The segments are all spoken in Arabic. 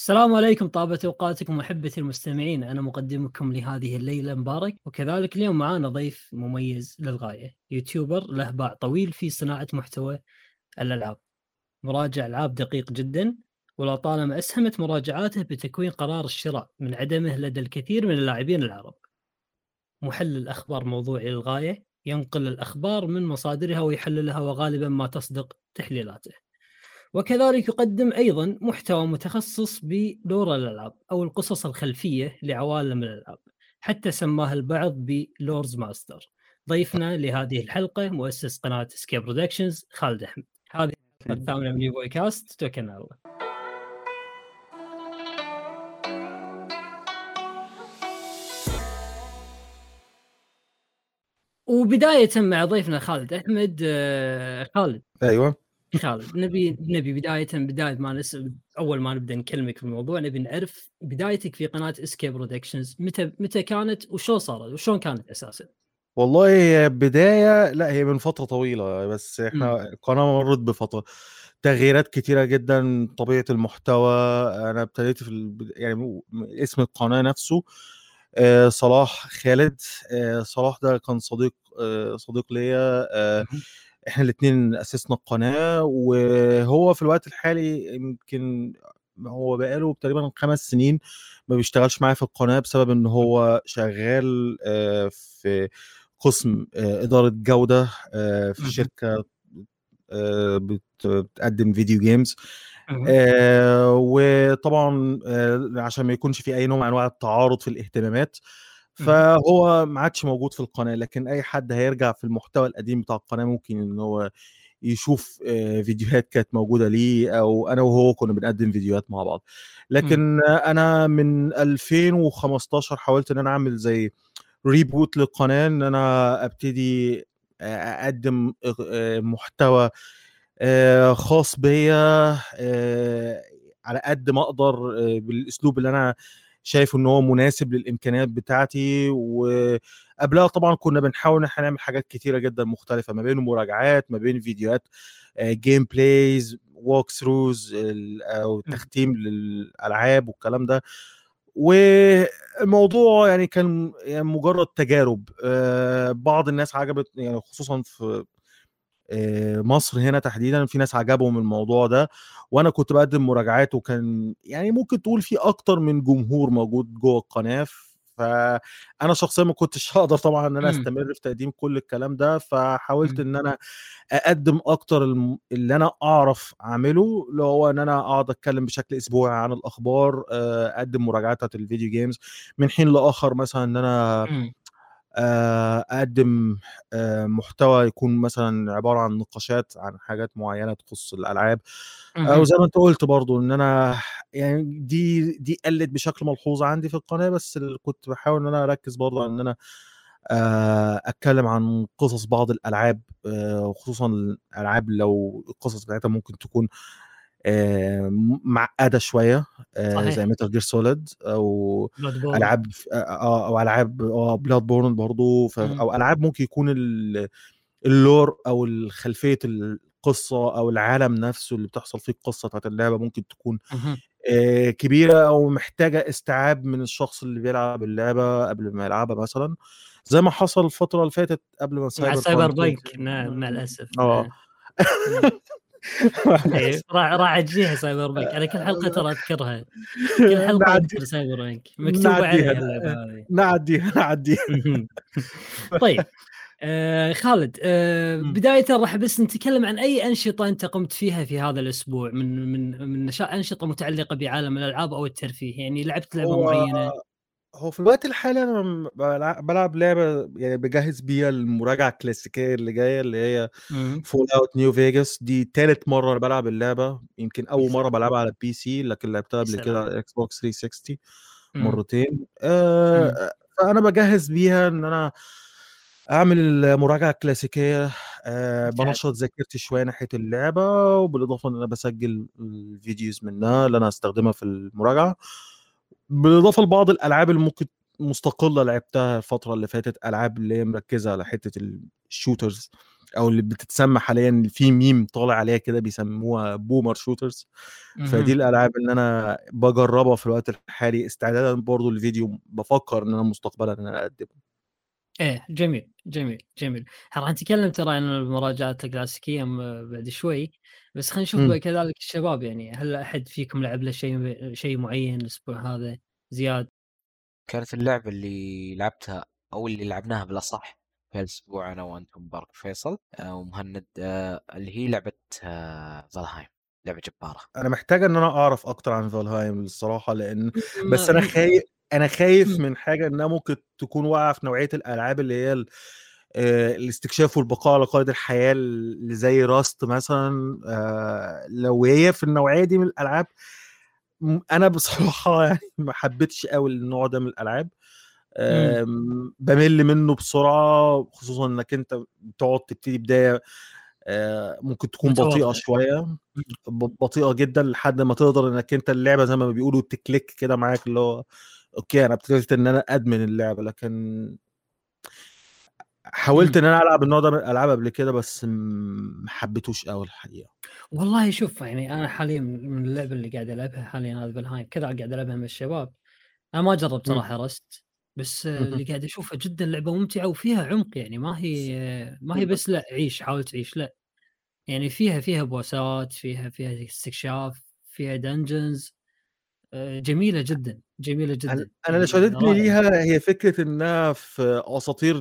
السلام عليكم طابة أوقاتكم محبتي المستمعين. أنا مقدمكم لهذه الليلة مبارك وكذلك اليوم معنا ضيف مميز للغاية يوتيوبر له باع طويل في صناعة محتوى الألعاب. مراجع ألعاب دقيق جدا ولطالما أسهمت مراجعاته بتكوين قرار الشراء من عدمه لدى الكثير من اللاعبين العرب. محلل أخبار موضوعي للغاية ينقل الأخبار من مصادرها ويحللها وغالبا ما تصدق تحليلاته. وكذلك يقدم أيضا محتوى متخصص ب lore الألعاب أو القصص الخلفية لعوالم الألعاب حتى سماه البعض ب lores master. ضيفنا لهذه الحلقة مؤسس قناة سكيب برودكشنز خالد أحمد. هذه الثامنة من يوبوي كاست توكلنا على الله. وبداية مع ضيفنا خالد أحمد آه، خالد. أيوه. خالد نبي نبي بداية بداية ما نسال أول ما نبدأ نكلمك في الموضوع نبي نعرف بدايتك في قناة اسكيب برودكشنز متى متى كانت وشو صارت وشلون كانت أساسا؟ والله بداية لا هي من فترة طويلة بس إحنا القناة مرت بفترة. تغييرات كتيرة جدا طبيعة المحتوى أنا ابتديت في البد... يعني اسم القناة نفسه آه صلاح خالد آه صلاح ده كان صديق آه صديق ليا إحنا الاثنين أسسنا القناة وهو في الوقت الحالي يمكن هو بقاله تقريبا خمس سنين ما بيشتغلش معايا في القناة بسبب إن هو شغال في قسم إدارة جودة في شركة بتقدم فيديو جيمز آه وطبعا آه عشان ما يكونش في أي نوع من أنواع التعارض في الاهتمامات فهو ما عادش موجود في القناة لكن أي حد هيرجع في المحتوى القديم بتاع القناة ممكن إن هو يشوف فيديوهات كانت موجودة ليه أو أنا وهو كنا بنقدم فيديوهات مع بعض لكن م. أنا من 2015 حاولت إن أنا أعمل زي ريبوت للقناة إن أنا أبتدي أقدم محتوى خاص بيا على قد ما أقدر بالأسلوب اللي أنا شايف إن هو مناسب للإمكانيات بتاعتي وقبلها طبعا كنا بنحاول إن إحنا نعمل حاجات كتيرة جدا مختلفة ما بين مراجعات ما بين فيديوهات gameplays walkthroughs أو تختيم للألعاب والكلام ده. والموضوع يعني كان يعني مجرد تجارب بعض الناس عجبت يعني خصوصا في مصر هنا تحديدا في ناس عجبهم الموضوع ده وأنا كنت بقدم مراجعات وكان يعني ممكن تقول في أكتر من جمهور موجود جوه القناة فأنا شخصيا ما كنتش هقدر طبعا إن أنا أستمر في تقديم كل الكلام ده فحاولت إن أنا أقدم أكتر اللي أنا أعرف أعمله اللي هو إن أنا أقعد أتكلم بشكل أسبوعي عن الأخبار أقدم مراجعات الفيديو جيمز من حين لآخر مثلا إن أنا أقدم محتوى يكون مثلا عبارة عن نقاشات عن حاجات معينة تخص الألعاب. أو زي ما أنت قلت برضو إن أنا يعني دي دي قلت بشكل ملحوظ عندي في القناة بس كنت بحاول إن أنا أركز برضو إن أنا أتكلم عن قصص بعض الألعاب وخصوصا الألعاب لو القصص بتاعتها ممكن تكون معقدة شوية صحيح. زي Metal Gear Solid أو ألعاب أو ألعاب Bloodborne برضه أو ألعاب ممكن يكون ال lore أو خلفيه القصة أو العالم نفسه اللي بتحصل فيه القصة بتاعت اللعبة ممكن تكون كبيرة أو محتاجة استيعاب من الشخص اللي بيلعب اللعبة قبل ما يلعبها مثلا. زي ما حصل الفترة اللي فاتت قبل ما Cyber Cyberpunk مع الأسف. آه. راح راح تجيها Cyberpunk أنا كل حلقة ترى أذكرها. كل حلقة أذكر Cyberpunk مكتوب عليها نعديها نعديها. طيب. آه خالد آه بداية راح بس نتكلم عن أي أنشطة أنت قمت فيها في هذا الأسبوع؟ من من من أنشطة متعلقة بعالم الألعاب أو الترفيه؟ يعني لعبت لعبة معينة؟ هو في الوقت الحالي أنا بلعب لعبة يعني بجهز بيها المراجعة الكلاسيكية اللي جاية اللي هي Fallout New Vegas دي تالت مرة أنا بلعب اللعبة. يمكن أول مرة بلعبها على ال PC لكن لعبتها قبل كده على Xbox 360 مرتين. آه فأنا بجهز بيها إن أنا أعمل المراجعة الكلاسيكية. أه بنشط ذاكرتي شوية ناحية اللعبة وبالإضافة إن أنا بسجل ال videos منها اللي أنا هستخدمها في المراجعة. بالإضافة لبعض الألعاب اللي ممكن مستقلة لعبتها الفترة اللي فاتت ألعاب اللي هي مركزة على حتة ال shooters أو اللي بتتسمى حاليا في ميم طالع عليها كده بيسموها boomer shooters فدي الألعاب اللي أنا بجربها في الوقت الحالي. استعدادا برضو للفيديو بفكر إن أنا مستقبلا إن أنا أقدمه. إيه جميل جميل جميل. راح نتكلم ترى عن المراجعات الكلاسيكيه بعد شوي. بس خلينا نشوف كذلك الشباب يعني هل أحد فيكم لعب له شيء شيء معين الأسبوع هذا زياد كانت اللعبة اللي لعبتها أو اللي لعبناها بالأصح في الأسبوع أنا وأنتم مبارك فيصل آه، ومهند آه، اللي هي لعبة آه، Valheim لعبة جبارة. أنا محتاج إن أنا أعرف أكتر عن Valheim الصراحة لأن بس أنا خايف أنا خايف من حاجة إنها ممكن تكون واقعة في نوعية الألعاب اللي هي الاستكشاف والبقاء على قيد الحياة اللي زي Rust مثلا لو هي في النوعية دي من الألعاب أنا بصراحة يعني ما حبيتش قوي النوع ده من الألعاب. بمل منه بسرعة خصوصا إنك أنت بتقعد تبتدي بداية ممكن تكون بطيئة شوية بطيئة جدا لحد ما تقدر إنك أنت اللعبة زي ما بيقولوا ت click كده معاك اللي هو okay أنا ابتديت إن أنا أدمن اللعبة لكن حاولت إن أنا ألعب النوع ده من الألعاب قبل كده بس ما حبيتوش قوي الحقيقة. والله شوف يعني أنا حاليا من اللعبة اللي قاعد ألعبها حاليا هذا Valheim كذا قاعد ألعبها مع الشباب. أنا ما جربت صراحة Rust بس اللي قاعد أشوفه جدا لعبة ممتعة وفيها عمق يعني ما هي ما هي بس لا عيش حاول تعيش لا. يعني فيها فيها بوسات فيها فيها استكشاف فيها dungeons جميلة جدا جميلة جدا. أنا اللي يعني شددني ليها هي فكرة إنها في أساطير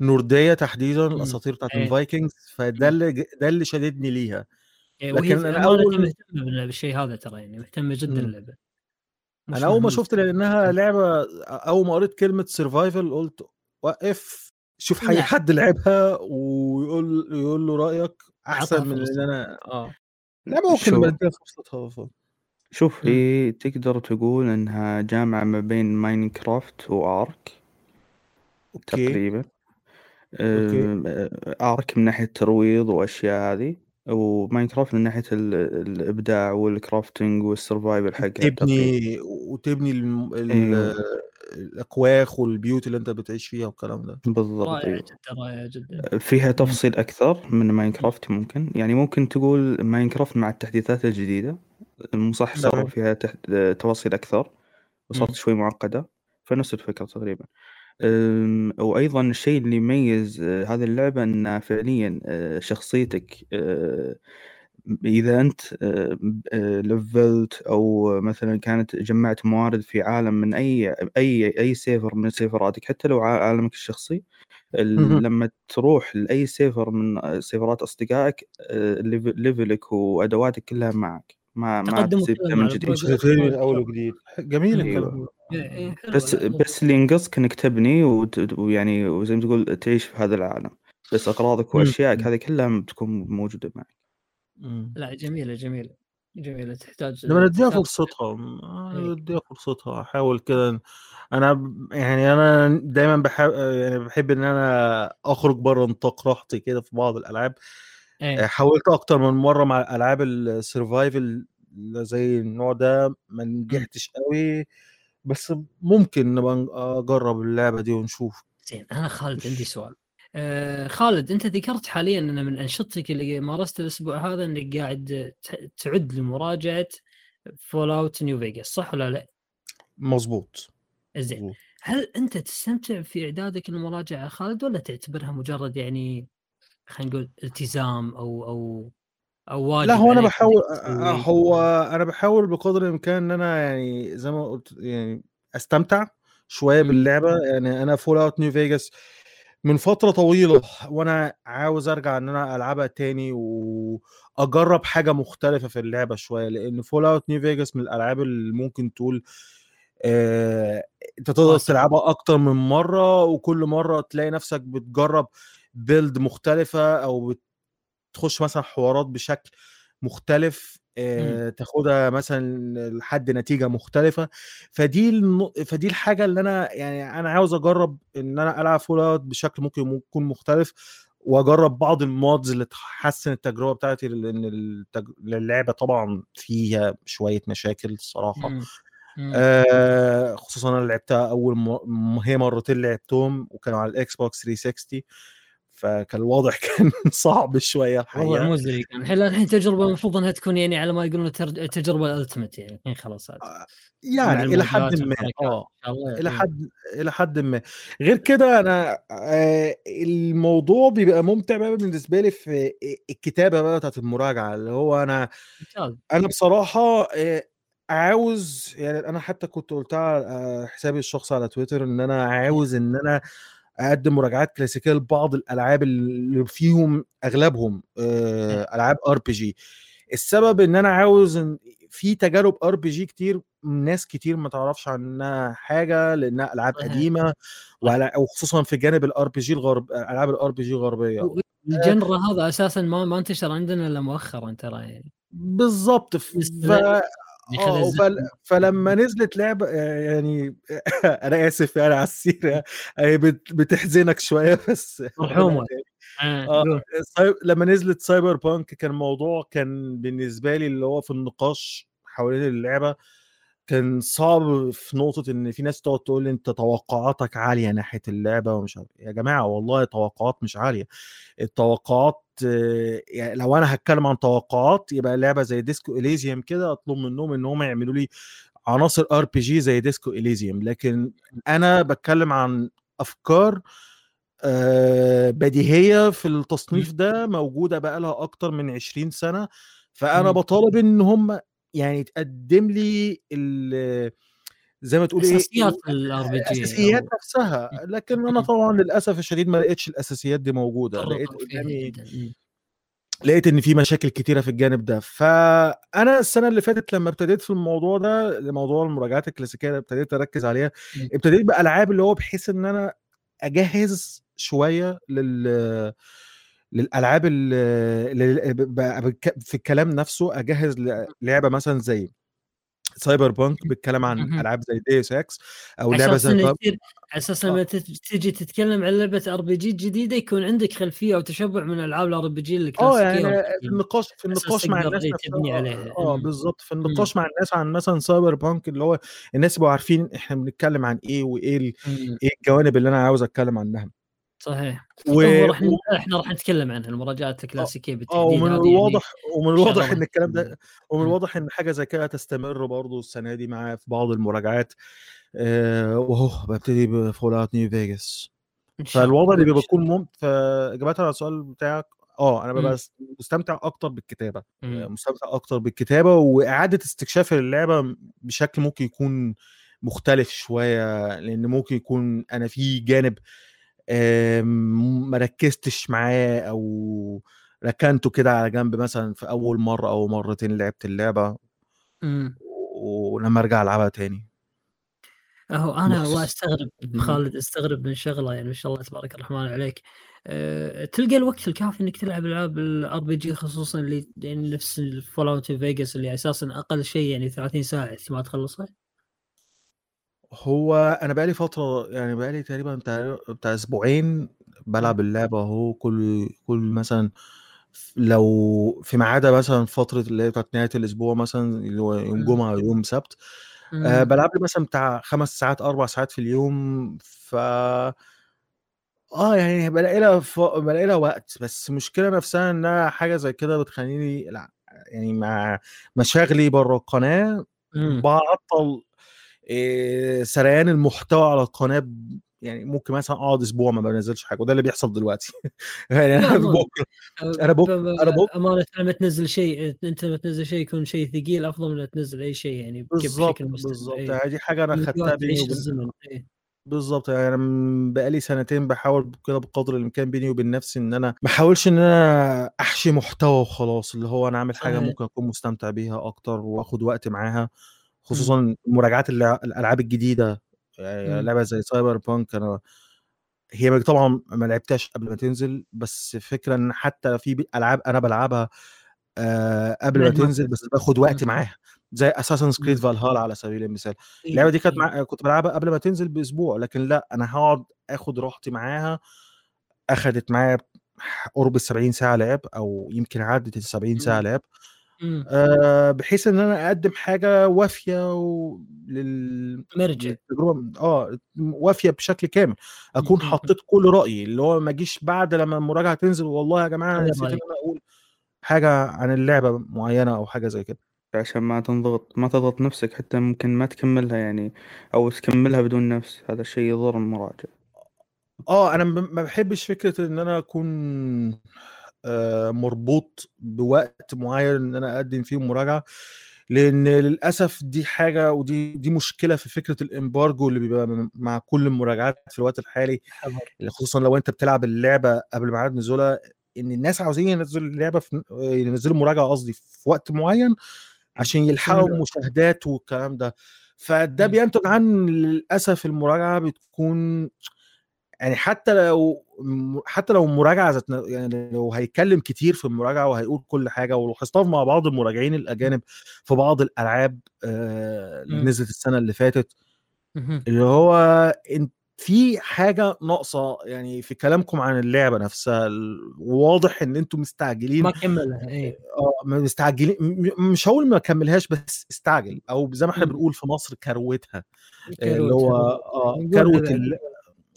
النورديه تحديدا الأساطير بتاعت إيه. ال Vikings فده اللي ده اللي شددني ليها. إيه، لكن أنا أول مهتمه بالشيء هذا ترى يعني مهتمه جدا اللعبه أنا أول ما شفت لأنها لعبة أول ما قريت كلمة survival قلت وقف شوف أي حد لعبها ويقول يقول له رأيك أحسن من إن أنا آه. لعبة ممكن فرصتها شوف هي تقدر تقول إنها جامعة ما بين Minecraft و Ark okay. تقريبا. okay. Ark من ناحية الترويض وأشياء هذه و Minecraft من ناحية الإبداع وال crafting وال survival حقها تبني وتبني ال... أيوه. الأكواخ والبيوت اللي أنت بتعيش فيها والكلام ده. بالضبط رائع أيوه. جدا رائع جدا. فيها تفصيل أكثر من Minecraft ممكن. يعني ممكن تقول Minecraft مع التحديثات الجديدة. صح صار فيها. تفاصيل أكثر وصارت شوي معقدة. فنفس الفكرة تقريبا. وأيضا الشيء اللي يميز آه، هذه اللعبة ان فعليا آه، شخصيتك آه، إذا أنت لفلت أو مثلا كانت جمعت موارد في عالم من أي أي أي سيفر من سيفراتك حتى لو عالمك الشخصي لما تروح لأي سيفر من سيفرات أصدقائك ليفلك وأدواتك كلها معك. ما ما تصير من جديد. من أول وجديد. جميل أيوه. إيه، إيه، بس بس اللي ينقصك إنك تبني ويعني وزي ما تقول تعيش في هذا العالم. بس أغراضك وأشيائك هذه كلها بتكون موجودة معك. لا جميلة جميلة جميلة تحتاج لما نديها فرصتها نديها فرصتها أحاول كده أنا يعني أنا دايما بحب يعني بحب إن أنا أخرج بره نطاق راحتي كده في بعض الألعاب. أيه. حاولت أكتر من مرة مع ألعاب السرفايفل زي النوع ده ما نجحتش قوي بس ممكن نبقى أجرب اللعبة دي ونشوف. زين أنا خالد عندي سؤال. آه خالد أنت ذكرت حاليا إن من أنشطتك اللي مارست الأسبوع هذا إنك قاعد تعد لمراجعة Fallout New Vegas صح ولا لا؟ مظبوط. زين. هل أنت تستمتع في إعدادك للمراجعة خالد ولا تعتبرها مجرد يعني خلينا نقول التزام أو أو أو واجب لا هو أنا بحاول هو أنا بحاول بقدر الإمكان إن أنا يعني زي ما قلت يعني أستمتع شوية باللعبة يعني أنا Fallout New Vegas من فترة طويلة وأنا عاوز أرجع إن أنا ألعبها تاني وأجرب حاجة مختلفة في اللعبة شوية لأن Fallout New Vegas من الألعاب اللي ممكن تقول آه، أنت تقدر تلعبها أكتر من مرة وكل مرة تلاقي نفسك بتجرب build مختلفة أو بتخش مثلا حوارات بشكل مختلف. آه تاخدها مثلا لحد نتيجة مختلفة. فدي الن... فدي الحاجة اللي أنا يعني أنا عاوز أجرب إن أنا ألعب Fallout بشكل ممكن يكون مختلف وأجرب بعض ال mods اللي تحسن التجربة بتاعتي لأن التج... اللعبه طبعا فيها شوية مشاكل الصراحة. آه خصوصا أنا لعبتها أول م... هي مرتين لعبتهم وكانوا على ال Xbox 360 فكان الوضع كان صعب شوية وضع الحقيقة. مزري كان. الحين الحين تجربة المفروض إنها تكون يعني على ما يقولون التجربه ال ultimate يعني. الحين خلاص. مع يعني إلى حد ما. آه إلى إيه. حد إلى حد ما. غير كده أنا آه، الموضوع بيبقى ممتع بقى بالنسبة لي في الكتابة بقى بتاعت المراجعة. اللي هو أنا أنا بصراحة آه، عاوز يعني أنا حتى كنت قلتها على آه، حسابي الشخصي على تويتر إن أنا عاوز إن أنا أقدم مراجعات كلاسيكية لبعض الألعاب اللي فيهم أغلبهم آه، ألعاب RPG. السبب إن أنا عاوز إن في تجارب RPG كتير ناس كتير ما تعرفش عنها حاجة لأنها ألعاب. قديمة وخصوصا في جانب ال RPG الغرب ألعاب ال RPG غربيه ال genre هذا أساسا ما ما انتشر عندنا إلا مؤخرا ترى يعني. بالظبط ف... خلال فل... فلما نزلت لعبة يعني أنا آسف يعني على السيرة هي بت... بتحزنك شوية بس مرحومة. آه،. ساي... لما نزلت Cyberpunk كان الموضوع كان بالنسبة لي اللي هو في النقاش حوالين اللعبة كان صعب في نقطة إن في ناس تقعد تقول لي أنت توقعاتك عالية ناحية اللعبة ومش عارف يا جماعة والله توقعات مش عالية التوقعات آه، يعني لو أنا هتكلم عن توقعات يبقى لعبة زي Disco Elysium كده أطلب منهم إن هم يعملوا لي عناصر RPG زي Disco Elysium لكن أنا بتكلم عن أفكار آه، بديهية في التصنيف ده موجودة بقى لها أكتر من 20 سنة فأنا. بطالب إن هم يعني تقدم لي ال- زي ما تقول إيه أساسيات ال RPG الاساسيات نفسها. لكن أنا طبعا للأسف الشديد ما لقيتش الأساسيات دي موجودة. لقيت قدامي لقيت إن في مشاكل كتيرة في الجانب ده. فأنا السنة اللي فاتت لما ابتديت في الموضوع ده موضوع المراجعات الكلاسيكية ابتديت أركز عليها. ابتديت بألعاب اللي هو بحيث إن أنا أجهز شوية لل للألعاب اللي في الكلام نفسه أجهز لعبة مثلا زي Cyberpunk بيتكلم عن. ألعاب زي Deus Ex أو لعبة زي إنه باب- يصير على أساس لما تت- تجي تتكلم عن لعبة RPG جديدة يكون عندك خلفية أو تشبع من ألعاب ال RPG آه الكلاسيكيه يعني في. النقاش في النقاش مع الناس إيه تبني آه عليها. آه، مم. بالظبط في النقاش مع الناس عن مثلا Cyberpunk اللي هو الناس يبقوا عارفين إحنا بنتكلم عن إيه وإيه. إيه الجوانب اللي أنا عاوز أتكلم عنها صحيح و... إحنا راح نتكلم عنها المراجعات الكلاسيكية بالتحديد ومن يعني الواضح ومن الواضح إن الكلام ده. ومن. الواضح إن حاجة زي كده تستمر برضه السنة دي معايا في بعض المراجعات آه وهو ببتدي ب Fallout New Vegas فالوضع اللي إن بيبقى يكون إن شاء الله. ممتع فاجابه على السؤال بتاعك آه أنا. ببقى مستمتع أكتر بالكتابة آه، مم. مستمتع أكتر بالكتابة وإعادة استكشاف اللعبة بشكل ممكن يكون مختلف شوية لأن ممكن يكون أنا في جانب ما ركزتش معاه أو ركنته كده على جنب مثلا في أول مرة أو مرتين لعبت اللعبة مم. ولما أرجع ألعبها تاني أهو أنا وأستغرب مم. خالد أستغرب من شغلة يعني ما شاء الله تبارك الرحمن عليك أه تلقى الوقت الكافي إنك تلعب ألعاب ال RPG خصوصا اللي يعني نفس Fallout Vegas اللي أساسا أقل شيء يعني 30 ساعة احتمال تخلصها هو أنا بقالي فترة يعني بقالي تقريبا بتاع بتاع أسبوعين بلعب اللعبة أهو كل كل مثلا لو في عدا مثلا فترة اللي هي بتاعت نهاية الأسبوع مثلا اللي هو يوم مم. جمعة ويوم سبت آه مم. بلعب لي مثلا بتاع خمس ساعات أربع ساعات في اليوم ف آه يعني بلاقي لها ف... بلاقي لها وقت بس المشكلة نفسها إنها حاجة زي كده بتخليني لأ يعني مع مشاغلي بره القناة مم. بعطل سريان المحتوى على القناة يعني ممكن مثلا أقعد أسبوع ما بنزلش حاجة وده اللي بيحصل دلوقتي يعني أنا بكرة أنا بكرة أنا بكرة أمانة لما تنزل شيء أنت لما تنزل شيء يكون شيء ثقيل أفضل من تنزل أي شيء يعني بالظبط بالظبط إيه. دي حاجة أنا خدتها بيني وبين الزمن إيه. بالظبط يعني أنا بقالي سنتين بحاول كده بقدر الإمكان بيني وبين نفسي إن أنا ما أحاولش إن أنا أحشي محتوى وخلاص اللي هو أنا أعمل حاجة ممكن أكون مستمتع بيها أكتر وآخد وقت معاها. خصوصا مراجعات الألعاب الجديدة يعني. لعبة زي Cyberpunk أنا هي طبعا ما لعبتهاش قبل ما تنزل بس فكرة إن حتى في ألعاب أنا بلعبها آه قبل ما تنزل بس باخد وقت. معاها زي Assassin's Creed. Valhalla على سبيل المثال اللعبة دي كانت مع... كنت بلعبها قبل ما تنزل بأسبوع لكن لأ أنا هقعد آخد راحتي معاها أخدت معايا قرب ال 70 ساعة لعب أو يمكن عدت ال 70 ساعه. لعب. آه، بحيث إن أنا أقدم حاجة وافية و... لل... مرجع. للتجربة آه وافية بشكل كامل. أكون. حطيت كل رأيي اللي هو ما اجيش بعد لما المراجعة تنزل والله يا جماعة أنا نسيت إن. أنا أقول حاجة عن اللعبة معينة أو حاجة زي كده. عشان ما تنضغط ما تضغط نفسك حتى ممكن ما تكملها يعني أو تكملها بدون نفس. هذا الشيء يضر المراجع. آه أنا ما بحبش فكرة إن أنا أكون آه، مربوط بوقت معين إن أنا أقدم فيه مراجعة لأن للأسف دي حاجة ودي دي مشكلة في فكرة الإمبارجو اللي بيبقى مع كل المراجعات في الوقت الحالي خصوصا لو أنت بتلعب اللعبة قبل ميعاد نزولها إن الناس عاوزين ينزلوا اللعبة في ينزلوا مراجعة قصدي في وقت معين عشان يلحقوا مم. المشاهدات والكلام ده فده. بينتج عن للأسف المراجعة بتكون يعني حتى لو حتى لو مراجعه ذات يعني لو هيتكلم كتير في المراجعة وهيقول كل حاجة ولاحظتها مع بعض المراجعين الأجانب في بعض الألعاب آه، اللي مم. نزلت السنة اللي فاتت. اللي هو انت في حاجة ناقصة يعني في كلامكم عن اللعبة نفسها واضح إن أنتم مستعجلين ما كملها اي آه مستعجلين مش هقول ما كملهاش بس استعجل أو زي ما إحنا مم. بنقول في مصر كروتها اللي. هو آه نقول كروت.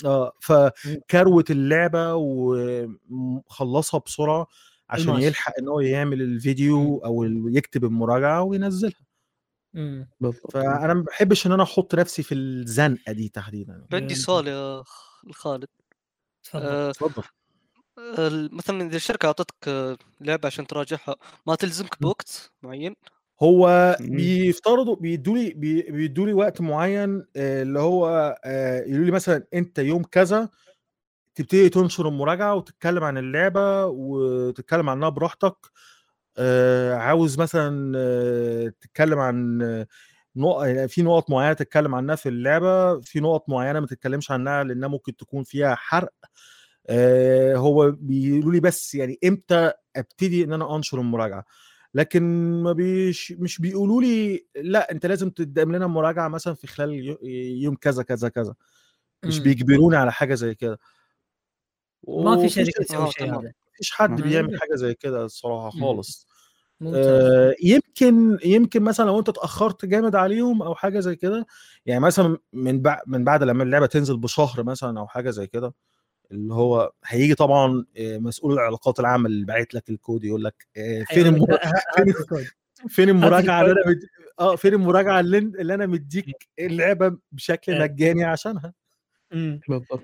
آه فكروت اللعبة وخلصها بسرعة عشان الماشي. يلحق إن هو يعمل الفيديو أو ال- يكتب المراجعة وينزلها. مم. بالضبط. فانا ما بحبش إن أنا أحط نفسي في الزنقة دي تحديدا عندي مم. سؤال يا خالد تفضل. آه، اتفضل. مثلا إذا الشركة أعطتك لعبة عشان تراجعها ما تلزمك بوقت معين؟ هو مم. بيفترضوا بيدوا لي بيدوا لي وقت معين آه، اللي هو آه، يقولوا لي مثلا أنت يوم كذا تبتدي تنشر المراجعة وتتكلم عن اللعبة وتتكلم عنها براحتك آه، عاوز مثلا تتكلم عن يعني في نقط معينة تتكلم عنها في اللعبة في نقط معينة ما تتكلمش عنها لأنها ممكن تكون فيها حرق هو بيقولوا لي بس يعني إمتى أبتدي إن أنا أنشر المراجعة لكن ما بيش مش بيقولوا لي لأ أنت لازم تقدم لنا مراجعة مثلا في خلال يو- يوم كذا كذا كذا مش مم. بيجبروني على حاجة زي كده ما في شركة شر- تسوي شيء. هذا مفيش حد بيعمل. حاجة زي كده الصراحة. خالص آه، يمكن يمكن مثلا لو أنت اتأخرت جامد عليهم أو حاجة زي كده يعني مثلا من بعد من بعد لما اللعبة تنزل بشهر مثلا أو حاجة زي كده اللي هو هيجي طبعا آه، مسؤول العلاقات العامة اللي باعت لك الكود يقول لك آه، فين المر... فين المراجعة اللي. أنا مد... آه فين المراجعة اللي, اللي أنا مديك اللعبة بشكل إيه. مجاني عشانها. بالضبط.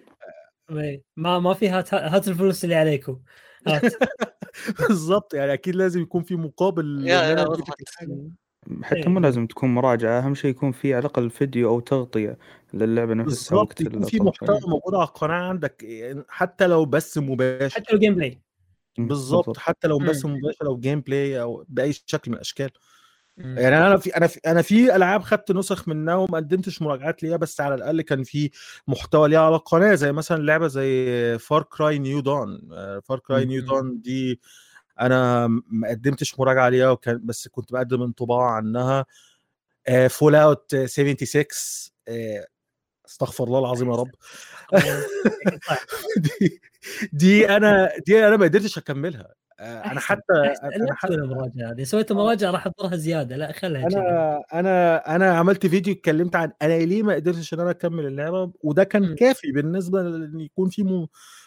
ما ما في هات هات الفلوس اللي عليكم بالظبط يعني أكيد لازم يكون في مقابل حتى إيه. مو لازم تكون مراجعة أهم شيء يكون في على الأقل فيديو أو تغطية للعبة نفسها بالظبط وقت يكون في محتوى. موجود على القناة عندك حتى لو بس مباشر حتى لو gameplay بالظبط حتى لو بس مباشر أو gameplay أو بأي شكل من الأشكال. يعني أنا في أنا في أنا في ألعاب خدت نسخ منها وما قدمتش مراجعات ليها بس على الأقل كان في محتوى ليها على القناة زي مثلا لعبة زي Far Cry New Dawn Far Cry. New Dawn دي أنا ما قدمتش مراجعة ليها وكان بس كنت بقدم انطباع عنها. Fallout 76 آه، استغفر الله العظيم يا رب. دي دي أنا دي أنا ما قدرتش أكملها. آه، أنا. حتى أنا حتى المراجعة هذه سويت مراجعة راح اضرها زيادة. لا خلها أنا أنا أنا عملت فيديو اتكلمت عن أنا ليه ما قدرتش إن أنا أكمل اللعبة وده كان مم. كافي بالنسبة لإن يكون في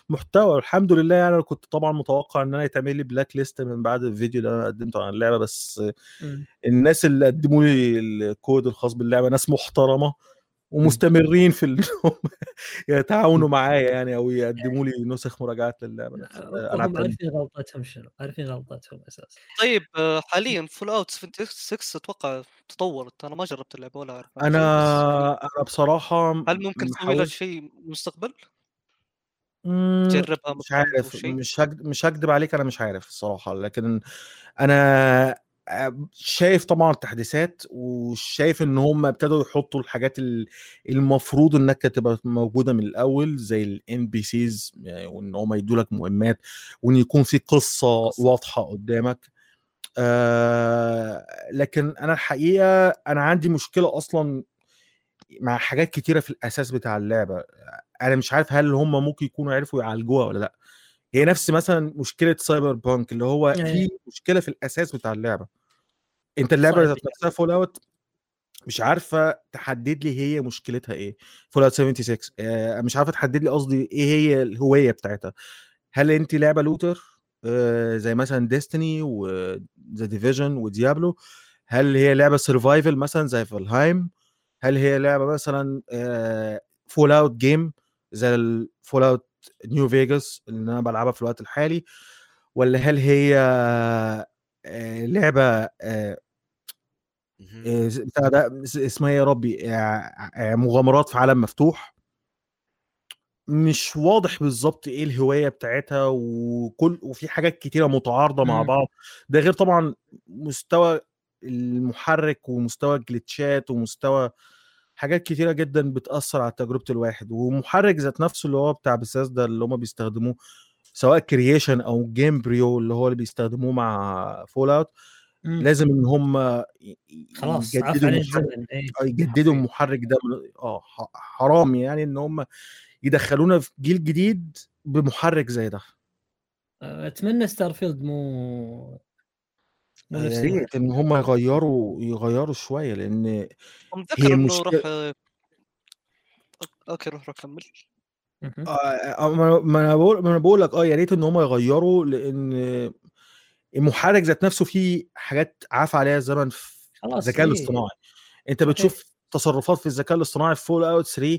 محتوى الحمد لله يعني أنا كنت طبعا متوقع إن أنا يتعمل لي blacklist من بعد الفيديو اللي أنا قدمته عن اللعبة بس مم. الناس اللي قدموا لي الكود الخاص باللعبة ناس محترمة ومستمرين في انهم يتعاونوا معايا يعني أو يقدموا لي نسخ مراجعات للعبة نفسها. أنا هم عارفين غلطتهم شنو عارفين غلطتهم أساسا طيب آه، حاليا Fallout 76 أتوقع تطورت أنا ما جربت اللعبة ولا أعرف أنا أنا بصراحة هل ممكن تسوي لها شيء مستقبل؟ مم، تجربها مش عارف؟ مش هكد... مش هكدب عليك أنا مش عارف الصراحة لكن أنا شايف طبعا التحديثات وشايف إن هم ابتدوا يحطوا الحاجات ال- المفروض إنك تبقى موجودة من الأول زي ال NPCs وإن هم يدوا لك مهمات وإن يكون في قصة. واضحة قدامك آه لكن أنا الحقيقة أنا عندي مشكلة أصلا مع حاجات كتيرة في الأساس بتاع اللعبة. أنا مش عارف هل هم ممكن يكونوا عرفوا يعالجوها ولا لأ. هي نفس مثلا مشكلة Cyberpunk اللي هو أيوة. في مشكلة في الأساس بتاع اللعبة. أنت اللعبة ذات نفسها Fallout مش عارفة تحدد لي هي مشكلتها إيه. Fallout 76 آه، مش عارفة تحدد لي قصدي إيه هي الهوية بتاعتها. هل انت لعبة looter آه، زي مثلا Destiny و The Division و Diablo هل هي لعبة survival مثلا زي Valheim هل هي لعبة مثلا Fallout game زي ال Fallout New Vegas اللي أنا بلعبها في الوقت الحالي ولا هل هي آه، لعبة آه،. آه، بتاع ده اس- اسمها إيه يا ربي آه، آه، مغامرات في عالم مفتوح مش واضح بالظبط إيه الهوية بتاعتها وكل وفي حاجات كتيرة متعارضة مع. بعض ده غير طبعا مستوى المحرك ومستوى الجليتشات ومستوى حاجات كتيرة جدا بتأثر على تجربة الواحد ومحرك ذات نفسه اللي هو بتاع بساس ده اللي هم بيستخدموه سواء Creation أو Gamebryo اللي هو اللي بيستخدموه مع Fallout مم. لازم إن هم خلاص يجددوا المحرك إيه. آه، يجددوا المحرك ده آه حرام يعني إن هم يدخلونا في جيل جديد بمحرك زي ده أتمنى Starfield مو يا نفس ريت. إن هم يغيروا يغيروا شوية لأن متذكر هي إنه مشكلة- راح okay روح روح كمل مهم. آه، آه، ما ما أنا بقول ما أنا بقول لك آه يا ريت إن هم يغيروا لأن المحرك ذات نفسه فيه حاجات عفا عليها الزمن في خلاص الذكاء. الاصطناعي أنت صحيح. بتشوف تصرفات في الذكاء الاصطناعي في Fallout 3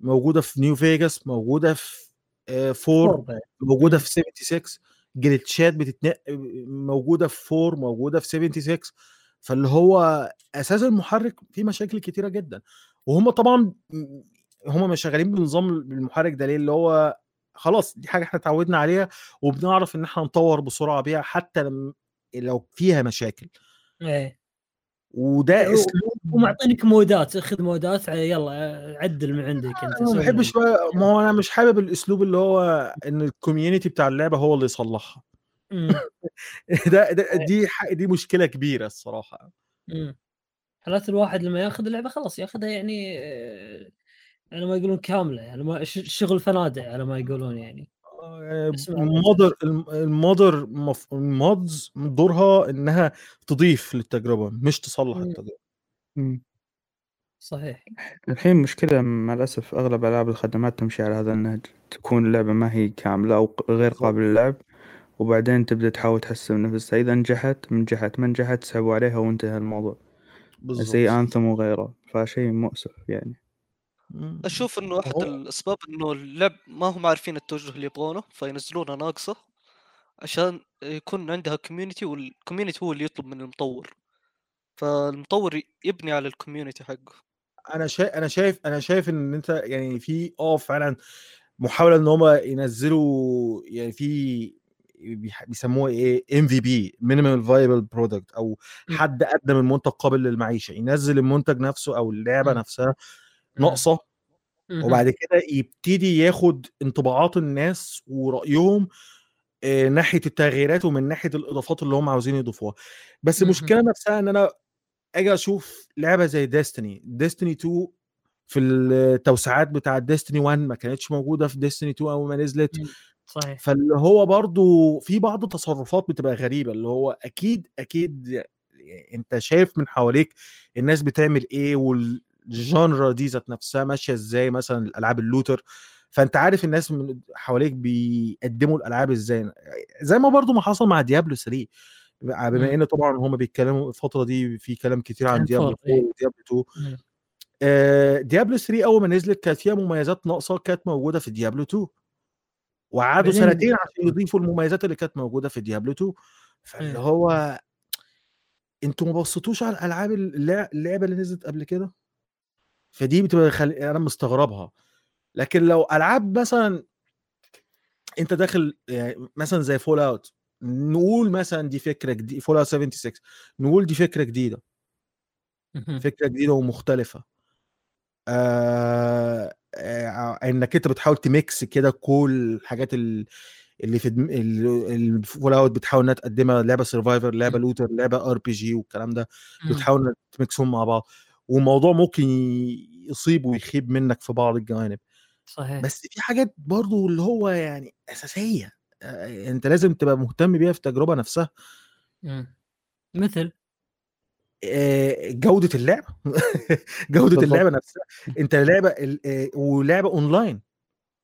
موجودة في New Vegas موجودة في 4 four بعد. موجودة. في 76 جلitchات بتتنق موجودة في 4 موجودة في 76 فاللي هو أساس المحرك فيه مشاكل كتيرة جدا. وهم طبعا هم مش شغالين بنظام المحرك ده ليه؟ اللي هو خلاص دي حاجة إحنا اتعودنا عليها وبنعرف إن إحنا نطور بسرعة بيها حتى لو فيها مشاكل. إيه. وده و- أسلوب ومعطينك مودات اخذ مودات يلا عدل من عندك انت ما بحبش ما هو أنا مش حابب الأسلوب اللي هو إن ال community بتاع اللعبة هو اللي يصلحها. ده, ده دي دي مشكلة كبيرة الصراحة. حالات الواحد لما ياخذ اللعبة خلاص ياخذها يعني آه، على ما يقولون كاملة يعني ما شغل فنادق على ما يقولون يعني. آه، المودر الم- المودر المودز دورها إنها تضيف للتجربة مش تصلح. التجربة. مم. صحيح. الحين مشكلة مع الأسف أغلب ألعاب الخدمات تمشي على هذا النهج تكون اللعبة ما هي كاملة أو ق- غير قابلة للعب وبعدين تبدأ تحاول تحسن نفسها. إذا نجحت نجحت ما نجحت تسحبوا عليها وانتهى الموضوع. زي بالظبط Anthem وغيره فشيء مؤسف يعني. مم. أشوف إنه احد هو- الأسباب إنه اللعب ما هم عارفين التوجه اللي يبغونه فينزلونها ناقصة عشان يكون عندها community وال community هو اللي يطلب من المطور. فالمطور يبني على ال community حقه أنا شايف أنا شايف أنا شايف إن أنت يعني في آه فعلا محاولة إن هم ينزلوا يعني في بيسموها إيه MVP minimal viable product أو. حد قدم المنتج قابل للمعيشة ينزل المنتج نفسه أو اللعبة. نفسها. ناقصة. وبعد كده يبتدي ياخد انطباعات الناس ورأيهم آه، ناحية التغييرات ومن ناحية الإضافات اللي هم عاوزين يضيفوها بس. المشكلة نفسها إن أنا أجي أشوف لعبة زي ديستني ديستني 2 في التوسعات بتاع ديستني 1 ما كانتش موجودة في ديستني 2 أول ما نزلت. صحيح. فاللي هو برضو في بعض التصرفات بتبقى غريبة اللي هو أكيد أكيد أنت شايف من حواليك الناس بتعمل إيه والجانرا دي ذات نفسها ماشية إزاي مثلا الألعاب اللوتر. فأنت عارف الناس من حواليك بيقدموا الألعاب إزاي. زي ما برضو ما حصل مع Diablo 3 بما مم. إن طبعا هم بيتكلموا الفترة دي في كلام كتير عن Diablo four، 4 إيه. و Diablo 2 مم. آه، Diablo 3 أول ما نزلت كانت فيها مميزات ناقصة كانت موجودة في Diablo 2 وقعدوا سنتين عشان يضيفوا المميزات اللي كانت موجودة في Diablo 2 فاللي إيه. هو أنتوا ما بصيتوش على الألعاب اللع- اللعبة اللي نزلت قبل كده فدي بتبقى خل... أنا مستغربها لكن لو ألعاب مثلا أنت داخل يعني مثلا زي Fallout نقول مثلا دي فكرة جديده Fallout 76 نقول دي فكرة جديدة. فكرة جديدة ومختلفة آه آه إنك أنت بتحاول ت mix كده كل الحاجات ال- اللي في. ال Fallout بتحاول إنها تقدمها لعبة survivor لعبة. looter لعبة RPG والكلام ده. بتحاول ت mix هم مع بعض والموضوع ممكن يصيب ويخيب منك في بعض الجوانب صحيح بس في حاجات برضو اللي هو يعني أساسية أنت لازم تبقى مهتم بيها في التجربة نفسها. مثل. آه، جودة اللعبه جودة. اللعبة نفسها. أنت لعبة ال- آه، ولعبة أونلاين.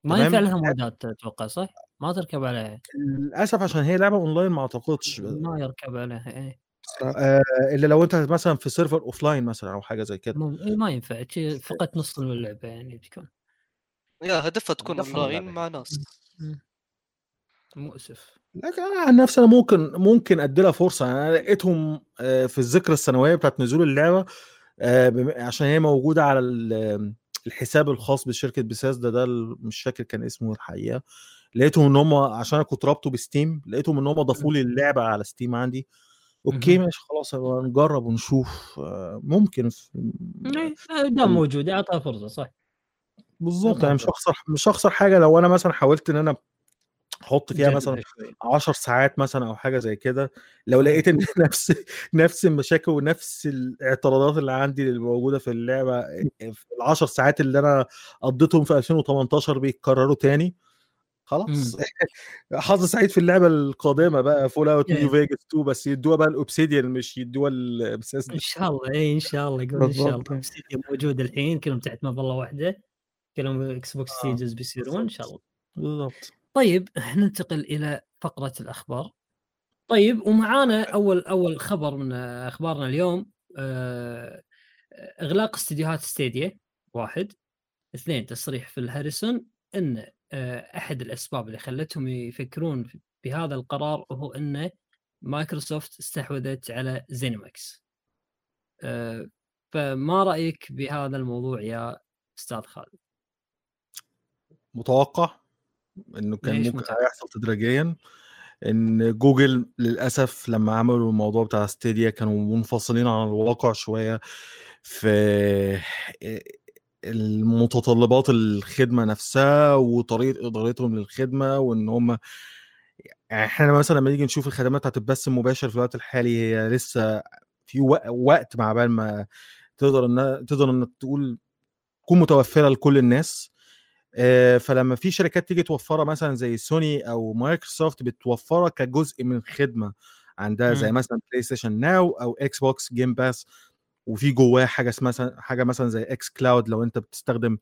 ما. ينفع لها mods ات أتوقع صح؟ ما تركب عليها. للأسف عشان هي لعبة أونلاين ما أعتقدش. ما يركب عليها إيه. آه، إلا لو أنت مثلا في سيرفر offline مثلا أو حاجة زي كده. إيه، ما ينفع. فقط نص اللعبه يعني بتكون يا هدفها تكون أونلاين اللعبة. مع ناس. مؤسف. لكن أنا عن نفسي أنا ممكن ممكن أدي لها فرصة. أنا لقيتهم آه، في الذكرى السنويه بتاعت نزول اللعبة آه، عشان هي موجودة على ال- الحساب الخاص بشركة بيثيسدا ده ال- مش فاكر كان اسمه الحقيقة. لقيتهم إن هم عشان أنا كنت رابطه ب Steam لقيتهم إن هم ضافوا لي اللعبة على Steam عندي. أوكي. ماشي خلاص نجرب ونشوف. آه، ممكن في- إيه، دام موجود اعطها فرصة صح. بالظبط. يعني مش هخسر مش هخسر حاجة لو أنا مثلا حاولت إن أنا أحط فيها مثلا شوي. 10 ساعات مثلا أو حاجة زي كده لو صحيح. لقيت إن نفس نفس المشاكل ونفس الاعتراضات اللي عندي اللي موجودة في اللعبة في ال 10 ساعات اللي أنا قضيتهم في 2018 بيتكرروا تاني خلاص حظ سعيد في اللعبة القادمة بقى Fallout New. Vegas 2 بس يدوها بقى ال Obsidian مش يدوها إن شاء الله اي إن شاء الله يقول إن شاء الله. Obsidian موجود الحين كلهم تحت مظلة واحدة كلهم Xbox آه، سيجز بيصيرون إن شاء الله بالضبط طيب ننتقل إلى فقرة الأخبار. طيب ومعانا أول أول خبر من أخبارنا اليوم آه، إغلاق استديوهات Stadia واحد. اثنين تصريح في فيل هاريسون إن آه، أحد الأسباب اللي خلتهم يفكرون بهذا القرار هو إن مايكروسوفت استحوذت على ZeniMax آه، فما رأيك بهذا الموضوع يا أستاذ خالد؟ متوقع. إنه كان ممكن؟ هيحصل تدريجيا. إن جوجل للأسف لما عملوا الموضوع بتاع Stadia كانوا منفصلين عن الواقع شوية. في المتطلبات الخدمة نفسها وطريقة إدارتهم للخدمة وإن هم يعني إحنا مثلا لما نيجي نشوف الخدمات بتاعت البث المباشر في الوقت الحالي هي لسه في وق- وقت مع بال ما تقدر ان تقدر انك تقول تكون متوفرة لكل الناس. فلما في شركات تيجي توفرها مثلا زي سوني أو مايكروسوفت بتوفرها كجزء من خدمه عندها زي مم. مثلا PlayStation Now أو Xbox Game Pass وفي جواه حاجة اسمها مثلا حاجة مثلا زي xCloud لو أنت بتستخدم.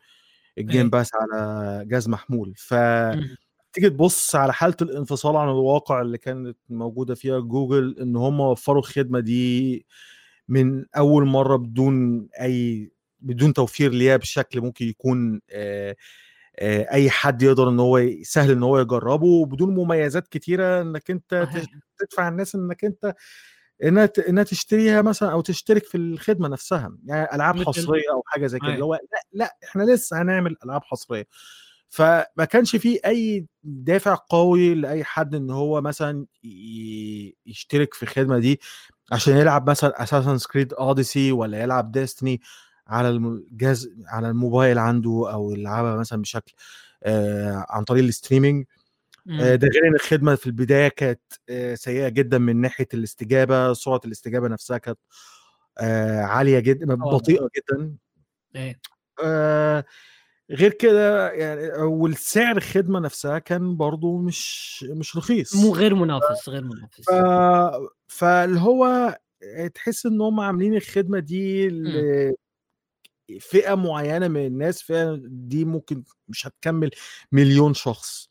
ال Game Pass على جهاز محمول ف مم. تيجي تبص على حالة الانفصال عن الواقع اللي كانت موجودة فيها جوجل إن هم وفروا الخدمة دي من أول مرة بدون أي بدون توفير ليها بشكل ممكن يكون آه، آه، أي حد يقدر إن هو سهل إن هو يجربه وبدون مميزات كتيرة إنك أنت تدفع الناس إنك أنت إنها إنها تشتريها مثلا أو تشترك في الخدمة نفسها. يعني ألعاب حصرية أو حاجة زي كده. اللي هو لأ لأ إحنا لسه هنعمل ألعاب حصرية. فما كانش في أي دافع قوي لأي حد إن هو مثلا يشترك في الخدمة دي عشان يلعب مثلا Assassin's Creed Odyssey ولا يلعب Destiny على الجهاز على الموبايل عنده أو يلعبها مثلا بشكل آه عن طريق الستريمينج مم. آه، ده غير إن الخدمة في البداية كانت آه، سيئة جدا من ناحية الاستجابة سرعة الاستجابة نفسها كانت آه، عالية جدا. بطيئة جدا. آه، غير كده يعني والسعر الخدمة نفسها كان برضو مش مش رخيص. مو غير منافس غير منافس. ف... فاللي هو تحس إن هم عاملين الخدمة دي لفئه معينة من الناس فئه دي ممكن مش هتكمل مليون شخص.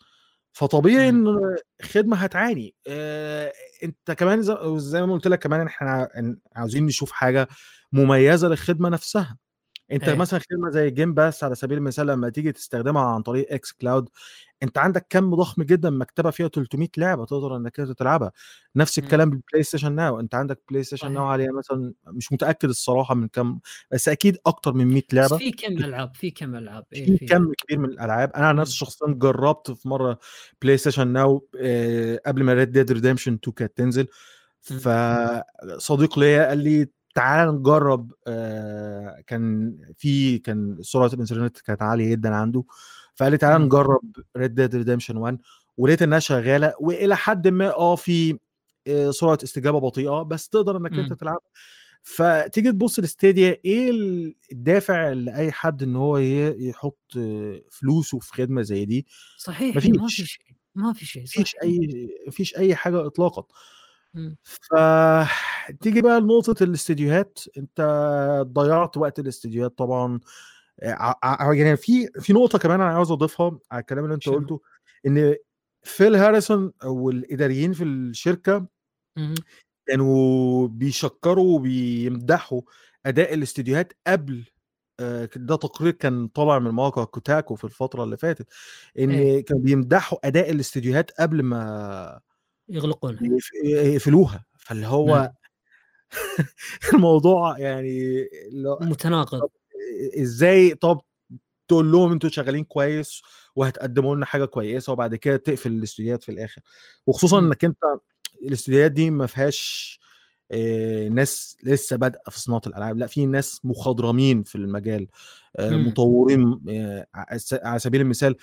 فطبيعي مم. إن الخدمه هتعاني. آه، أنت كمان زي- ما قلت لك كمان إحنا عاوزين نشوف حاجة مميزة للخدمة نفسها. أنت إيه. مثلا خدمه زي Game Pass على سبيل المثال لما تيجي تستخدمها عن طريق xCloud أنت عندك كم ضخم جدا مكتبة فيها 300 لعبة تقدر إنك أنت تلعبها نفس مم. الكلام بال PlayStation Now أنت عندك PlayStation. Now عليها مثلا مش متأكد الصراحة من كم بس أكيد أكتر من 100 بس لعبة في كم ألعاب في كم ألعاب إيه في كم كبير من الألعاب أنا. نفسي شخصيا جربت في مرة PlayStation Now آه، قبل ما Red Dead Redemption 2 كانت تنزل مم. فصديق ليا قال لي تعال نجرب آه، كان في كان سرعة الإنترنت كانت عالية جدا عنده فقال لي تعال. نجرب Red Dead Redemption 1 ولقيت إنها شغالة وإلى حد ما آه في آه، سرعة استجابة بطيئة بس تقدر إنك أنت. تلعب فتيجي تبص ل Stadia إيه الدافع لاي حد إن هو يحط فلوسه في خدمة زي دي صحيح ما. في شيء ما في شيء مفيش أي مفيش أي حاجة اطلاقا. فتيجي بقى لنقطة الاستديوهات أنت ضيعت وقت الاستديوهات طبعا ع- ع- يعني في في نقطة كمان أنا عاوز أضيفها على الكلام اللي أنت شنو؟ قلته إن فيل هاريسون والإداريين في الشركة مم. كانوا بيشكروا وبيمدحوا أداء الاستديوهات قبل آه، ده تقرير كان طالع من موقع كوتاكو في الفترة اللي فاتت إن إيه. كانوا بيمدحوا أداء الاستديوهات قبل ما يغلقونها يقف- يقفلوها فاللي هو نعم. الموضوع يعني متناقض إزاي طب تقول لهم أنتوا شغالين كويس وهتقدموا لنا حاجة كويسة وبعد كده تقفل الاستوديوهات في الآخر وخصوصا. إنك أنت الاستوديوهات دي ما فيهاش ناس لسه بادئة في صناعة الألعاب لا في ناس مخضرمين في المجال آه،. مطورين آه، على سبيل المثال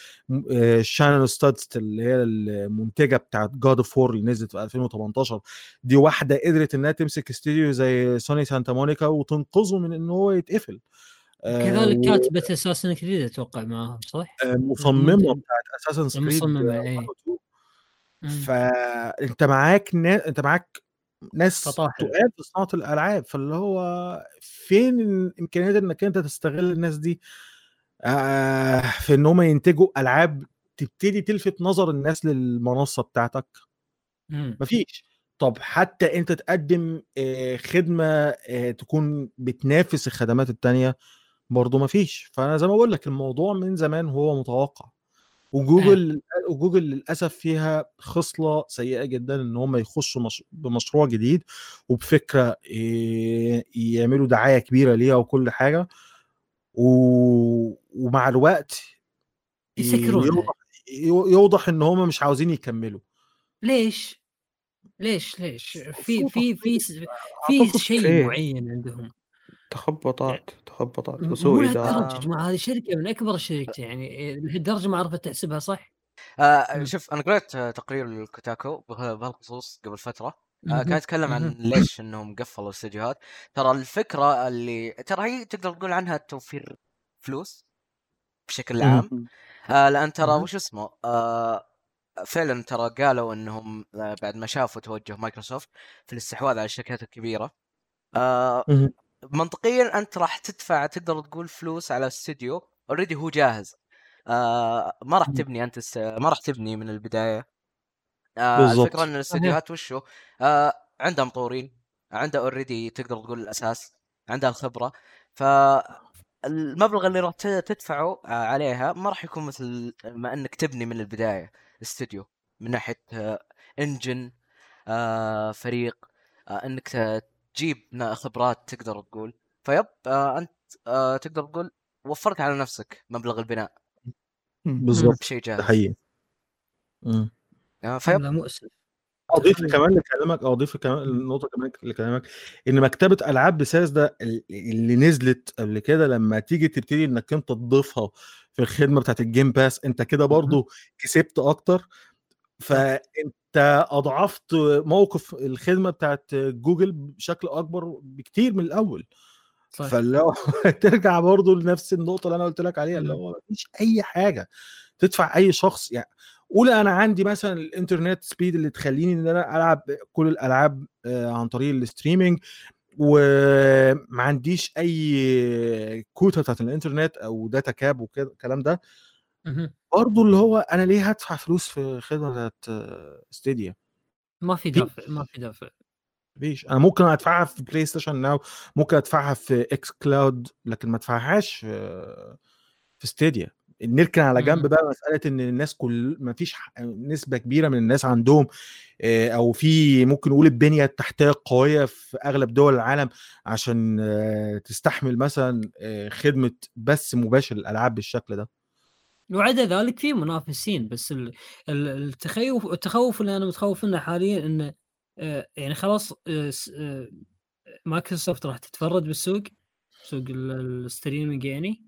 شانون ستادستيل اللي هي المنتجة بتاعت God of War اللي نزلت في 2018 دي واحدة قدرت إنها تمسك استوديو زي Sony Santa Monica وتنقذه من إن هو يتقفل آه، كذلك كاتبة Assassin's Creed أتوقع معاهم صح؟ آه، مصممة بتاعت اساسن كريد المصممة إيه مم. فأنت معاك نا... أنت معاك ناس. تقال في صناعة الألعاب فاللي هو فين الإمكانيات إنك أنت تستغل الناس دي؟ آه في إن هم ينتجوا ألعاب تبتدي تلفت نظر الناس للمنصة بتاعتك. مم. مفيش. طب حتى أنت تقدم آه، خدمة آه، تكون بتنافس الخدمات التانية برضه مفيش. فأنا زي ما بقول لك الموضوع من زمان هو متوقع. وجوجل وجوجل للأسف فيها خصلة سيئة جدا إن هم يخشوا مش... بمشروع جديد وبفكرة. يعملوا دعاية كبيرة ليها وكل حاجة و... ومع الوقت. يوضح يوضح إن هم مش عاوزين يكملوا ليش؟ ليش ليش؟ في في في في شيء. معين عندهم تخبطات تخبطات مو وسوء لهالدرجه إدارة يا جماعة هذه شركة من أكبر الشركات يعني لهالدرجة ما عرفت تحسبها صح؟ آه. شوف أنا قريت تقرير ال Kotaku بها- بهالخصوص قبل فترة آه. كان يتكلم عن. ليش إنهم قفلوا الاستديوهات ترى الفكرة اللي ترى هي تقدر تقول عنها توفير فلوس بشكل. عام آه لأن ترى. وش اسمه آه فعلا ترى قالوا إنهم آه بعد ما شافوا توجه مايكروسوفت في الاستحواذ على الشركات الكبيرة آه. منطقيا أنت راح تدفع تقدر تقول فلوس على استوديو already هو جاهز. آه ما راح. تبني أنت الس... ما راح تبني من البداية. آه بالضبط. الفكرة إن الاستديوهات وشو؟ آه عندها مطورين عندها already تقدر تقول الأساس عندها الخبرة. ف المبلغ اللي راح تدفعه عليها ما راح يكون مثل ما إنك تبني من البداية استوديو. من ناحية انجن فريق إنك تجيب نا- خبرات تقدر تقول. فيب آه، أنت آه، تقدر تقول وفرت على نفسك مبلغ البناء. بالظبط بشيء ده جاهز. حقيقي. آه، فيب. مؤسف. أضيف. كمان لكلامك أضيف كمان النقطه كمان لكلامك إن مكتبة ألعاب بساس ده اللي نزلت قبل كده لما تيجي تبتدي إنك أنت تضيفها في الخدمة بتاعت ال Game Pass أنت كده برضو كسبت أكتر. فأنت أضعفت موقف الخدمة بتاعت جوجل بشكل أكبر بكتير من الأول. صح فاللي هو ترجع برضو لنفس النقطة اللي أنا قلت لك عليها اللي. هو مفيش أي حاجة تدفع أي شخص. يعني قول أنا عندي مثلا الإنترنت speed اللي تخليني إن أنا ألعب كل الألعاب آه، عن طريق ال streaming وما عنديش أي كوتا بتاعت الإنترنت أو data cap وكده الكلام ده. برضه اللي هو أنا ليه هدفع فلوس في خدمة بتاعت ستيديا؟ ما في دافع ما في دافع مفيش أنا ممكن أدفعها في PlayStation Now ممكن أدفعها في xCloud لكن ما أدفعهاش في في ستيديا. نركن ده على جنب. بقى مسألة إن الناس كل ما فيش نسبة كبيرة من الناس عندهم آه، أو في ممكن نقول البنية التحتية القوية في أغلب دول العالم عشان آه، تستحمل مثلا آه، خدمة بث مباشر للالعاب بالشكل ده. وعدا ذلك في منافسين بس ال- ال- التخوف التخوف اللي أنا متخوف منه حاليا إنه آه، يعني خلاص آه، آه، مايكروسوفت راح تتفرد بالسوق سوق ال- ال streaming يعني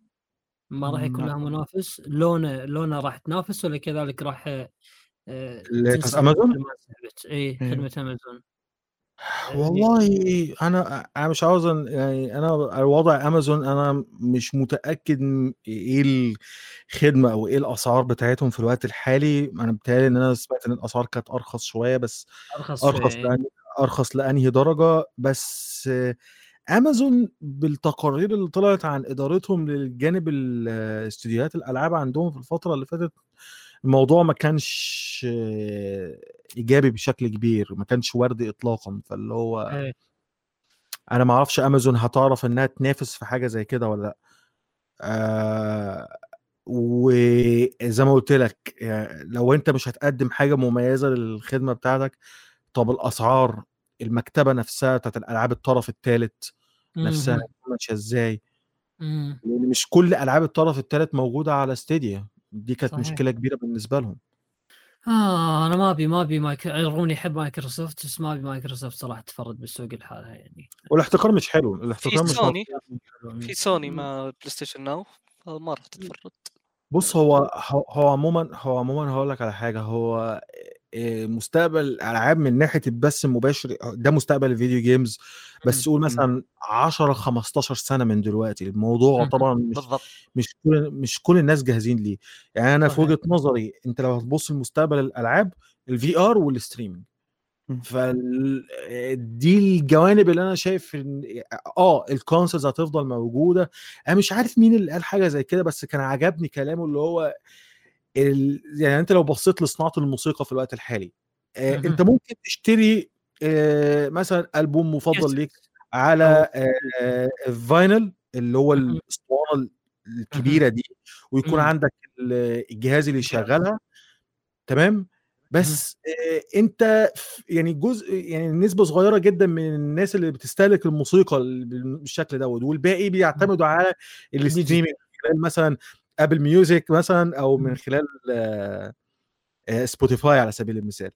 ما راح يكون ما- لها منافس لونه لونه راح تنافس ولا كذلك راح انسحبت اي مم. خدمة أمازون. والله أنا أنا مش عاوز يعني أنا الوضع امازون أنا مش متأكد إيه الخدمة أو إيه الأسعار بتاعتهم في الوقت الحالي. أنا بتهيألي إن أنا سمعت إن الأسعار كانت أرخص شوية بس أرخص أرخص. يعني أرخص لأنهي درجة. بس امازون بالتقارير اللي طلعت عن إدارتهم للجانب استديوهات الألعاب عندهم في الفترة اللي فاتت الموضوع ما كانش إيجابي بشكل كبير ما كانش وردي اطلاقا فاللي هو إيه. أنا ما أعرفش أمازون هتعرف إنها تنافس في حاجة زي كده ولا لأ آه وزي ما قلت لك يعني لو أنت مش هتقدم حاجة مميزة للخدمة بتاعتك طب الأسعار المكتبة نفسها بتاعت الألعاب الطرف الثالث نفسها. ماشية إزاي. لأن مش كل ألعاب الطرف الثالث موجودة على ستيديا دي كانت صحيح. مشكلة كبيرة بالنسبة لهم آه أنا ما أبي ما أبي مايك رغم يحب مايكروسوفت بس ما أبي مايكروسوفت صراحة تفرد بالسوق لحالها يعني والاحتكار مش حلو الاحتكار مش سوني. في سوني مع PlayStation Now ما راح تتفرد بص هو هو هو عموما هو عموما هقول لك على حاجة هو مستقبل الالعاب من ناحية البث المباشر ده مستقبل ال video games بس قول مثلا 10 15 سنة من دلوقتي الموضوع مم. طبعا مش بالضبط مش كل مش كل الناس جاهزين ليه يعني أنا في. وجهة نظري أنت لو هتبص لمستقبل الألعاب ال VR وال streaming مم. فال دي الجوانب اللي أنا شايف إن آه ال consoles هتفضل موجودة أنا مش عارف مين اللي قال حاجة زي كده بس كان عجبني كلامه اللي هو ال... يعني أنت لو بصيت لصناعة الموسيقى في الوقت الحالي آه. أنت ممكن تشتري آه مثلا ألبوم مفضل. ليك على آه vinyl اللي هو. الأسطوانة الكبيرة دي ويكون. عندك ال- الجهاز اللي يشغلها تمام بس آه أنت يعني جزء يعني نسبة صغيرة جدا من الناس اللي بتستهلك الموسيقى ال- بالشكل دوت والباقي بيعتمدوا على ال streaming مثلا Apple Music مثلا أو من مم. خلال آه، آه، Spotify على سبيل المثال.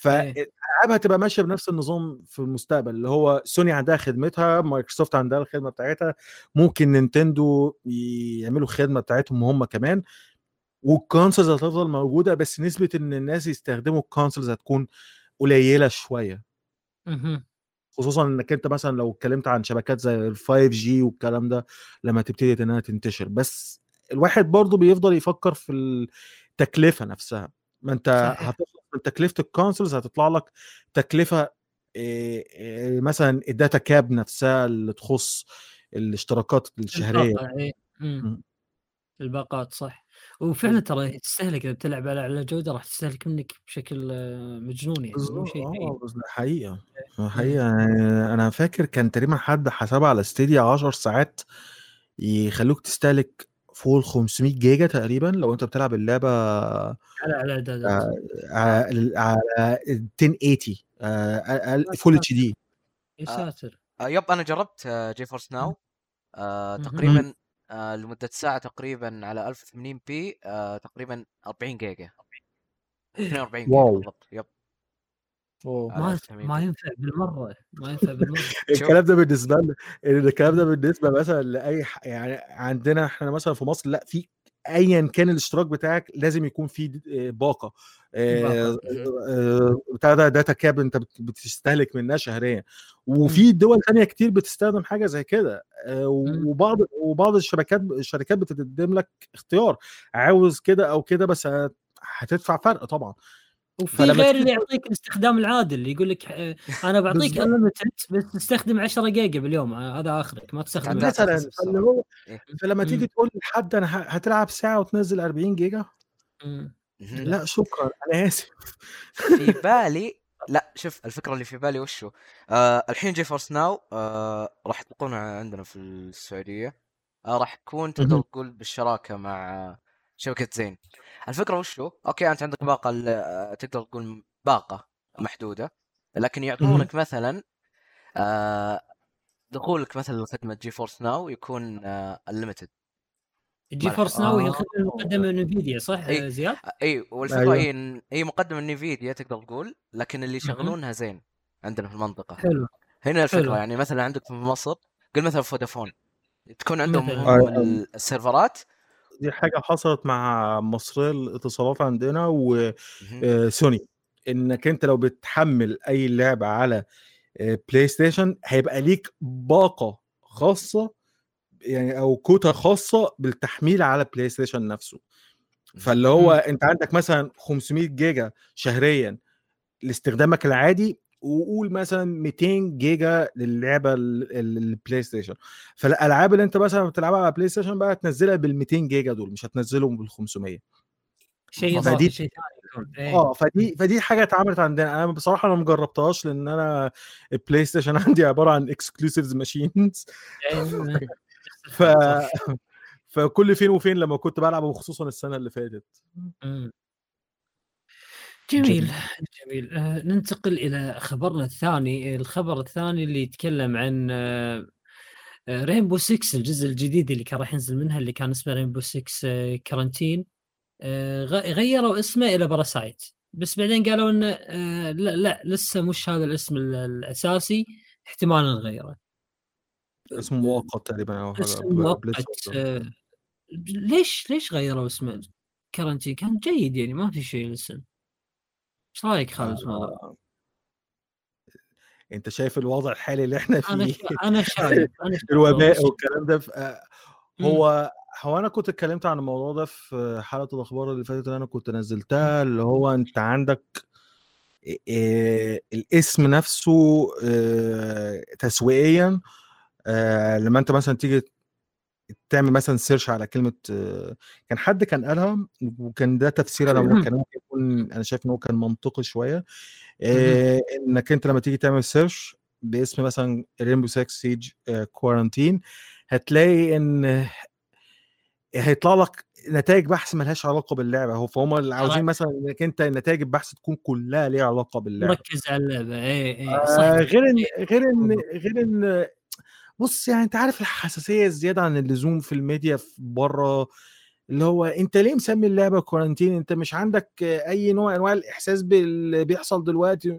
فالالعاب هتبقى ماشية بنفس النظام في المستقبل اللي هو سوني عندها خدمتها مايكروسوفت عندها الخدمة بتاعتها ممكن نينتندو يعملوا خدمه بتاعتهم هم كمان وال consoles هتفضل موجودة بس نسبة إن الناس يستخدموا ال consoles هتكون قليلة شوية. خصوصا إنك أنت مثلا لو اتكلمت عن شبكات زي ال 5G والكلام ده لما تبتدي إنها تنتشر بس الواحد برضه بيفضل يفكر في التكلفة نفسها. ما أنت. هتخلص من تكلفة ال consoles هتطلع لك تكلفة إيه إيه مثلا ال data cap نفسها اللي تخص الاشتراكات الشهرية. إيه. الباقات صح. وفعلا ترى تستهلك إذا بتلعب على اعلى جودة راح تستهلك منك بشكل آه، مجنون يعني مو شيء هين. بس ده حقيقة. حقيقة. يعني أنا فاكر كان تقريبا حد حسبها على ستيديا 10 ساعات يخلوك تستهلك فوق ال 500 جيجا تقريبا لو أنت بتلعب اللعبة على على آه، على على 1080 آه، full H D يا ساتر آه yep أنا جربت آه GeForce Now آه. تقريبا آه لمدة ساعة تقريبا على 1080 p آه تقريبا 40 جيجا 42 جيجا. بالضبط yep. على ما 1080 ما. ينفع بالمرة ما ينفع بالمرة. الكلام ده بالنسبة لنا الكلام ده بالنسبة مثلا لأي ح... يعني عندنا إحنا مثلا في مصر لأ في ايا كان الاشتراك بتاعك لازم يكون في آه، باقة. آه، آه، بتاع ده data cap أنت بت- بتستهلك منها شهريا. وفي دول ثانية كتير بتستخدم حاجة زي كده. وبعض وبعض الشبكات الشركات بتقدم لك اختيار. عاوز كده أو كده بس هت- هتدفع فرق طبعا. وفي غير اللي يعطيك الاستخدام العادل اللي يقول لك أنا بعطيك. unlimited بس تستخدم 10 جيجا باليوم هذا آخرك ما تستخدم أكثر. مثلا فاللي السرعة. هو إيه. فلما تيجي. تقول لحد أنا ه- هتلعب ساعة وتنزل 40 جيجا. لا شكرا أنا آسف في بالي لا شوف الفكرة اللي في بالي وشو آه الحين GeForce Now آه راح يطلقونها عندنا في السعودية آه راح تكون تقدر. تقول بالشراكة مع شبكة زين الفكرة وشو okay أنت عندك باقة ال- آه، تقدر تقول باقة محدودة لكن يعطونك مثلا آه دخولك مثلا لخدمة GeForce Now يكون آه unlimited GeForce Now هي آه. الخدمه المقدمه من Nvidia صح. آه، زياد؟ إي والفكرة أيوة. هي مقدمة Nvidia تقدر تقول لكن اللي. يشغلونها زين عندنا في المنطقة حلو هنا الفكرة حلو. يعني مثلا عندك في مصر قل مثلا فودافون تكون عندهم آه. ال- السيرفرات دي حاجة حصلت مع مصرية الاتصالات عندنا. وسوني إنك أنت لو بتحمل أي لعبة على آه، PlayStation هيبقى ليك باقة خاصة يعني أو كوتا خاصة بالتحميل على PlayStation نفسه فاللي هو. أنت عندك مثلا 500 جيجا شهريا لاستخدامك العادي وقول مثلا 200 جيجا للعبة ال- ال- ال PlayStation فالألعاب اللي أنت مثلا بتلعبها على PlayStation بقى تنزلها بال 200 جيجا دول مش هتنزلهم بال 500 شيء فدي- اضافي شيء ثاني يكون إيه. آه فدي فدي حاجة اتعملت عندنا أنا بصراحة أنا ما جربتهاش لأن أنا ال PlayStation عندي عبارة عن exclusives machines. ف فكل فين وفين لما كنت بلعب وخصوصا السنة اللي فاتت مم. جميل جميل. آه ننتقل إلى خبرنا الثاني الخبر الثاني اللي يتكلم عن آه Rainbow 6 الجزء الجديد اللي كان راح ينزل منها اللي كان اسمه Rainbow 6 آه Quarantine آه غ- غيروا اسمه إلى Parasite بس بعدين قالوا إنه آه لا لا لسه مش هذا الاسم ال- الأساسي احتمال نغيره. اسمه مؤقت تقريبا أو اسم مؤقت. آه. ليش ليش غيروا اسمه كارنتين كان جيد يعني ما في شيء الاسم إيش رأيك خالد؟ آه. أنت شايف الوضع الحالي اللي إحنا أنا فيه شا- أنا شايف أنا شايف الوباء والكلام ده آه، مم. هو هو أنا كنت اتكلمت عن الموضوع ده في حلقة الأخبار اللي فاتت اللي أنا كنت نزلتها اللي هو أنت عندك الاسم نفسه تسويقيا لما أنت مثلا تيجي تعمل مثلا search على كلمة آه، كان حد كان قالها وكان ده تفسير أنا ممكن ممكن يكون أنا شايف إن هو كان منطقي شوية. آه، إنك أنت لما تيجي تعمل search باسم مثلا Rainbow 6 Siege Quarantine هتلاقي إن هيطلع لك نتائج بحث ملهاش علاقة باللعبة. هو فهم اللي عاوزين مثلا إنك أنت نتائج البحث تكون كلها ليها علاقة باللعبة. مركز على اللعبه اي اي آه صح غير إن غير إن غير إن بص يعني أنت عارف الحساسية الزيادة عن اللزوم في الميديا في بره اللي هو أنت ليه مسمي اللعبة Quarantine أنت مش عندك أي نوع أنواع الإحساس باللي بيحصل دلوقتي؟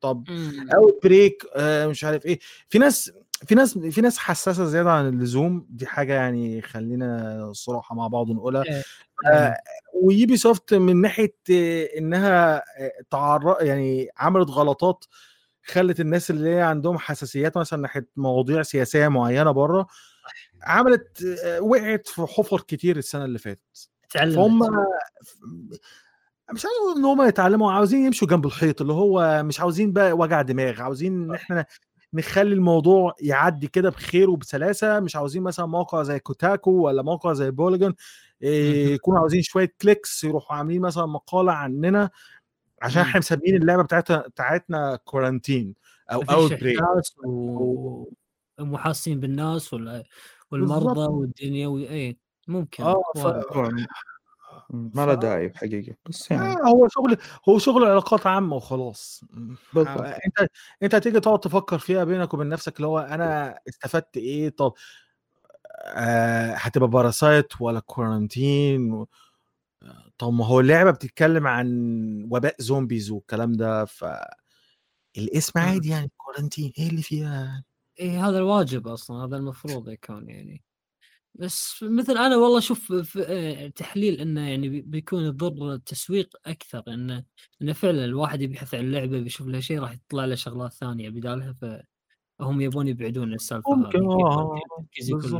طب. outbreak مش عارف إيه. في ناس في ناس في ناس حساسة زيادة عن اللزوم دي حاجة يعني خلينا صراحة مع بعض نقولها. آه، و Ubisoft من ناحية آه، إنها آه، تعر يعني عملت غلطات خلت الناس اللي هي عندهم حساسيات مثلا ناحية مواضيع سياسية معينة بره عملت آه، وقعت في حفر كتير السنة اللي فاتت. فهم مش عايز أقول إن هم يتعلموا عاوزين يمشوا جنب الحيط اللي هو مش عاوزين بقى وجع دماغ عاوزين إن إحنا نخلي الموضوع يعدي كده بخير وبسلاسة. مش عاوزين مثلا موقع زي Kotaku ولا موقع زي Polygon مهم. يكونوا عاوزين شوية clicks يروحوا عاملين مثلا مقالة عننا عشان مم. إحنا مسميين اللعبة بتاعتنا بتاعتنا Quarantine أو outbreak و- ومش حاسين بالناس وال- والمرضى بالضبط. والدنيا و... إيه ممكن آه ف... ما له داعي حقيقة بس يعني آه هو شغل هو شغل علاقات عامة وخلاص بالضبط. آه، أنت أنت هتيجي تقعد تفكر فيها بينك وبين نفسك اللي هو أنا استفدت إيه طب آه هتبقى Parasite ولا Quarantine و... طب ما هو اللعبة بتتكلم عن وباء zombies والكلام ده فالاسم مم. عادي يعني Quarantine إيه اللي فيها إيه هذا الواجب أصلا هذا المفروض يكون يعني. بس مثل أنا والله آه، تحليل إنه يعني بي- بيكون يضر التسويق أكثر انه انه فعلا الواحد يبحث عن لعبة بيشوف لها شيء راح يطلع له شغلات ثانية بدالها فهم يبون يبعدون السالفة ممكن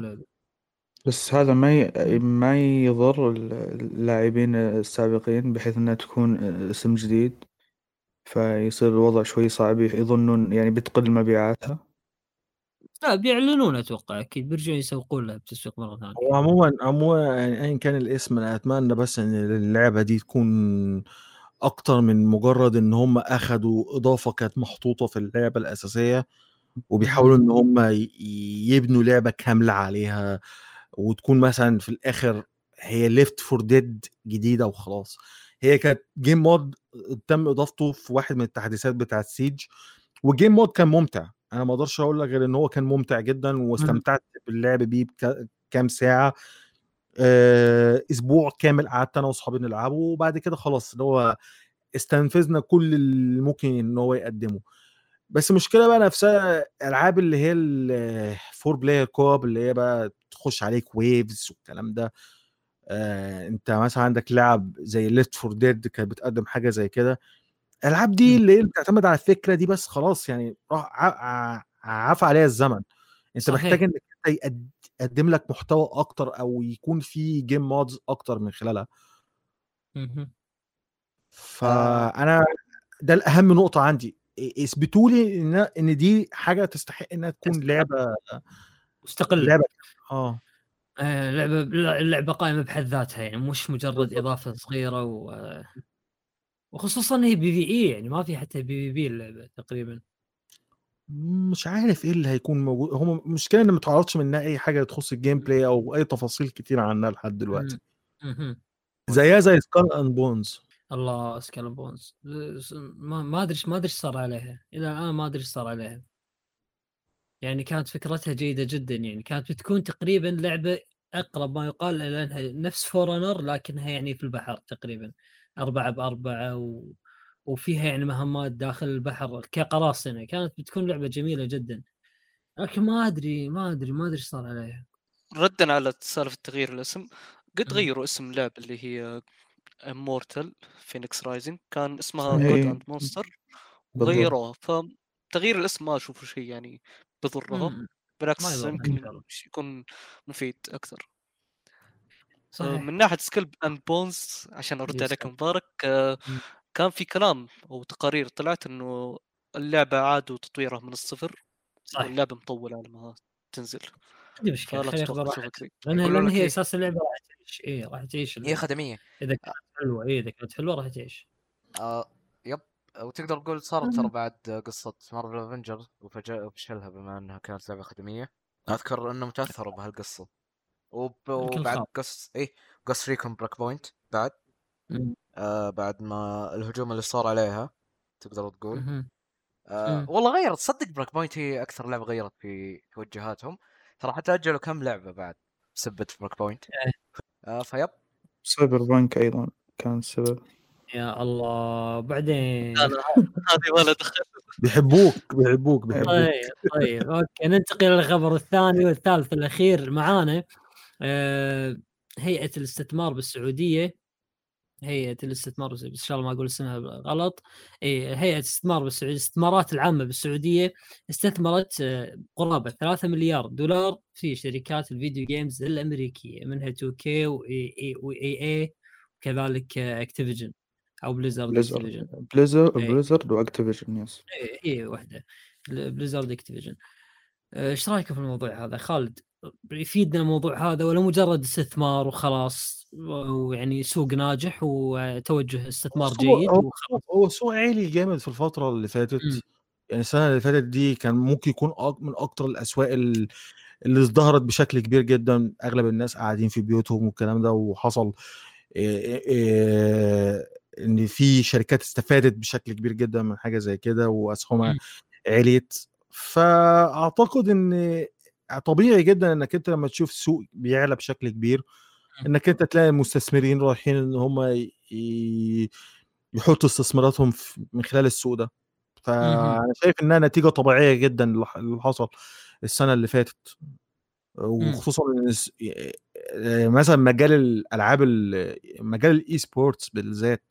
هذه بس هذا ما ي... ما يضر اللاعبين السابقين بحيث إنها تكون اسم جديد. فيصير الوضع شوي صعب يظنون يعني بتقل مبيعاتها. لا بيعلنون أتوقع أكيد بيرجعون يسوقون لها بتسويق مرة ثانية. هو عموما عموما يعني ايا كان الاسم أنا أتمنى بس إن اللعبة دي تكون أكتر من مجرد إن هم أخدوا إضافة كانت محطوطة في اللعبة الأساسية وبيحاولوا إن هم ي- يبنوا لعبة كاملة عليها. وتكون مثلا في الآخر هي Left 4 Dead جديدة وخلاص. هي كانت game mode تم إضافته في واحد من التحديثات بتاعت Siege وال game mode كان ممتع. أنا ما أقدرش أقول لك غير إن هو كان ممتع جدا واستمتعت باللعب بيه بك- كام ساعة. أسبوع كامل قعدت أنا وأصحابي نلعبه وبعد كده خلاص اللي هو استنفذنا كل اللي ممكن إن هو يقدمه. بس المشكلة بقى نفسها ألعاب اللي هي ال four player co-op اللي هي بقى تخش عليك waves والكلام ده آه أنت مثلا عندك لعب زي Left 4 Dead كانت بتقدم حاجة زي كده الألعاب دي مم. اللي بتعتمد على الفكرة دي بس خلاص يعني عفى عليها الزمن أنت صحيح. محتاج انك يقدم لك محتوى أكتر أو يكون في game modes أكتر من خلالها. فأنا ده الأهم نقطة عندي اثبتوا لي إن إن دي حاجة تستحق إنها تكون لعبة مستقلة. لعبة آه. آه، لعبة اللعبه قائمة بحد ذاتها يعني مش مجرد إضافة صغيرة و... وخصوصا هي PvE يعني ما في حتى PvP اللعبة تقريبا. مش عارف إيه اللي هيكون موجود. هم المشكلة ان ما تعرضش منها أي حاجة تخص ال gameplay أو أي تفاصيل كتير عنها لحد دلوقتي. زيها زي Skull and Bones الله Skull Bones ما أدري ما أدري إيش صار عليها. إلى الآن ما أدري إيش صار عليها. يعني كانت فكرتها جيدة جدا يعني. كانت بتكون تقريبا لعبة أقرب ما يقال إلى أنها نفس For Honor لكنها يعني في البحر تقريبا. أربعة بأربعة و... وفيها يعني مهمات داخل البحر كقراصنة. كانت بتكون لعبة جميلة جدا. لكن ما أدري ما أدري ما أدري إيش صار عليها. ردا على سالفة تغيير الاسم. قد. غيروا اسم اللعبه اللي هي Immortals Fenyx Rising كان اسمها. Gods and Monsters. وغيروها فتغيير الاسم ما أشوفه شيء يعني بضرها مم. ما بالعكس إن يمكن. يكون مفيد أكثر صحيح من ناحية Skull and Bones عشان أرد. عليك مبارك آه، مم. كان في كلام أو تقارير طلعت إنه اللعبة عادوا تطويرها من الصفر صح واللعبة مطولة على ما تنزل عندي خليها تتوقع ياخذ لك هي إيه؟ أساس اللعبة راح تعيش إيه راح تعيش هي. خدمية إذا كانت حلوة إيه إذا كانت حلوة راح تعيش آه yep وتقدر تقول صارت ترى مم. بعد قصة Marvel Avengers وفشلها بما إنها كانت لعبة خدمية أذكر إنهم تأثروا بهالقصة وب... وبعد. Ghost إيه Ghost Recon Breakpoint بعد مم. آه بعد ما الهجوم اللي صار عليها تقدر تقول مهم. آه. والله غيرت صدق بريك بوينت هي أكثر لعبة غيرت في توجهاتهم ترى حتى اجلوا كم لعبة بعد؟ بسبة بريك بوينت إيه. آه فيب. سايبر بانك أيضا كان السبب. يا الله. بعدين. هذه ولا دخل. بيحبوك بيحبوك بيحبوك. طيب طيب. أوكي ننتقل للخبر الثاني والثالث الأخير معانا. آه، هيئة الاستثمار بالسعودية هيئه الاستثمار بالس- ان شاء الله ما أقول اسمها غلط. إي هيئه الاستثمار بالسعوديه الاستثمارات العامة بالسعودية استثمرت آه، قرابة 3 مليار دولار في شركات ال video games الأمريكية منها 2K و EA وكذلك Activision أو Blizzard Blizzard Blizzard. Blizzard و Activision yes هي واحدة Blizzard Activision إيش رأيكم في الموضوع هذا؟ خالد؟ يفيدنا الموضوع هذا ولا مجرد استثمار وخلاص ويعني سوق ناجح وتوجه استثمار جيد هو, وخلاص هو سوق عالي جامد في الفترة اللي فاتت مم. يعني السنة اللي فاتت دي كان ممكن يكون من أكتر الأسواق ال- اللي ازدهرت بشكل كبير جدا أغلب الناس قاعدين في بيوتهم والكلام ده وحصل إيه إيه إن في شركات استفادت بشكل كبير جدا من حاجة زي كده وأسهمها مم. عليت فأعتقد إن طبيعي جدا إنك أنت لما تشوف السوق بيعلى بشكل كبير إنك أنت تلاقي المستثمرين رايحين إن هم يحطوا استثماراتهم من خلال السوق ده. فأنا شايف إنها نتيجة طبيعية جدا اللي حصل السنة اللي فاتت. وخصوصا الس- آه، مثلا مجال الألعاب ال- مجال ال e-sports بالذات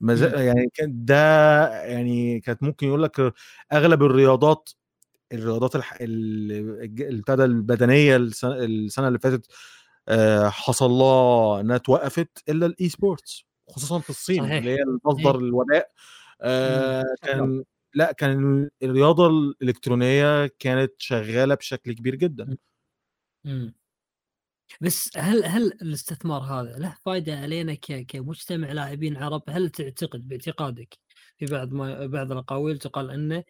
مز- مم. يعني كان ده يعني كانت ممكن يقول لك أغلب الرياضات الرياضات الح... البتاع البدنية السنة, اللي فاتت آه، حصل لها إنها توقفت إلا ال e-sports خصوصا في الصين صحيح. اللي هي مصدر إيه. الوباء آه، مم. كان لأ كان الرياضة الإلكترونية كانت شغالة بشكل كبير جدا مم. بس هل هل الاستثمار هذا له فائده علينا ك- كمجتمع لاعبين عرب؟ هل تعتقد باعتقادك في بعض ما بعض الأقاويل تقال أنه آه،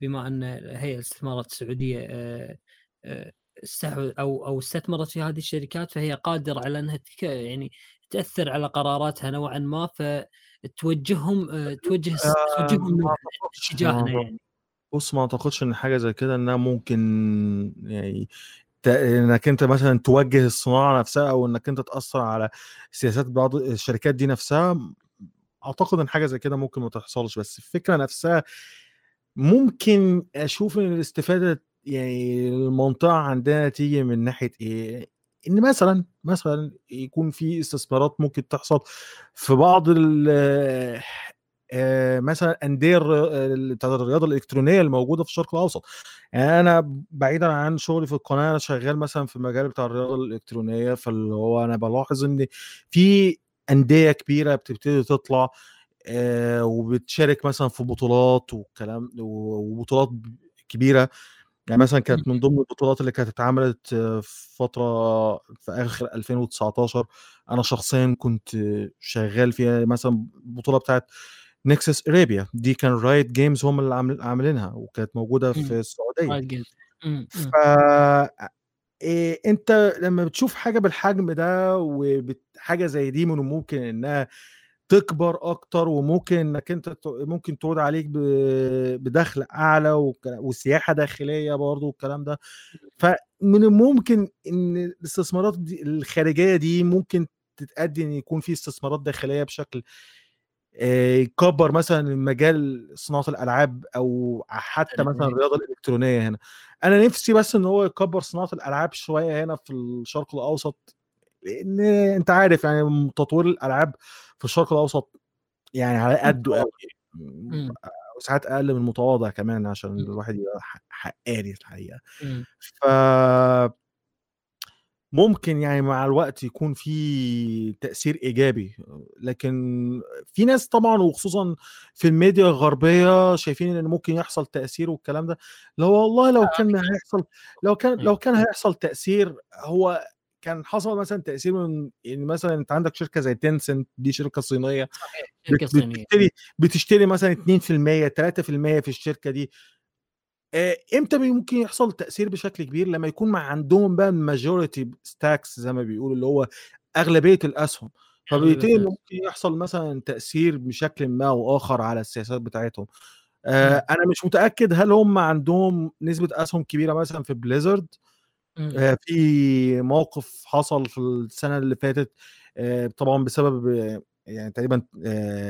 بما أن هيئه الاستثمارات السعودية آه، آه، استحوذ أو أو استثمرت في هذه الشركات فهي قادرة على أنها يعني تأثر على قراراتها نوعا ما فتوجههم آه، توجه آه، توجههم اتجاهنا يعني. بص ما أعتقدش إن حاجة زي كده إنها ممكن يعني إنك أنت مثلا توجه الصناعة نفسها أو إنك أنت تأثر على سياسات بعض الشركات دي نفسها. أعتقد إن حاجة زي كده ممكن ما تحصلش. بس الفكرة نفسها ممكن أشوف إن الاستفادة يعني المنطقة عندنا تيجي من ناحية إيه؟ إن مثلا مثلا يكون في استثمارات ممكن تحصل في بعض ال آه، مثلا أندية الرياضة الإلكترونية الموجودة في الشرق الأوسط. يعني أنا بعيدا عن شغلي في القناة أنا شغال مثلا في المجال بتاع الرياضة الإلكترونية فاللي هو أنا بلاحظ إن في أندية كبيرة بتبتدي تطلع وبتشارك مثلا في بطولات والكلام وبطولات كبيرة. يعني مثلا كانت من ضمن البطولات اللي كانت اتعملت في فترة في آخر 2019 أنا شخصيا كنت شغال فيها مثلا البطوله بتاعت Nexus Arabia دي كان Riot Games هم اللي عاملينها وكانت موجودة في السعودية. ف إيه أنت لما بتشوف حاجة بالحجم ده وحاجه زي دي من الممكن إنها تكبر أكتر وممكن إنك أنت ممكن تعود عليك بدخل أعلى وسياحة داخلية برضه والكلام ده. فمن الممكن إن الاستثمارات دي الخارجية دي ممكن تتأدي إن يكون في استثمارات داخلية بشكل يكبر مثلا مجال صناعة الألعاب أو حتى مثلا الرياضة الإلكترونية هنا. أنا نفسي بس إن هو يكبر صناعة الألعاب شوية هنا في الشرق الأوسط. لأن أنت عارف يعني تطوير الألعاب في الشرق الأوسط يعني على قده قوي وساعات أقل من المتواضع كمان عشان الواحد يبقى حقاني الحقيقة. ف ممكن يعني مع الوقت يكون في تأثير إيجابي لكن في ناس طبعا وخصوصا في الميديا الغربية شايفين إن ممكن يحصل تأثير والكلام ده. لو والله لو كان هيحصل لو كان لو كان هيحصل تأثير هو كان حصل مثلا تأثير من يعني مثلا أنت عندك شركة زي Tencent دي شركة صينية شركة صينية. بتشتري بتشتري مثلا 2% 3% في الشركة دي. إمتى ممكن يحصل تأثير بشكل كبير؟ لما يكون مع عندهم بقى majority stakes زي ما بيقولوا اللي هو أغلبية الأسهم. فبالتالي ممكن يحصل مثلا تأثير بشكل ما أو آخر على السياسات بتاعتهم. آه أنا مش متأكد هل هم عندهم نسبة أسهم كبيرة مثلا في Blizzard آه في موقف حصل في السنة اللي فاتت آه طبعا بسبب يعني تقريبا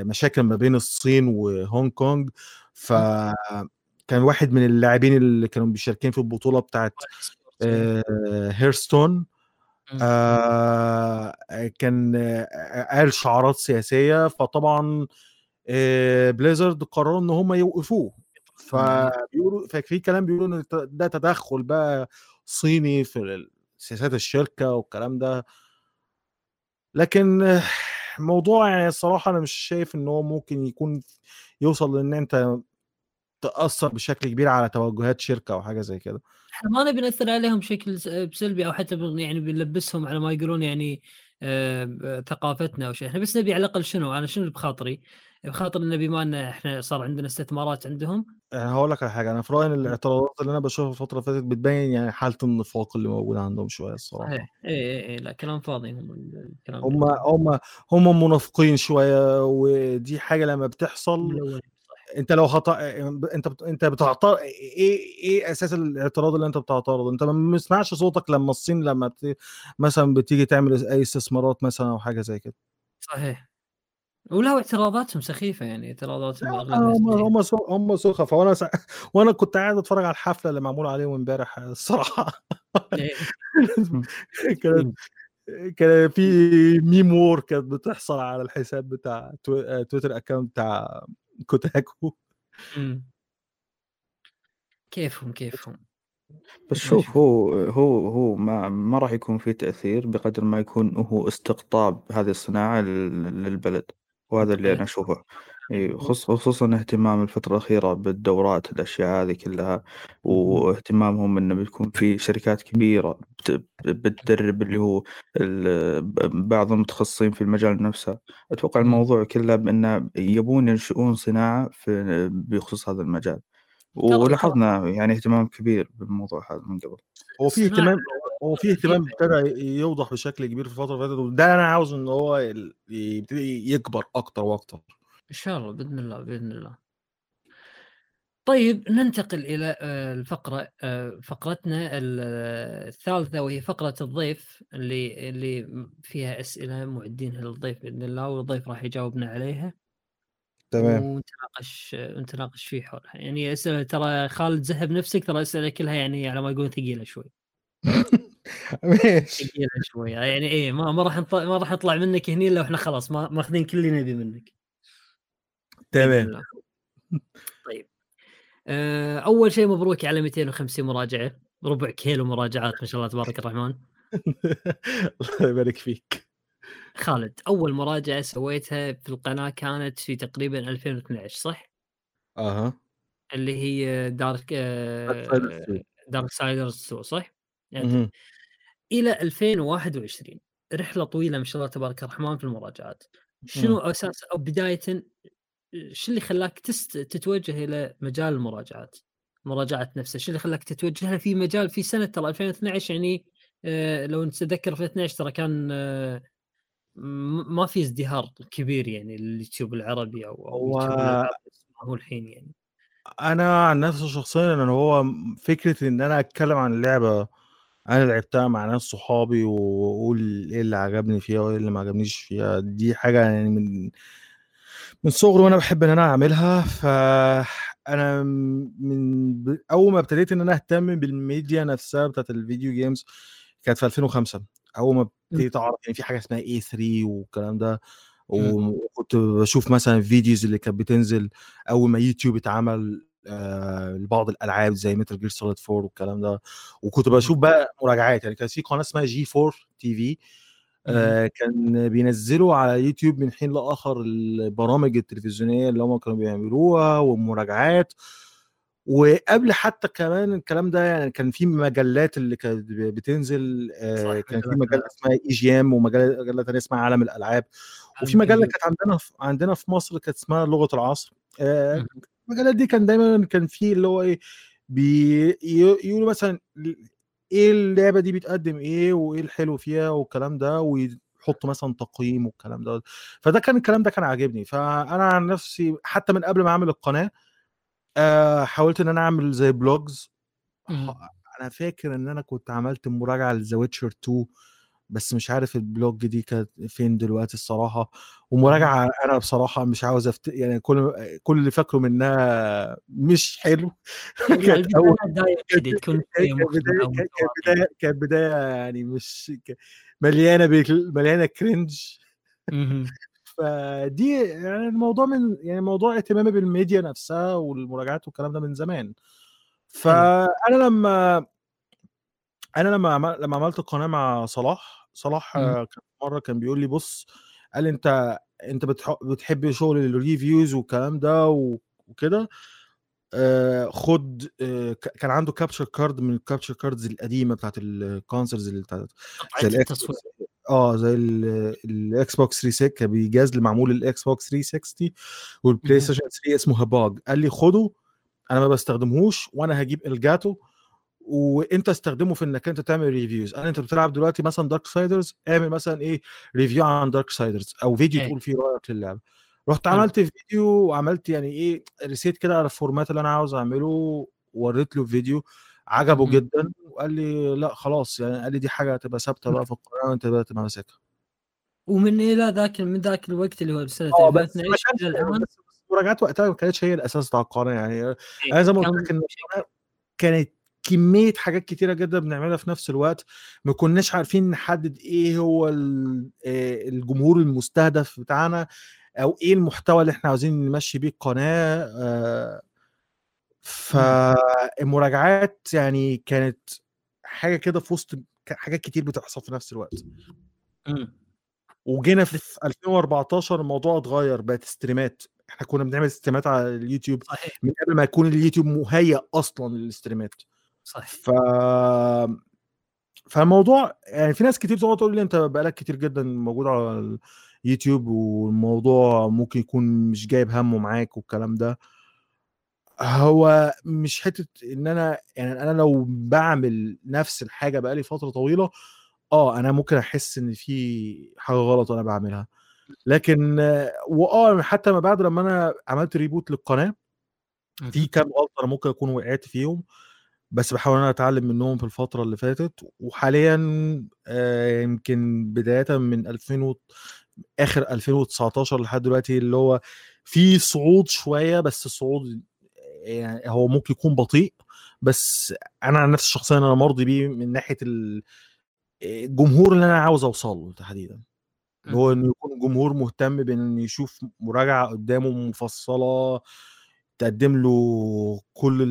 مشاكل ما بين الصين وهونج كونج. ف كان واحد من اللاعبين اللي كانوا بيشاركين في البطولة بتاعت Hearthstone آه كان قال شعارات سياسية. فطبعا بليزرد قرروا إن هم يوقفوه. فبيقولوا ففي كلام بيقولوا إن ده تدخل بقى صيني في سياسات الشركة والكلام ده. لكن موضوع يعني الصراحه أنا مش شايف إن هو ممكن يكون يوصل لإن أنت تأثر بشكل كبير على توجهات شركة أو حاجة زي كده. إحنا ما نبي نأثر عليهم بشكل سلبي أو حتى يعني بنلبسهم على ما يقولون يعني آه ثقافتنا أو شيء. إحنا بس نبي على الأقل شنو؟ أنا شنو بخاطري؟ بخاطر ان بما إن إحنا صار عندنا استثمارات عندهم. يعني هقول لك على حاجة. أنا في رأيي الاعتراضات اللي أنا بشوفها الفترة اللي فاتت بتبين يعني حالة النفاق اللي موجوده عندهم شوية الصراحة. صحيح. اي اي اي لا كلام فاضي. هم الكلام هم هم هم منافقين شوية ودي حاجة لما بتحصل أنت لو خطا أنت. أنت بتعترض إيه إيه أساس الاعتراض اللي أنت بتعترضه؟ أنت ما بتسمعش صوتك لما الصين لما بت... مثلا بتيجي تعمل أي استثمارات مثلا أو حاجة زي كده. صحيح. ولو اعتراضاتهم سخيفة يعني اعتراضاتهم هم هم هم سخفاء وأنا س... وأنا كنت قاعد أتفرج على الحفلة اللي معمولة عليهم امبارح الصراحة. كانت كان في meme war كانت بتحصل على الحساب بتاع Twitter account بتاع Kotaku. كيفهم كيفهم؟ بس شوف هو هو هو ما ما راح يكون في تأثير بقدر ما يكون هو استقطاب هذه الصناعة للبلد. وهذا اللي أنا أشوفه. خصوصا اهتمام الفترة الأخيرة بالدورات الأشياء هذه كلها واهتمامهم إنه بيكون في شركات كبيرة بتدرب اللي هو بعض المتخصصين في المجال نفسه. أتوقع الموضوع كله بأنه يبون ينشئون صناعة في بخصوص هذا المجال. ولاحظنا يعني اهتمام كبير بالموضوع هذا من قبل. هو في اهتمام هو في اهتمام ابتدى يوضح بشكل كبير في الفترة اللي فاتت وده أنا عاوز إن هو يبتدي يكبر أكتر وأكتر. إن شاء الله بإذن الله بإذن الله. طيب ننتقل إلى الفقرة فقرتنا الثالثة وهي فقرة الضيف اللي اللي فيها أسئلة معدينها للضيف بإذن الله والضيف راح يجاوبنا عليها. تمام. ونتناقش نتناقش فيه حولها. يعني أسئلة ترى خالد زهب نفسك ترى أسئلة كلها يعني على ما يقولون ثقيلة شوي. ماشي. ثقيله شوي يعني إيه ما ما راح نطلع ما راح نطلع منك هني إلا وإحنا خلاص ما ماخذين كل اللي نبي منك. تمام. طيب. أول شيء مبروك على 250 مراجعة. ربع كيلو مراجعات ما شاء الله تبارك الرحمن. الله يبارك فيك. خالد أول مراجعة سويتها في القناة كانت في تقريبا 2012 صح؟ أها. اللي هي دارك Darksiders 2. دارك سايدرز 2 صح؟ يعني. إلى 2021 رحلة طويلة ما شاء الله تبارك الرحمن في المراجعات. شنو أساس أو بداية شو اللي خلاك تست... تتوجه إلى مجال المراجعات؟ مراجعة نفسها شو اللي خلاك تتوجه في مجال في سنة ترى 2012 يعني آه لو نتذكر في 12 ترى كان آه ما في ازدهار كبير يعني اليوتيوب العربي أو أو هو- الحين يعني. أنا عن نفسي شخصيا ان هو فكرة إن أنا أتكلم عن اللعبة أنا لعبتها مع ناس صحابي وأقول إيه اللي عجبني فيها وإيه اللي ما عجبنيش فيها. دي حاجة يعني من من صغري وأنا بحب إن أنا أعملها. فانا من ب- أول ما ابتديت إن أنا أهتم بالميديا نفسها بتاعت ال video games كانت في 2005 أول ما ابتديت أعرف يعني في حاجة اسمها E3 والكلام ده وكنت بشوف مثلا ال videos اللي كانت بتنزل أول ما يوتيوب اتعمل آه لبعض الألعاب زي Metal Gear Solid 4 والكلام ده. وكنت بشوف بقى مراجعات يعني كان في قناة اسمها G4 TV آه كان بينزلوا على يوتيوب من حين لآخر البرامج التلفزيونية اللي هم كانوا بيعملوها والمراجعات. وقبل حتى كمان الكلام ده يعني كان في مجلات اللي كانت بتنزل آه كان في مجلة اسمها اي جي ام ومجلة مجلة ثانية اسمها عالم الألعاب. وفي مجلة. كانت عندنا في عندنا في مصر كانت اسمها لغة العصر. آه مهم. المجلات دي كان دايما كان في اللي هو إيه بيقولوا مثلا إيه اللعبة دي بتقدم إيه وإيه الحلو فيها والكلام ده ويحطوا مثلا تقييم والكلام ده فده كان الكلام ده كان عاجبني فأنا عن نفسي حتى من قبل ما أعمل القناة آه حاولت إن أنا أعمل زي blogs مم. أنا فاكر إن أنا كنت عملت مراجعة ل The Witcher 2 بس مش عارف ال blog دي كانت فين دلوقتي الصراحة. ومراجعة أنا بصراحة مش عاوز أفت... يعني كل كل اللي فاكره منها مش حلو. كانت أول البدايه بداية كانت بداية يعني. مش مليانة بك... مليانة cringe. فدي يعني الموضوع من يعني موضوع اهتمامي بالميديا نفسها والمراجعات والكلام ده من زمان. فأنا لما أنا لما عمل... لما عملت القناه مع صلاح صلاح مم. آه، كان مرة كان بيقول لي بص قال أنت أنت بتح... بتحب شغل ال reviews والكلام ده و... وكده آه خد آه كان عنده capture card من ال capture cards القديمة بتاعت ال consoles اللي بتاعت زي الاكس التصوير آه زي ال- الاكس بوكس 360 كان بيجاز معمول الاكس بوكس 360 والبلاي. ستيشن 3 اسمه هباج قال لي خده أنا ما بستخدمهوش وأنا هجيب الجاتو وأنت استخدمه في إنك أنت تعمل reviews أنا أنت بتلعب دلوقتي مثلا دارك سايدرز اعمل مثلا إيه review عن دارك سايدرز أو فيديو إيه. تقول فيه رأيك للعبة. رحت. عملت فيديو وعملت يعني إيه reset كده على ال format اللي أنا عاوز أعمله وريت له فيديو عجبه. جدا وقال لي لأ خلاص يعني قال لي دي حاجة هتبقى ثابتة بقى في القناة وأنت بقى تبقى ماسكها. ومن إلى ذاك من ذاك الوقت اللي هو سنه بس ما 2012 إلى كانش الان بس المراجعات وقتها ما كانتش هي الأساس بتاع القناة يعني. إيه، أنا زي ما قلت لك كانت كمية حاجات كتيرة جدا بنعملها في نفس الوقت. ما كناش عارفين نحدد إيه هو آه، الجمهور المستهدف بتاعنا أو إيه المحتوى اللي إحنا عاوزين نمشي بيه القناة آه، فالمراجعات يعني كانت حاجة كده في وسط حاجات كتير بتحصل في نفس الوقت. وجينا في 2014 الموضوع اتغير بقت stream ات إحنا كنا بنعمل stream ات على اليوتيوب من قبل ما يكون اليوتيوب مهيأ أصلا لل stream ات ف فالموضوع يعني في ناس كتير تقعد تقول لي انت بقالك كتير جدا موجود على اليوتيوب والموضوع ممكن يكون مش جايب همه معاك والكلام ده. هو مش حتة إن أنا يعني أنا لو بعمل نفس الحاجة بقالي فترة طويلة آه أنا ممكن أحس إن في حاجة غلط وأنا بعملها. لكن آه، واه حتى ما بعد لما أنا عملت ريبوت للقناة في. كام غلطة أنا ممكن أكون وقعت فيهم. بس بحاول إن أنا أتعلم منهم في الفترة اللي فاتت وحاليا يمكن بداية من 2000 و... آخر 2019 لحد دلوقتي اللي هو في صعود شوية بس الصعود يعني هو ممكن يكون بطيء بس أنا عن نفسي شخصيا أنا مرضي بيه من ناحية ال- الجمهور اللي أنا عاوز أوصل له تحديدا. اللي هو إنه يكون جمهور مهتم بإن يشوف مراجعة قدامه مفصلة تقدم له كل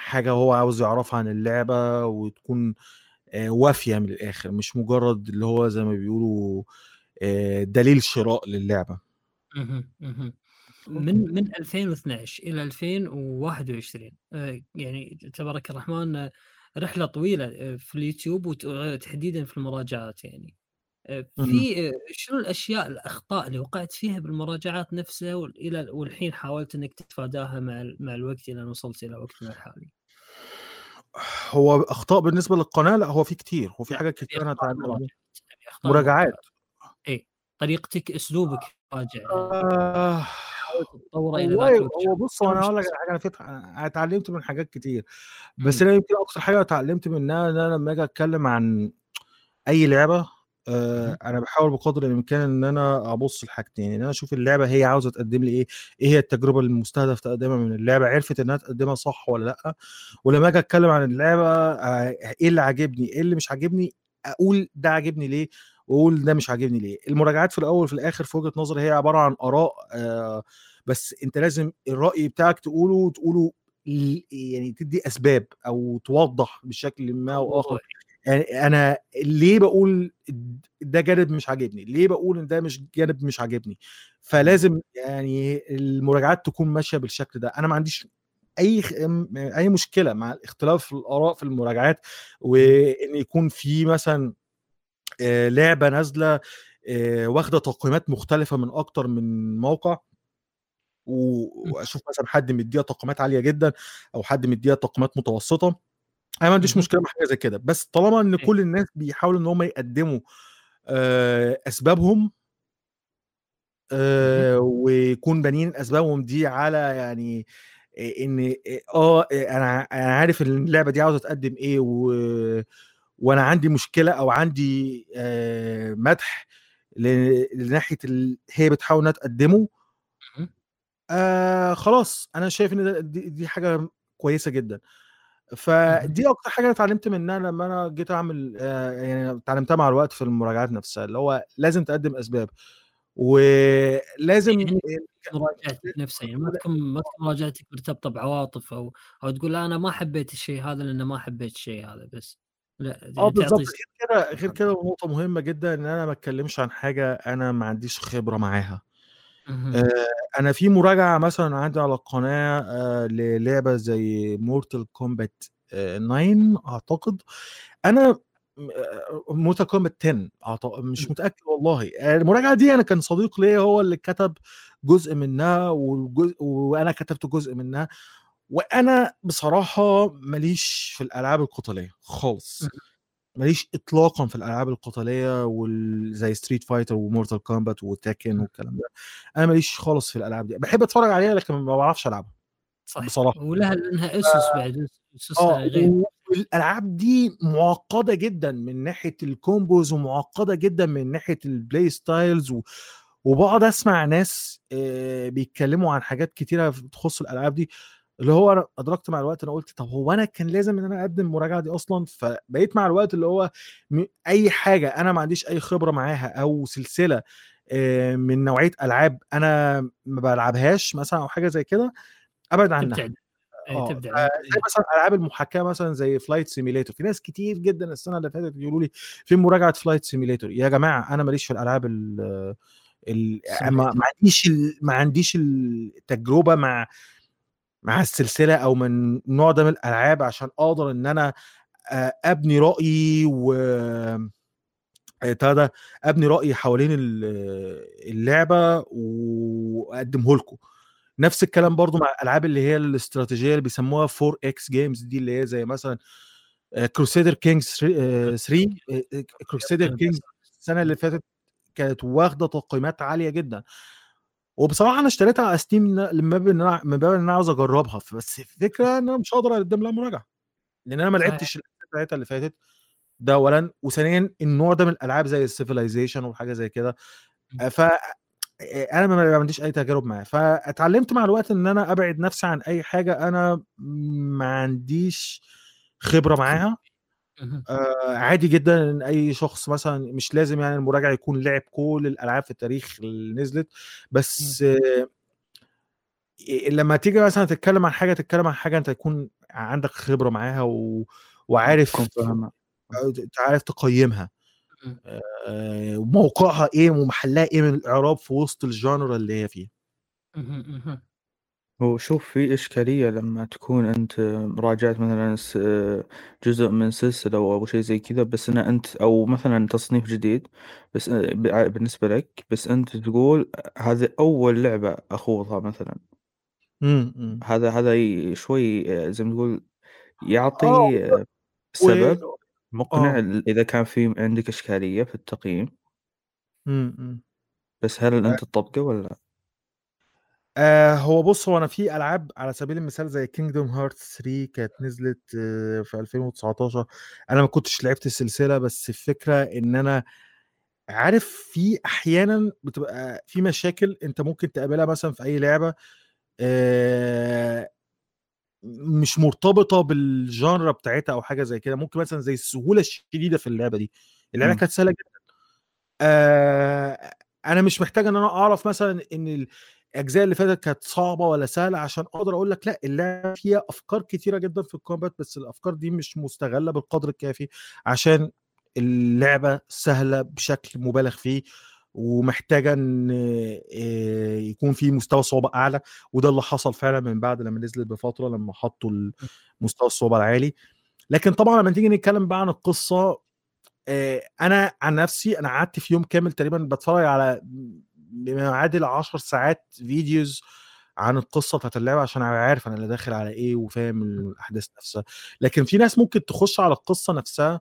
الحاجة هو عاوز يعرفها عن اللعبة وتكون آه، وافية من الآخر مش مجرد اللي هو زي ما بيقولوا آه، دليل شراء للعبة. من من 2012 إلى 2021 آآ يعني تبارك الرحمن آه، رحلة طويلة آآ في اليوتيوب وت تحديدًا في المراجعات يعني. في آآ شنو الأشياء الأخطاء اللي وقعت فيها بالمراجعات نفسها وال إلى والحين حاولت إنك تتفاداها مع مع الوقت إلى أن وصلت إلى وقتنا الحالي؟ هو أخطاء بالنسبة للقناة لأ، هو في كتير، هو في حاجات كتير اتعلمت مراجعات، يعني مراجعات. إيه، طريقتك، المراجعة يعني آه، هو بُص، أنا هاقول لك المشكلة؟ على حاجة، أنا في ات أنا اتعلمت من حاجات كتير، بس. أنا يمكن أكتر حاجة اتعلمت منها إن أنا لمّا آجي أتكلم عن أي لعبة آآ اهم. أنا باحاول بقدر الإمكان إن أنا أبُص لحاجتين، إن أنا أشوف اللعبة هي عاوزة تقدم لي إيه، إيه هي التجربة المستهدف تقديمها من اللعبة، عرفت إنها تقدمها صح والّا لأ، ولمّا آجي أتكلم عن اللعبة آآ إيه اللي عاجبني، إيه اللي مش عاجبني، أقول ده عاجبني ليه، وأقول ده مش عاجبني ليه. المراجعات في الأول وفي الآخر في وجهة نظري هي عبارة عن آراء آآ بس أنت لازم الرأي بتاعك تقوله تقوله يعني تدّي أسباب أو توضّح بشكل ما آخر موضوعي. يعني أنا ليه باقول د ده جانب مش عاجبني، ليه باقول إن ده مش جانب مش عاجبني، إمم. فلازم يعني المراجعات تكون ماشية بالشكل ده. أنا ما عنديش أي خ م أي مشكلة مع اختلاف الآراء في المراجعات، إمم. وإن يكون في مثلًا نازلة آآ واخدة تقييمات مختلفة من أكتر من موقع إمم. وأشوف مثلًا حد مدّيها تقييمات عالية جدًا أو حد مدّيها تقييمات متوسطة، أنا ما عنديش اهم. مشكلة مع حاجة زي كده، بس طالما إن إيه. كل الناس بيحاولوا إن هم يقدموا. آآ ويكون بانيين أسبابهم دي على يعني آه، آآ أنا أنا عارف إن اللعبة دي عاوزة تقدم إيه و وأنا عندي مشكلة أو عندي مدح ل لناحية ال هي بتحاول إنها تقدمه. آآ خلاص، أنا شايف إن ده دي دي حاجة كويسة جدًا. اهم. فدي أكتر حاجة أنا اتعلمت منها لمّا أنا جيت أعمل آآ يعني اتعلمتها مع الوقت في المراجعات نفسها، اللي هو لازم تقدم أسباب، ولازم يعني مراجعتك نفسها يعني ما تكون ما تكون مراجعتك مرتبطة بعواطف أو أو تقول لا أنا ما حبيت الشيء هذا لأنه ما حبيت الشيء هذا بس، لأ آه يعني بالضبط، تعطي غير كده غير كده ونقطة مهمة جدًا إن أنا ما أتكلمش عن حاجة أنا ما عنديش خبرة معاها. آآ أنا في مراجعة مثلًا عندي على القناة آآ للعبة زي Mortal Kombat آآ 9 أعتقد، أنا م آآ Mortal Kombat 10 أعت مش إمم. متأكد والله. آآ المراجعة دي أنا كان صديق ليّا هو اللي كتب جزء منها والجزء وأنا كتبت جزء منها، وأنا بصراحة ما ليش في الألعاب القتالية خالص، اهم. ما ليش إطلاقًا في الألعاب القتالية وال زي Street Fighter وMortal Kombat وTekken إمم. والكلام ده، أنا ما ليش خالص في الألعاب دي، باحب أتفرج عليها لكن ما باعرفش ألعبها صح، بصراحة. ولها لأنها ف أُسس بعد أُسسها آه، غير. والألعاب دي معقدة جدًا من ناحية الcombos ومعقدة جدًا من ناحية الplay styles و وباقعد أسمع ناس آآ بيتكلموا عن حاجات كتيرة ف تخص الألعاب دي، اللي هو أنا أدركت مع الوقت أنا قُلت طب هو أنا كان لازم إن أنا أقدم المراجعة دي أصلًا؟ فبقيت مع الوقت اللي هو م أي حاجة أنا ما عنديش أي خبرة معاها أو سلسلة آآ من نوعية ألعاب أنا ما بالعبهاش مثلًا أو حاجة زي كده، أبعد عنها. تبتعد. إيه آه، تبدأ فزي إيه. مثلًا ألعاب المحاكاة مثلًا زي Flight Simulator، في ناس كتير جدًا السنة اللي فاتت يقولوا لي في مراجعة Flight Simulator، يا جماعة أنا ما ليش في الألعاب ال ما. عنديش ما عنديش التجربة مع مع السلسلة أو من النوع ده من الألعاب عشان أقدر إن أنا أ أبني رأيي و بتاع ده، أبني رأيي حوالين ال اللعبة وأقدمه لكم. نفس. الكلام برضه مع الألعاب اللي هي الاستراتيجية اللي بيسموها 4X games دي اللي هي زي مثلًا Crusader Kings 3 آآ 3 آآ آآ Crusader Kings السنة اللي فاتت كانت واخدة تقييمات عالية جدًا. وبصراحة أنا اشتريتها على Steam ن من باب إن أنا عاوز أجربها، بس الفكرة إن أنا مش هاقدر أقدم لها مراجعة، لإن أنا ما. لعبتش بتاعتها اللي فاتت، ده أولًا، وثانيًا النوع ده من الألعاب زي الcivilization وحاجة زي كده، ف أنا ما عنديش أي تجارب معاه، فاتعلمت مع الوقت إن أنا أبعد نفسي عن أي حاجة أنا ما عنديش خبرة معاها. آآ عادي جدًا إن أي شخص مثلًا مش لازم يعني المراجع يكون لعب كل الألعاب في التاريخ اللي نزلت،. بس آآ لمّا تيجي مثلًا تتكلم عن حاجة، تتكلم عن حاجة أنت يكون عندك خبرة معاها و وعارف ت عارف تقيّمها. آه، موقعها إيه ومحلها إيه من الإعراب في وسط الجانرا اللي هي فيه مهم، مهم. هو شوف في إشكالية لما تكون أنت راجعت مثلا س- جزء من سلسلة أو شيء زي كذا بس أن أنت أو مثلا تصنيف جديد بس ب- بالنسبة لك بس أنت تقول هذه أول لعبة أخوضها مثلا. هذا هذا ي- شوي زي ما تقول يعطي و... سبب. مقنع إذا كان في عندك إشكالية في التقييم. بس هل أنت تطبقه ولا آه هو بص هو أنا في ألعاب على سبيل المثال زي كينجدوم هارت 3 كانت نزلت آه في 2019 أنا ما كنتش لعبت السلسلة بس الفكرة إن أنا عارف في أحيانا بتبقى في مشاكل أنت ممكن تقابلها مثلا في أي لعبة آه مش مرتبطة بالجانرا بتاعتها أو حاجة زي كده. ممكن مثلا زي السهولة الشديدة في اللعبة دي. اللعبة مم. كانت سهلة جدا. آه أنا مش محتاج إن أنا أعرف مثلا إن الأجزاء اللي فاتت كانت صعبة ولا سهلة عشان أقدر أقول لك لأ اللعبه فيها أفكار كتيرة جدا في الكومبات بس الأفكار دي مش مستغلة بالقدر الكافي عشان اللعبة سهلة بشكل مبالغ فيه ومحتاجة إن يكون في مستوى صعوبة أعلى وده اللي حصل فعلا من بعد لما نزلت بفترة لما حطوا مستوى الصعوبة العالي. لكن طبعا لما تيجي نتكلم بقى عن القصة أنا عن نفسي أنا قعدت في يوم كامل تقريبا بتفرج على بما يعادل 10 ساعات فيديوز عن القصة بتاعت اللعبة عشان أبقى عارف أنا اللي داخل على إيه وفاهم الأحداث نفسها. لكن في ناس ممكن تخش على القصة نفسها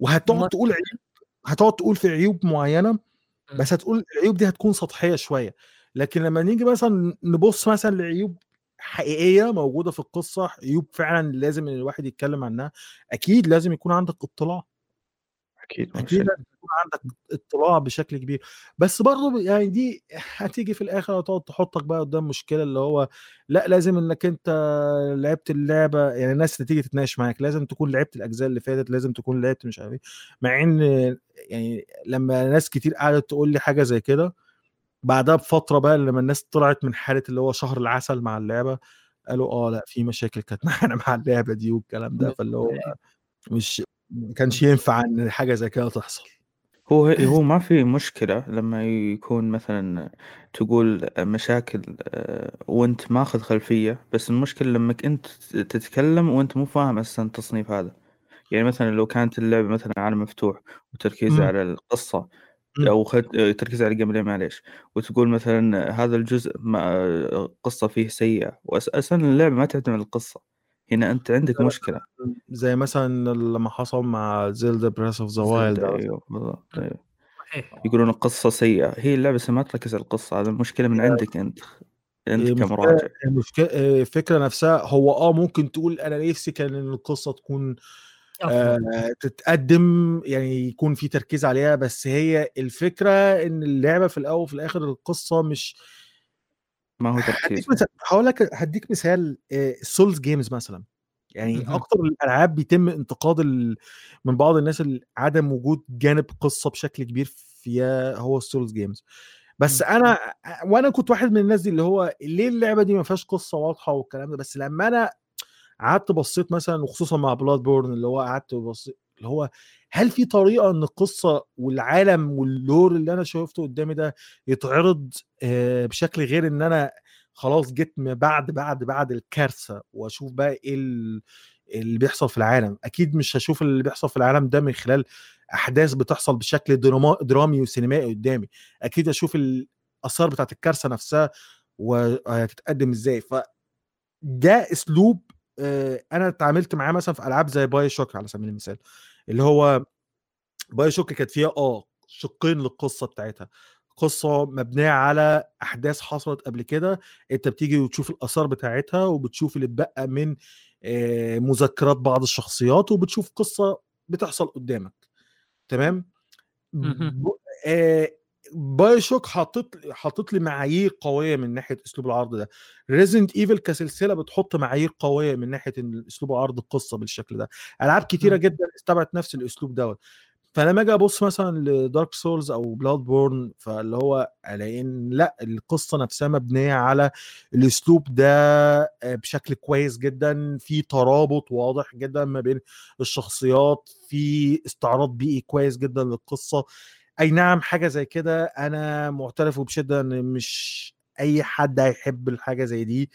وهتقعد تقول عيوب هتقعد تقول في عيوب معينة بس هتقول العيوب دي هتكون سطحية شوية. لكن لما نيجي مثلا نبص مثلا لعيوب حقيقية موجودة في القصة عيوب فعلا لازم إن الواحد يتكلم عنها أكيد لازم يكون عندك اطلاع. أكيد. لازم يكون عندك اطلاع بشكل كبير. بس برضه يعني دي هتيجي في الآخر هتقعد تحطك بقى قدام مشكلة اللي هو لأ لازم إنك أنت لعبت اللعبة يعني الناس اللي تيجي تتناقش معاك لازم تكون لعبت الأجزاء اللي فاتت لازم تكون لعبت مش عارف إيه. مع إن يعني لما ناس كتير قعدت تقول لي حاجة زي كده بعدها بفترة بقى لما الناس طلعت من حالة اللي هو شهر العسل مع اللعبة قالوا آه لأ في مشاكل كانت معانا مع اللعبة دي والكلام ده فاللي هو مش ما كانش ينفع إن حاجة زي كده تحصل. هو هو ما في مشكلة لما يكون مثلا تقول مشاكل آه، وأنت ماخذ خلفية بس المشكلة لما أنت تتكلم وأنت مو فاهم أصلا التصنيف هذا يعني مثلا لو كانت اللعبة مثلا عالم مفتوح وتركيزها. على القصة. أو خد... تركيز على ال gameplay معليش وتقول مثلا هذا الجزء ما قصة فيه سيئة واساسا اللعبة ما تعتمد على القصة هنا أنت عندك مشكلة. زي مثلا لما حصل مع زيلدا بريث أوف ذا وايلد أيوه بالضبط أيوه. يقولون القصة سيئة. هي اللعبة ما تركز على القصة هذا المشكلة من عندك أنت أنت المشكلة كمراجع. المشكلة الفكرة نفسها. هو آه ممكن تقول أنا نفسي كان إن القصة تكون آه تتقدم يعني يكون في تركيز عليها بس هي الفكرة إن اللعبة في الأول وفي الآخر القصة مش ما هو تركيز هقول لك هديك مثال ال Souls games مثلا. يعني. أكتر الألعاب بيتم انتقاد ال... من بعض الناس ال- عدم وجود جانب قصة بشكل كبير فيها هو ال Souls games بس أنا وأنا كنت واحد من الناس دي اللي هو ليه اللعبة دي ما فيهاش قصة واضحة والكلام ده؟ بس لما أنا قعدت بصيت مثلا وخصوصا مع بلاد بورن اللي هو قعدت بصيت اللي هو هل في طريقة إن القصة والعالم وال lore اللي أنا شفته قدامي ده يتعرض آه، بشكل غير إن أنا خلاص جيت بعد بعد بعد الكارثة وأشوف بقى إيه ال- اللي بيحصل في العالم؟ أكيد مش هشوف اللي بيحصل في العالم ده من خلال أحداث بتحصل بشكل دراما درامي وسينمائي قدامي. أكيد أشوف الآثار بتاعت الكارثة نفسها وهتتقدم إزاي. فده أسلوب آه، أنا اتعاملت معاه مثلا في ألعاب زي باي شوك على سبيل المثال اللي هو باي شوك كانت فيها آه شقين للقصة بتاعتها. قصة مبنية على أحداث حصلت قبل كده أنت بتيجي وتشوف الآثار بتاعتها وبتشوف اللي اتبقى من آه، مذكرات بعض الشخصيات وبتشوف قصة بتحصل قدامك. تمام؟ آه، باي شوك حاطط حاطط لي معايير قوية من ناحية أسلوب العرض ده. ريزنت ايفل كسلسلة بتحط معايير قوية من ناحية أسلوب عرض القصة بالشكل ده. ألعاب كتيرة مم. جدا اتبعت نفس الأسلوب دوت فلما أجي أبص مثلا لدارك سولز أو بلاد بورن فاللي هو الاقي ان لأ القصة نفسها مبنية على الأسلوب ده آه، بشكل كويس جدا. في ترابط واضح جدا ما بين الشخصيات في استعراض بيئي كويس جدا للقصة. أي نعم حاجة زي كده أنا معترف بشده إن مش أي حد هيحب الحاجة زي دي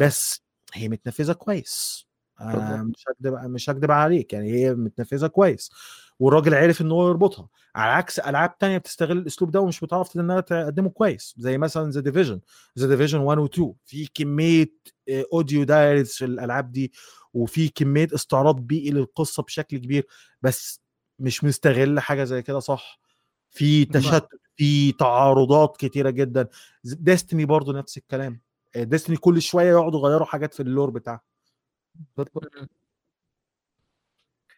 بس هي متنفذة كويس. آه بالضبط. مش هكدب مش هكدب عليك يعني هي متنفذة كويس والراجل عرف إن هو يربطها. على عكس ألعاب تانية بتستغل الأسلوب ده ومش بتعرف انها تقدمه كويس زي مثلا ذا ديفيجن ذا ديفيجن 1 و 2 في كمية audio diaries في الألعاب دي وفي كمية استعراض بيئي للقصة بشكل كبير بس مش مستغل حاجة زي كده صح؟ في تشتت في تعارضات كتيرة جدا. ديستني برضو نفس الكلام. ديستني كل شوية يقعدوا يغيروا حاجات في ال lore بتاعها.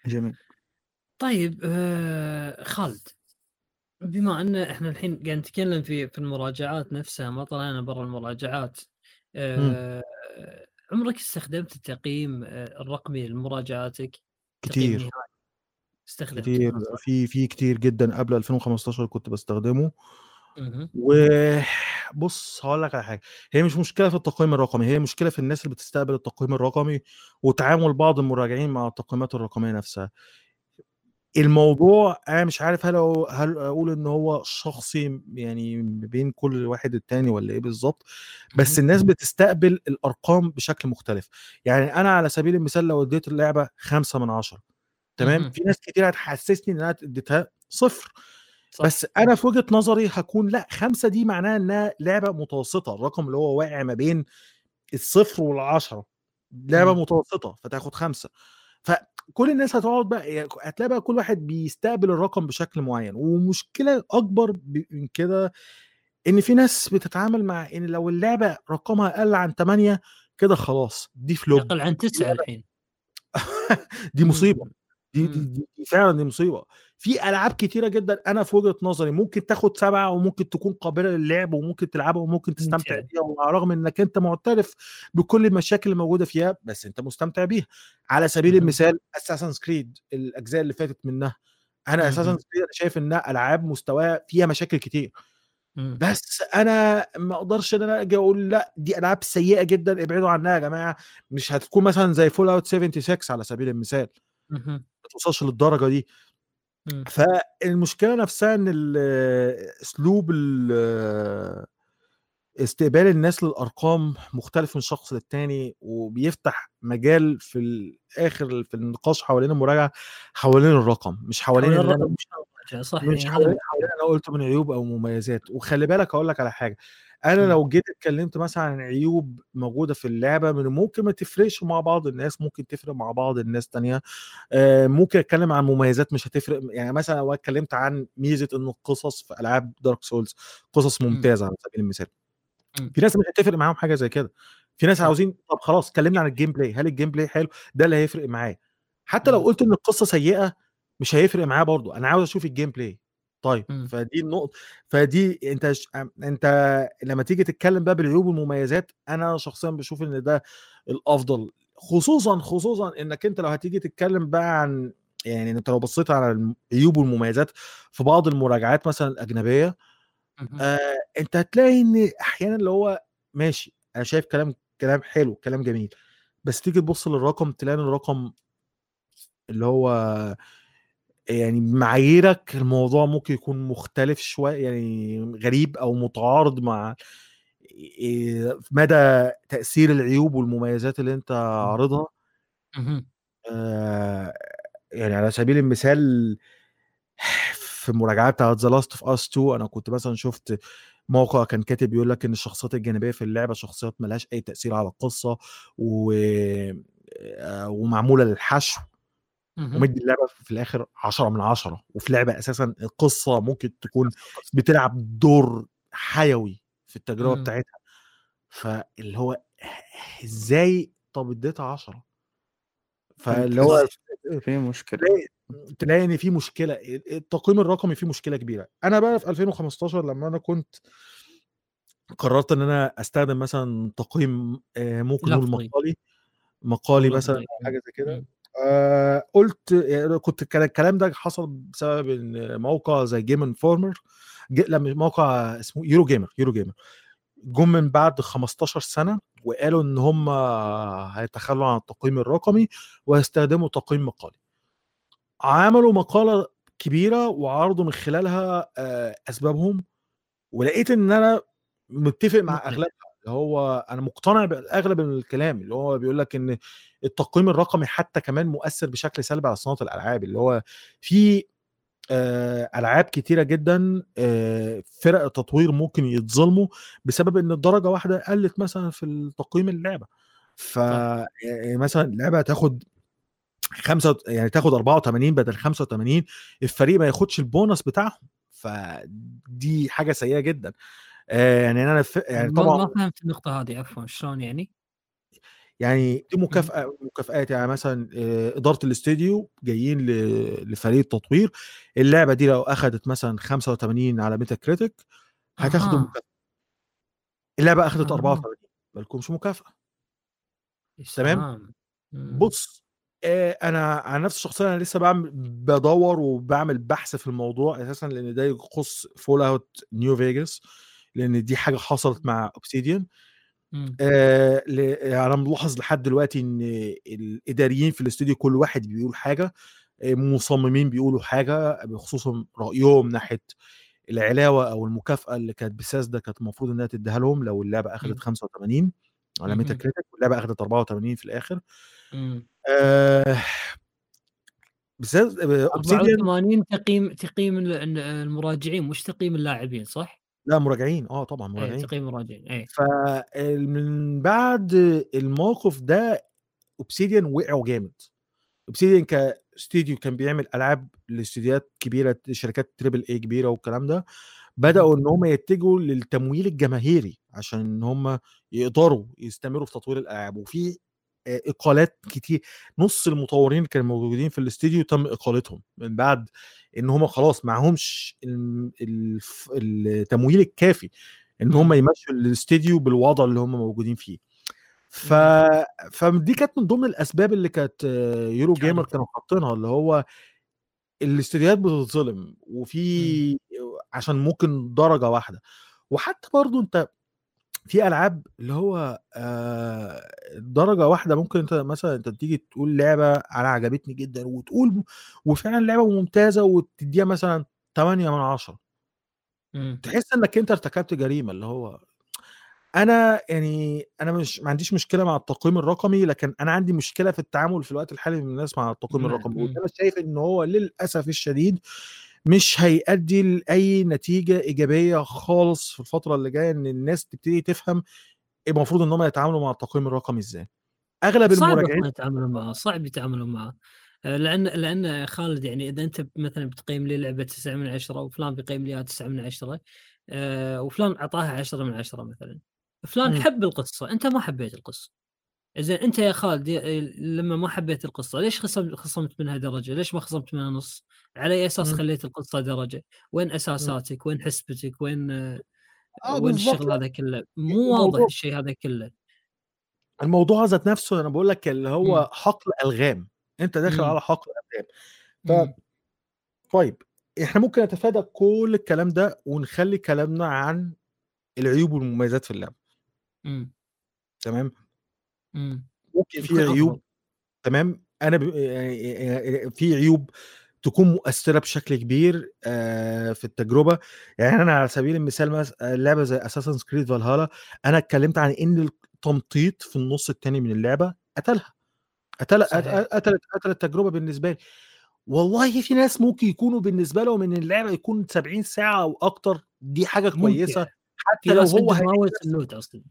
جميل. طيب آه خالد بما أن إحنا الحين قاعد نتكلم في في المراجعات نفسها ما طلعنا برا المراجعات آه عمرك استخدمت التقييم آه، الرقمي لمراجعاتك؟ تقييم استخدمته كتير. في في كتير جدا قبل 2015 كنت بستخدمه. وبص هقول لك على حاجة هي مش مشكلة في التقييم الرقمي هي مشكلة في الناس اللي بتستقبل التقييم الرقمي وتعامل بعض المراجعين مع التقييمات الرقمية نفسها الموضوع أنا مش عارف هل هل أقول إن هو شخصي يعني بين كل واحد التاني ولا إيه بالظبط بس. الناس بتستقبل الأرقام بشكل مختلف يعني أنا على سبيل المثال لو اديت اللعبة خمسة من عشرة تمام. في ناس كتير هتحسسني إن أنا اديتها صفر صح. بس أنا في وجهة نظري هكون لأ خمسة دي معناها إنها لعبة متوسطة الرقم اللي هو واقع ما بين الصفر والعشرة لعبة مم. متوسطة فتاخد خمسة فكل الناس هتقعد بقى يعني هتلاقي بقى كل واحد بيستقبل الرقم بشكل معين ومشكلة أكبر من كده إن في ناس بتتعامل مع إن لو اللعبة رقمها أقل عن 8 كده خلاص دي فلوب يقل عن تسعة الحين دي مصيبة مم. دي, دي, مم. دي, دي فعلا دي مصيبة في ألعاب كتيرة جدا أنا في وجهة نظري ممكن تاخد سبعة وممكن تكون قابلة للعب وممكن تلعبها وممكن تستمتع. بيها وعلى الرغم إنك أنت معترف بكل المشاكل اللي موجودة فيها بس أنت مستمتع بيها على سبيل. المثال اساسن كريد الأجزاء اللي فاتت منها أنا اساسن. كريد أنا شايف إنها ألعاب مستواها فيها مشاكل كتير مم. بس أنا ما أقدرش إن أنا أجي أقول لأ دي ألعاب سيئة جدا ابعدوا عنها يا جماعة مش هتكون مثلا زي فول اوت 76 على سبيل المثال توصلش للدرجة دي مم. فالمشكلة نفسها إن أسلوب ال- استقبال الناس للأرقام مختلف من شخص للتاني وبيفتح مجال في الآخر في النقاش حوالين المراجعة حوالين الرقم مش حوالين أنا الرقم مش مراجعة، صح مش يعني حوالين أنا قلت من عيوب أو مميزات وخلي بالك أقول لك على حاجة أنا مم. لو جيت اتكلمت مثلا عن عيوب موجودة في اللعبة من ممكن ما تفرقش مع بعض الناس ممكن تفرق مع بعض الناس تانية ممكن أتكلم عن مميزات مش هتفرق يعني مثلا لو اتكلمت عن ميزة إن القصص في ألعاب دارك سولز قصص مم. ممتازة على سبيل المثال مم. في ناس مش هتفرق معاهم حاجة زي كده في ناس. عاوزين طب خلاص اتكلمنا عن ال gameplay هل ال gameplay حلو ده اللي هيفرق معايا حتى لو. قلت إن القصة سيئة مش هيفرق معايا برضو أنا عاوز أشوف ال gameplay طيب مم. فدي النقطه فدي أنت ش... أنت لما تيجي تتكلم بقى بالعيوب والمميزات أنا شخصيا بشوف إن ده الأفضل خصوصا خصوصا إنك أنت لو هتيجي تتكلم بقى عن يعني أنت لو بصيت على العيوب والمميزات في بعض المراجعات مثلا الأجنبية. آه أنت هتلاقي إن أحيانا اللي هو ماشي أنا شايف كلام كلام حلو كلام جميل بس تيجي تبص للرقم تلاقي الرقم اللي هو يعني بمعاييرك الموضوع ممكن يكون مختلف شوية يعني غريب أو متعارض مع إيه مدى تأثير العيوب والمميزات اللي أنت عارضها. آه يعني على سبيل المثال في المراجعات بتاعت The Last of Us 2 أنا كنت مثلا شفت موقع كان كاتب بيقول لك إن الشخصيات الجانبية في اللعبة شخصيات ملهاش أي تأثير على القصة و... آه، ومعمولة للحشو. ومدي اللعبة في الآخر 10 من 10 وفي لعبة أساسا القصة ممكن تكون بتلعب دور حيوي في التجربة مم. بتاعتها. فاللي هو إزاي؟ طب اديتها 10 فاللي هو في مشكلة. تلاقي إن في مشكلة. التقييم الرقمي فيه مشكلة كبيرة. أنا بقى في 2015 لما أنا كنت قررت إن أنا أستخدم مثلا تقييم آه، ممكن نقول. مقالي مقالي مثلا حاجة زي كده. آه قلت يعني كنت الكلام ده حصل بسبب إن موقع زي Game Informer لما موقع اسمه Eurogamer Eurogamer جم من بعد 15 سنة وقالوا إن هم هيتخلوا عن التقييم الرقمي وهيستخدموا تقييم مقالي. عملوا مقالة كبيرة وعرضوا من خلالها آه، أسبابهم ولقيت إن أنا متفق مع. أغلبها. هو أنا مقتنع باغلب الكلام اللي هو بيقول لك إن التقييم الرقمي حتى كمان مؤثر بشكل سلبي على صناعة الألعاب اللي هو في ألعاب كتيرة جدا فرق التطوير ممكن يتظلموا بسبب إن الدرجه واحدة قلت مثلا في التقييم اللعبة. ف يعني اللعبة هتاخد خمسة يعني تاخد 84 بدل 85 الفريق ما ياخدش البونص بتاعهم. فدي حاجة سيئة جدا. يعني أنا ف... يعني ما- طبعا ما فهمت النقطة هذه عفوا شلون يعني؟ يعني دي مكافأة مكافآت يعني مثلا آه، إدارة الاستوديو جايين ل- لفريق التطوير اللعبة دي لو أخدت مثلا 85 على Metacritic هتاخدوا أها. مكافأة اللعبة أخدت أها. 84 مالكمش مكافأة يا تمام. سلام. مم. بص آه، أنا عن نفسي شخصيا أنا لسه بعمل بدور وبعمل بحث في الموضوع أساسا لأن ده يخص Fallout New Vegas لأن دي حاجة حصلت مع Obsidian مم. آه ل- أنا ملاحظ لحد دلوقتي إن الإداريين في الأستوديو كل واحد بيقول حاجة مصممين بيقولوا حاجة بخصوص رأيهم ناحية العلاوة أو المكافأة اللي كانت بساسدا كانت المفروض إنها تديها لهم لو اللعبة اخذت مم. 85 على ميتا مهم. كريتيك واللعبه اخذت 84 في الآخر. آه بس Obsidian 84 تقييم تقييم ال- ال- المراجعين مش تقييم اللاعبين صح؟ لا مراجعين. آه طبعا إيه مراجعين. تقييم المراجعين إيه. فمن بعد الموقف ده Obsidian وقعوا جامد. Obsidian كاستوديو كان بيعمل ألعاب لاستديوهات كبيرة شركات triple A كبيرة والكلام ده بدأوا إن هم يتجهوا للتمويل الجماهيري عشان إن هم يقدروا يستمروا في تطوير الألعاب. وفي آه، إقالات كتير. نص المطورين اللي كانوا موجودين في الإستديو تم إقالتهم من بعد إن هم خلاص معهمش التمويل الكافي إن هم مم. يمشوا الإستديو بالوضع اللي هم موجودين فيه. ف... فدي كانت من ضمن الأسباب اللي كانت آه، يورو. جيمر كانوا حاطينها اللي هو الاستديوهات بتتظلم وفي عشان ممكن درجة واحدة. وحتى برضو أنت في ألعاب اللي هو آه درجة واحدة ممكن أنت مثلا أنت تيجي تقول لعبة أنا عجبتني جدا وتقول وفعلا لعبة ممتازة وتديها مثلا 8 من 10 مم. تحس إنك أنت ارتكبت جريمة اللي هو أنا يعني أنا مش ما عنديش مشكلة مع التقييم الرقمي لكن أنا عندي مشكلة في التعامل في الوقت الحالي من الناس مع التقييم نعم، الرقمي مم. وأنا شايف إن هو للأسف الشديد مش هيؤدي لأي نتيجة إيجابية خالص في الفترة اللي جاية إن الناس تبتدي تفهم المفروض إن هم يتعاملوا مع التقييم الرقمي إزاي. أغلب صعب المراجعين أصلا يتعاملون معه صعب يتعاملون معه. لأن لأن خالد يعني إذا أنت مثلا بتقيم لي لعبة 9 من 10 وفلان بيقيم لي إياها 9 من 10 آه، وفلان أعطاها 10 من 10 مثلا فلان مم. حب القصة أنت ما حبيت القصة. زين أنت يا خالد لما ما حبيت القصة ليش خصم خصمت منها درجه؟ ليش ما خصمت منها نص؟ على أي أساس. خليت القصة درجة؟ وين أساساتك؟ وين حسبتك؟ وين آه، آه وين الشغل هذا كله؟ مو واضح الشيء هذا كله الموضوع ذات نفسه أنا بقول لك اللي. هو حقل ألغام أنت داخل. على حقل ألغام. ف طيب إحنا ممكن نتفادى كل الكلام ده ونخلي كلامنا عن العيوب والمميزات في اللعبه. تمام مم. ممكن في عيوب أفضل. تمام أنا ب... يعني في عيوب تكون مؤثرة بشكل كبير آه، في التجربة يعني أنا على سبيل المثال مثلا لعبة زي اساسن كريد فالهالا أنا اتكلمت عن إن التمطيط في النص الثاني من اللعبة قتلها قتل. قتلت قتل التجربة بالنسبة لي والله في ناس ممكن يكونوا بالنسبة لهم إن اللعبة يكون 70 ساعة أو أكتر دي حاجة كويسة ممتع. حتى لو هو نفس- النوت أصلا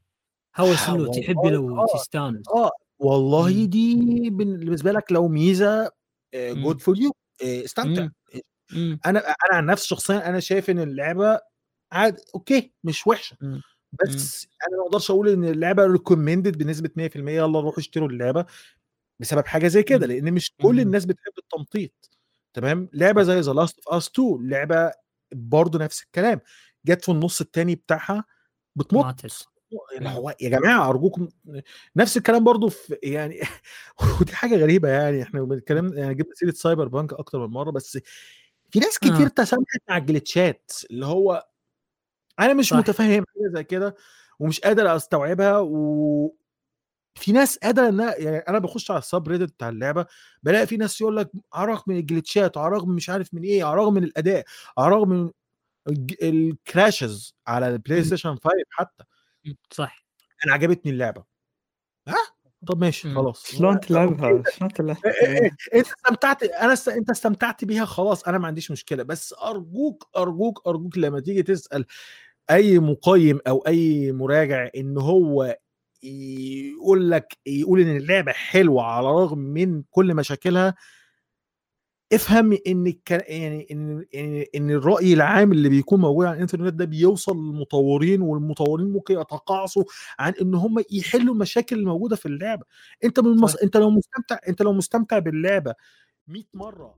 هوس يحب والله لو آه. تستانس آه والله مم. دي بالنسبة لك لو ميزة good for you استمتع مم. مم. أنا أنا عن نفسي شخصيا أنا شايف إن اللعبة عاد okay مش وحشة مم. بس أنا ما أقدرش أقول إن اللعبة recommended بنسبة 100% يلا روحوا اشتروا اللعبة بسبب حاجة زي كده مم. لأن مش كل مم. الناس بتحب التمطيط تمام لعبة زي The Last of Us 2 لعبة برضه نفس الكلام جت في النص الثاني بتاعها بتمط هو يا جماعة أرجوكم نفس الكلام برضو في يعني ودي حاجة غريبة يعني إحنا بنتكلم يعني جبنا سيرة Cyberpunk أكتر من مرة بس في ناس كتير آه. تسامحت مع ال glitchات اللي هو أنا مش صح. متفهم حاجة زي كده ومش قادر أستوعبها و... في ناس قادرة إنها يعني أنا بخش على ال subreddit بتاع اللعبة بلاقي في ناس يقول لك على الرغم من ال glitchات على الرغم مش عارف من إيه على الرغم من الأداء على الرغم من ال crashes على ال Play. Station 5 حتى صح. أنا عجبتني اللعبة. ها؟ طب ماشي مم. خلاص. شلون تلعبها؟ شلون تلعبها؟ إيه إيه. إيه، أنت استمتعت أنا است... أنت استمتعت بيها خلاص. أنا ما عنديش مشكلة. بس أرجوك أرجوك أرجوك لما تيجي تسأل أي مقيم أو أي مراجع إن هو يقول لك يقول إن اللعبة حلوة على الرغم من كل مشاكلها افهم إن يعني إن ان إن الرأي العام اللي بيكون موجود على الإنترنت ده بيوصل للمطورين والمطورين ممكن يتقاعسوا عن إن هم يحلوا المشاكل الموجوده في اللعبة. أنت من المص... أنت لو مستمتع أنت لو مستمتع باللعبة 100 مرة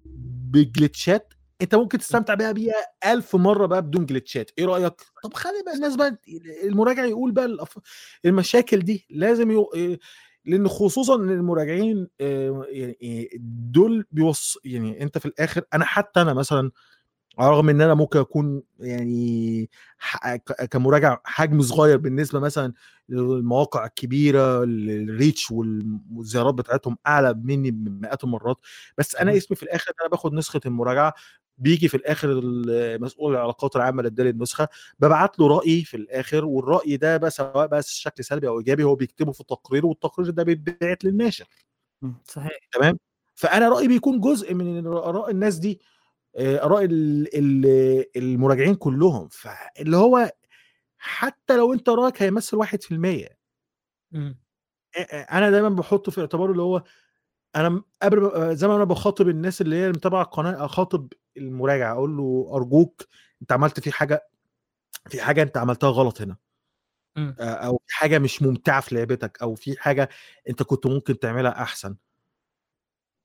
بجلitchات أنت ممكن تستمتع بيها بيها 1000 مرة بقى بدون جلitchات إيه رأيك؟ طب خلي بقى الناس بقى المراجع يقول بقى. المشاكل دي لازم يو... لأن خصوصا المراجعين آه، يعني إيه، دول بيوص يعني أنت في الآخر أنا حتى أنا مثلا على الرغم إن أنا ممكن أكون يعني كمراجع حجم صغير بالنسبة مثلا للمواقع الكبيرة الريتش والزيارات بتاعتهم أعلى مني بمئات المرات بس أنا. اسمي في الآخر أنا باخد نسخة المراجعة بيجي في الآخر مسؤول العلاقات العامة اللي ادالي النسخه ببعت له رأيي في الآخر والرأي ده بقى سواء بقى شكل سلبي أو إيجابي هو بيكتبه في التقرير والتقرير ده بيتبعت للناشر. صحيح. تمام؟ فأنا رأيي بيكون جزء من آراء الناس دي آه، آراء ال- ال- المراجعين كلهم فاللي هو حتى لو أنت رأيك هيمثل 1% مم. آه، آه، أنا دايما بحطه في اعتباره اللي هو أنا قبل ما- زي ما أنا بخاطب الناس اللي هي متابعة القناه أخاطب المراجع أقول له أرجوك أنت عملت في حاجة في حاجة أنت عملتها غلط هنا. مم. آه، أو في حاجة مش ممتعة في لعبتك أو في حاجة أنت كنت ممكن تعملها أحسن.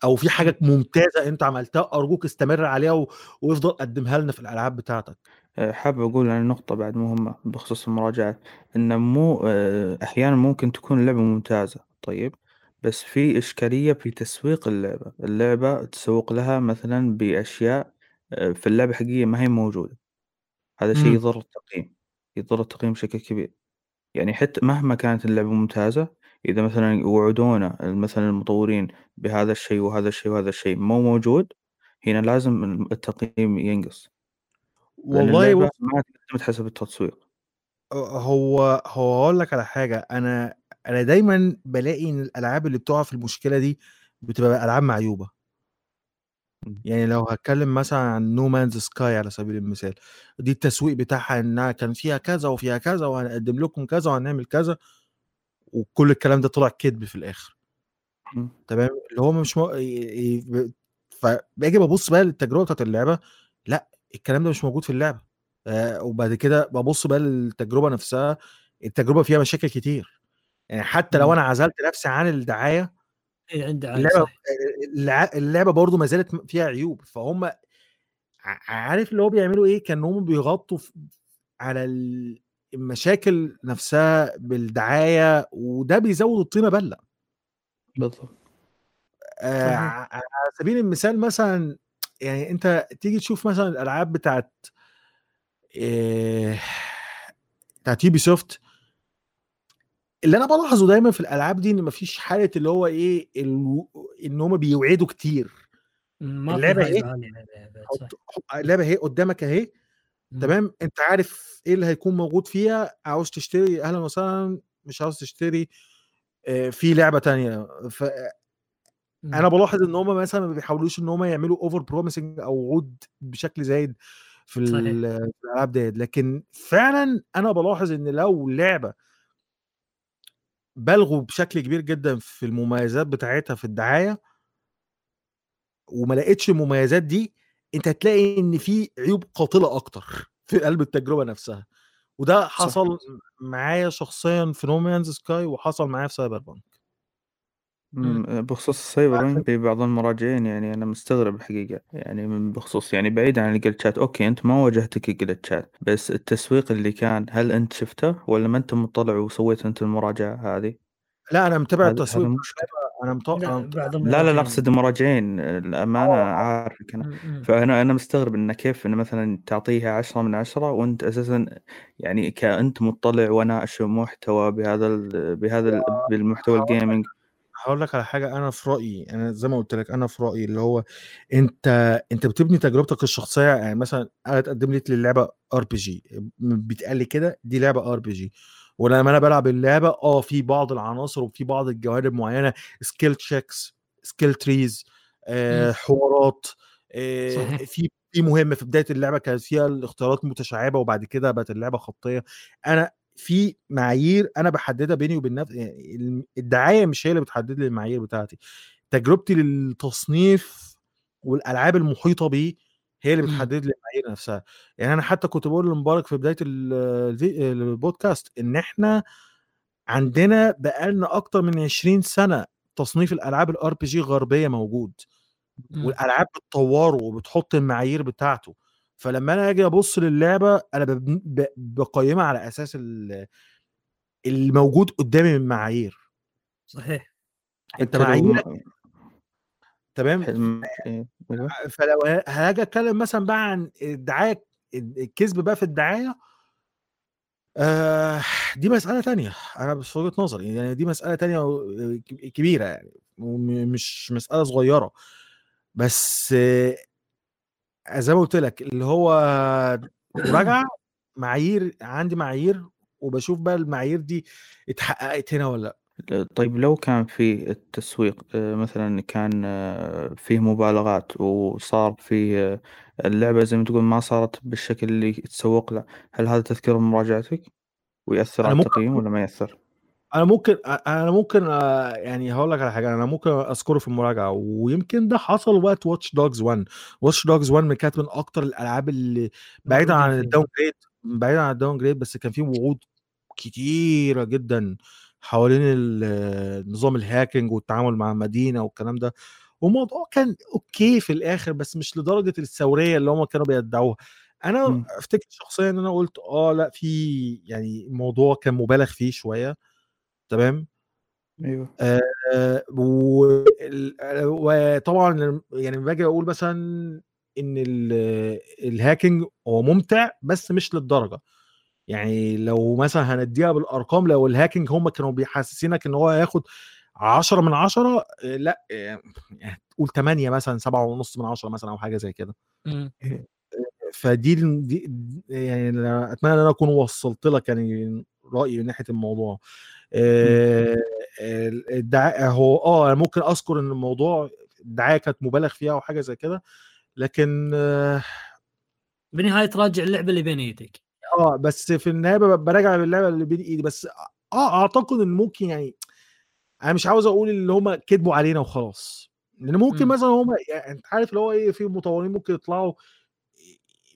أو في حاجة ممتازة أنت عملتها أرجوك استمر عليها و... وافضل قدمها لنا في الألعاب بتاعتك. حابب أقول عن نقطة بعد مهمة بخصوص المراجعات إن مو أحيانا ممكن تكون اللعبة ممتازة طيب؟ بس في إشكالية في تسويق اللعبة. اللعبة تسوق لها مثلا بأشياء آه، في اللعبة حقيقية ما هي موجودة. هذا شيء مم. يضر التقييم يضر التقييم بشكل كبير. يعني حتى مهما كانت اللعبة ممتازة إذا مثلا وعدونا مثلا المطورين بهذا الشيء وهذا الشيء وهذا الشيء مو موجود هنا لازم التقييم ينقص. لأن والله اللعبة بص ما تقدمت حسب التسويق. هو هو أقول لك على حاجة أنا أنا دايما بلاقي إن الألعاب اللي بتقع في المشكلة دي بتبقى ألعاب معيوبة. يعني لو هتكلم مثلا عن No Man's Sky على سبيل المثال دي التسويق بتاعها إنها كان فيها كذا وفيها كذا وهنقدم لكم كذا وهنعمل كذا وكل الكلام ده طلع كذب في الآخر مم. تمام اللي هو مش. ي- ي- فباجي ببص بقى للتجربة بتاعت اللعبة لأ الكلام ده مش موجود في اللعبة آه وبعد كده ببص بقى للتجربة نفسها التجربة فيها مشاكل كتير يعني حتى لو. أنا عزلت نفسي عن الدعاية اي عنده اللعبة اللعبة برضو ما زالت فيها عيوب. فهم عارف اللي هو بيعملوا إيه؟ كان هم بيغطوا على ال- المشاكل نفسها بالدعاية وده بيزود الطينة بلة. بالضبط. آه على سبيل المثال مثلا يعني أنت تيجي تشوف مثلا الألعاب بتاعت آه، بتاعت Ubisoft اللي أنا بلاحظه دايما في الألعاب دي إن مفيش حالة اللي هو إيه ال- إن هم بيوعدوا كتير. اللعبة hype إيه؟ حط- اللعبة اهي قدامك أهي. مم. تمام؟ أنت عارف إيه اللي هيكون موجود فيها؟ عاوز تشتري أهلا وسهلا مش عاوز تشتري آه، في لعبة تانية. فانا مم. بلاحظ إن هم مثلا ما بيحاولوش إن هم يعملوا over promising أو وعود بشكل زايد في الألعاب ديت. لكن فعلا أنا بلاحظ إن لو لعبة بلغوا بشكل كبير جدا في المميزات بتاعتها في الدعاية. وما لقيتش المميزات دي أنت هتلاقي إن في عيوب قاتلة أكتر في قلب التجربة نفسها. وده حصل معايا شخصيا في No Man's Sky وحصل معايا في Cyberpunk مم. مم، بخصوص ال Cyberpunk في بعض المراجعين يعني أنا مستغرب الحقيقة يعني من بخصوص يعني بعيد عن الجلتشات okay أنت ما واجهتك الجلتشات بس التسويق اللي كان هل أنت شفته ولا ما أنت مطلع وسويت أنت المراجعة هذه؟ لا أنا متابع هذا التسويق هذا مشكلة أنا مطو... لا أنا... بعض لا لا المراجعين. لا اقصد المراجعين الأمانة آه. عارفك أنا. فأنا أنا مستغرب انه كيف انه مثلا تعطيها عشرة من عشرة وأنت أساسا يعني كأنت مطلع وناشر محتوى بهذا ال... بهذا ال... بالمحتوى ال gaming هقول لك على حاجة أنا في رأيي أنا زي ما قلت لك أنا في رأيي اللي هو أنت أنت بتبني تجربتك الشخصية يعني مثلا أنا اتقدم لي اللعبه RPG بيتقال لي كده دي لعبة RPG ولما أنا بلعب اللعبة آه في بعض العناصر وفي بعض الجوانب معينة skill checks skill trees. حوارات آه،. في في مهمه في بداية اللعبة كانت فيها الاختيارات متشعبة وبعد كده بقت اللعبة خطية أنا في معايير أنا بحددها بيني وبين نفسي يعني الدعاية مش هي اللي بتحدد لي المعايير بتاعتي تجربتي للتصنيف والألعاب المحيطة بيه هي اللي مم. بتحدد لي المعايير نفسها يعني أنا حتى كنت بقول لمبارك في بداية البودكاست إن إحنا عندنا بقالنا أكتر من 20 سنة تصنيف الألعاب ال RPG غربية موجود مم. والألعاب بتطوره وبتحط المعايير بتاعته فلما أنا أجي أبص للعبة أنا بقيمها على أساس ال- الموجود قدامي من معايير. صحيح. أنت معاييرك ما- تمام؟ إيه،. فلو ه- هاجي أتكلم مثلا بقى عن الدعاية الكذب بقى في الدعاية. آه دي مسألة تانية أنا بس في وجهة نظري يعني دي مسألة تانية كبيرة يعني ومش مسألة صغيرة. بس آه زي ما قلت لك اللي هو مراجعة معايير عندي معايير وبشوف بقى المعايير دي اتحققت هنا ولا لأ طيب لو كان في التسويق آه، مثلا كان آه، فيه مبالغات وصار فيه آه، اللعبة زي ما تقول ما صارت بالشكل اللي تسوق له هل هذا تذكر بمراجعتك ويأثر على التقييم ولا ما يأثر؟ أنا ممكن أنا ممكن آه، يعني هقول لك على حاجة أنا ممكن أذكره في المراجعة ويمكن ده حصل وقت Watch Dogs 1 Watch Dogs 1 كانت من أكتر الألعاب اللي بعيدا موجودين عن. ال downgrade بعيدا عن ال downgrade بس كان في وعود كتيرة جدا حوالين ال- نظام ال hacking والتعامل مع المدينة والكلام ده والموضوع كان okay في الآخر بس مش لدرجة الثورية اللي هم كانوا بيدعوها أنا مم. أفتكر شخصيا إن أنا قلت آه لأ في يعني الموضوع كان مبالغ فيه شوية تمام؟ أيوه. آه وطبعا يعني باجي أقول مثلا إن ال- ال hacking هو ممتع بس مش للدرجة. يعني لو مثلا هنديها بالأرقام لو ال hacking هم كانوا بيحسسينك إن هو هياخد 10 من 10 آه، لأ يعني تقول 8 مثلا 7 ونص من 10 مثلا أو حاجة زي كده. مم. فدي دي يعني أتمنى إن أنا أكون وصلت لك يعني رأيي من ناحية الموضوع. آه، الدعاية هو آه ممكن أذكر إن الموضوع الدعاية كانت مبالغ فيها أو حاجة زي كده لكن آه بالنهايه تراجع اللعبة اللي بين إيدك آه، بس في النهاية براجع باللعبه اللي بين إيدي بس آه أعتقد إن ممكن يعني أنا مش عاوز أقول اللي هم كذبوا علينا وخلاص لأن ممكن مم. مثلا هم يعني أنت عارف اللي هو إيه في مطورين ممكن يطلعوا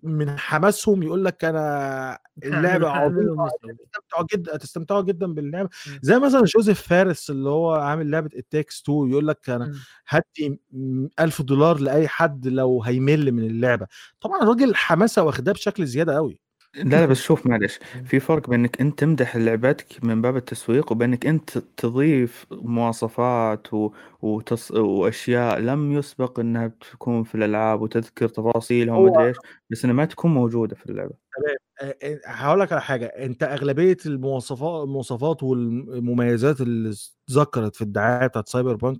من حماسهم يقول لك أنا اللعبة عظيمة. هتستمتعوا جدا هتستمتعوا جدا باللعبة. زي مثلا جوزيف فارس اللي هو عامل لعبة التكس 2 يقول لك أنا. هدي 1000 دولار لأي حد لو هيمل من اللعبة طبعا الراجل حماسة واخداه بشكل زيادة قوي لا لا بس شوف معلش في فرق بينك أنت تمدح لعبتك من باب التسويق وبينك أنت تضيف مواصفات و... وتص... وأشياء لم يسبق إنها تكون في الألعاب وتذكر تفاصيلها هو ومدري إيش بس إنها ما تكون موجودة في اللعبة. آه، هقول لك على حاجة. أنت أغلبية المواصفات المواصفات والمميزات اللي اتذكرت في الدعاية بتاعت Cyberpunk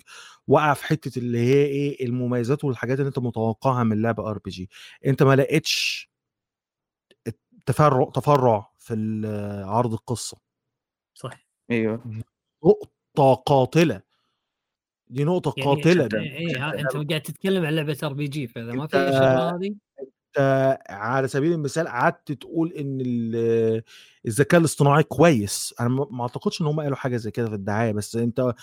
وقع في حتة اللي هي إيه المميزات والحاجات اللي أنت متوقعها من لعبة RPG أنت ما لقيتش تفرع تفرع في ال- عرض القصة. صح أيوه. نقطة قاتلة. دي نقطة يعني قاتلة. شفت إيه ها أنت قاعد تتكلم عن لعبة RPG فإذا ما في الشغله هذه. أنت على سبيل المثال قعدت تقول إن ال- الذكاء الاصطناعي كويس. أنا ما ما أعتقدش إن هم قالوا حاجة زي كده في الدعاية بس أنت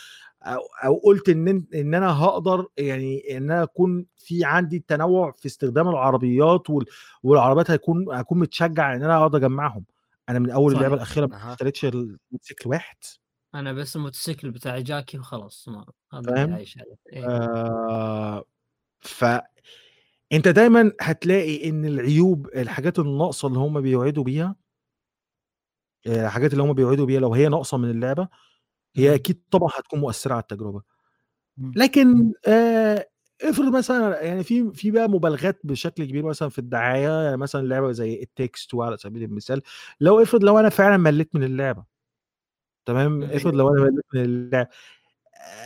أو, أو قلت إن إن- إن أنا هقدر يعني إن أنا أكون في عندي تنوع في استخدام العربيات وال- والعربيات هيكون هكون متشجع إن أنا اقعد أجمعهم أنا من أول. اللعبة الأخيرة ما. اشتريتش الموتوسيكل واحد أنا بس الموتوسيكل بتاع جاكي وخلاص ما هذا؟ اللي عايش إيه. آه ف أنت دايما هتلاقي إن العيوب الحاجات الناقصة اللي هم بيوعدوا بيها آه، الحاجات اللي هم بيوعدوا بيها لو هي ناقصة من اللعبة هي. أكيد طبعا هتكون مؤثرة على التجربة إمم. لكن آآ افرض مثلًا يعني في في بقى مبالغات بشكل كبير مثلًا في الدعاية، يعني مثلًا لعبة زي Two على سبيل المثال، لو افرض لو أنا فعلًا ملّيت من اللعبة تمام،. افرض لو أنا ملّيت من اللعبة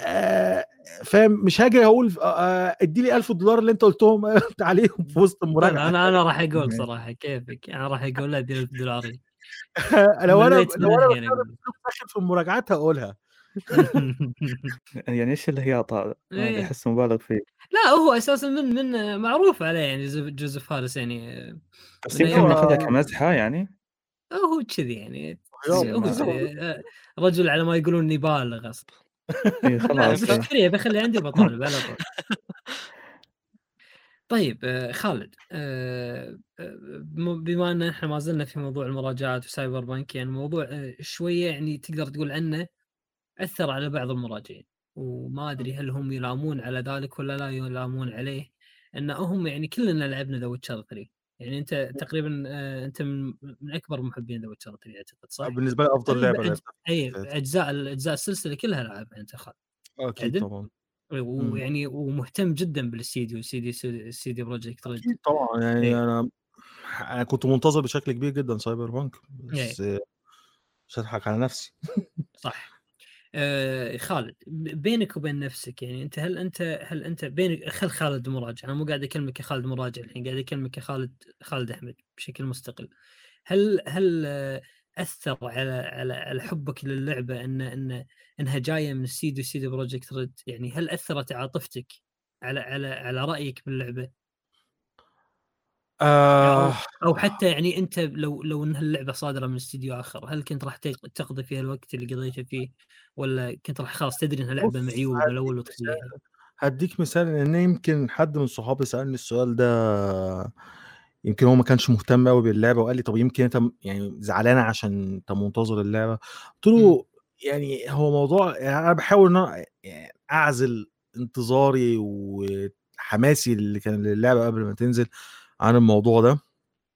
آآ فاهم، مش هاجي آآ ادّي لي $1000 اللي أنت قُلتهم عليهم في وسط. لا أنا أنا راح أقول صراحة كيفك، أنا راح أقول ادّي له $1000 لو أنا ملّيت لو أنا يعني في المراجعات هاقولها. يعني إيش الهياط هذا؟ ما أدري إيه. أحسه مبالغ فيه. لا هو أساسًا من من معروف عليه يعني جوزيف هاريس يعني بس يمكن التسعينات. كمزحة يعني؟ هو كذي يعني آآ رجل على ما يقولون يبالغ أصلًا. إي لا خلاص إيه. بشتريه بخليه عندي بطالب على طول. طيب آآ خالد آآ م بما إن إحنا ما زلنا في موضوع المراجعات وسايبر بانك يعني موضوع آآ شوية يعني تقدر تقول عنه أثّر على بعض المراجعين، وما أدري هل هم يلامون على ذلك والّا لا يلامون عليه، إن هم يعني كلنا لعبنا The Witcher 3 يعني أنت تقريبًا أنت من من أكبر محبين The Witcher 3 أعتقد صح؟ بالنسبة لي أفضل هل لعبة بأج لعبتها في أي حياتي. أجزاء ال أجزاء السلسلة كلها لعبها أنت خالد، عدل؟ طبعًا. إمم. ويعني ومهتم جدًا بالاستديو Projekt Red أكيد طبعًا، يعني إيه. أنا أنا كنت منتظر بشكل كبير جدًا Cyberpunk إيه. بس مش هاضحك على نفسي. صح. آآ خالد بينك وبين نفسك يعني أنت هل أنت هل أنت بينك خل خالد مراجع، أنا مو قاعد أكلمك كخالد مراجع الحين، قاعد أكلمك كخالد خالد أحمد بشكل مستقل. هل هل آه، أثّر على على على حبك للعبة إن إن إنها جاية من استديو CD Projekt Red يعني هل أثّرت عاطفتك على على على رأيك باللعبة؟ أو آآ أو حتى يعني أنت لو لو إن اللعبة صادرة من استديو آخر، هل كنت راح تقضي فيها الوقت اللي قضيته فيه، والّا كنت راح خلاص تدري إنها لعبة بُص معيوبة من مثال وتخليها؟ هادّيك مثال لإن يمكن حد من صحابي سألني السؤال ده يمكن هو ما كانش مهتم أوي باللعبة وقال لي: "طب يمكن أنت م يعني زعلان عشان أنت منتظر اللعبة." قُلت إمم. له: "يعني هو موضوع يعني أنا باحاول إن أنا يعني أعزل انتظاري وحماسي اللي كان للعبة قبل ما تنزل عن الموضوع ده."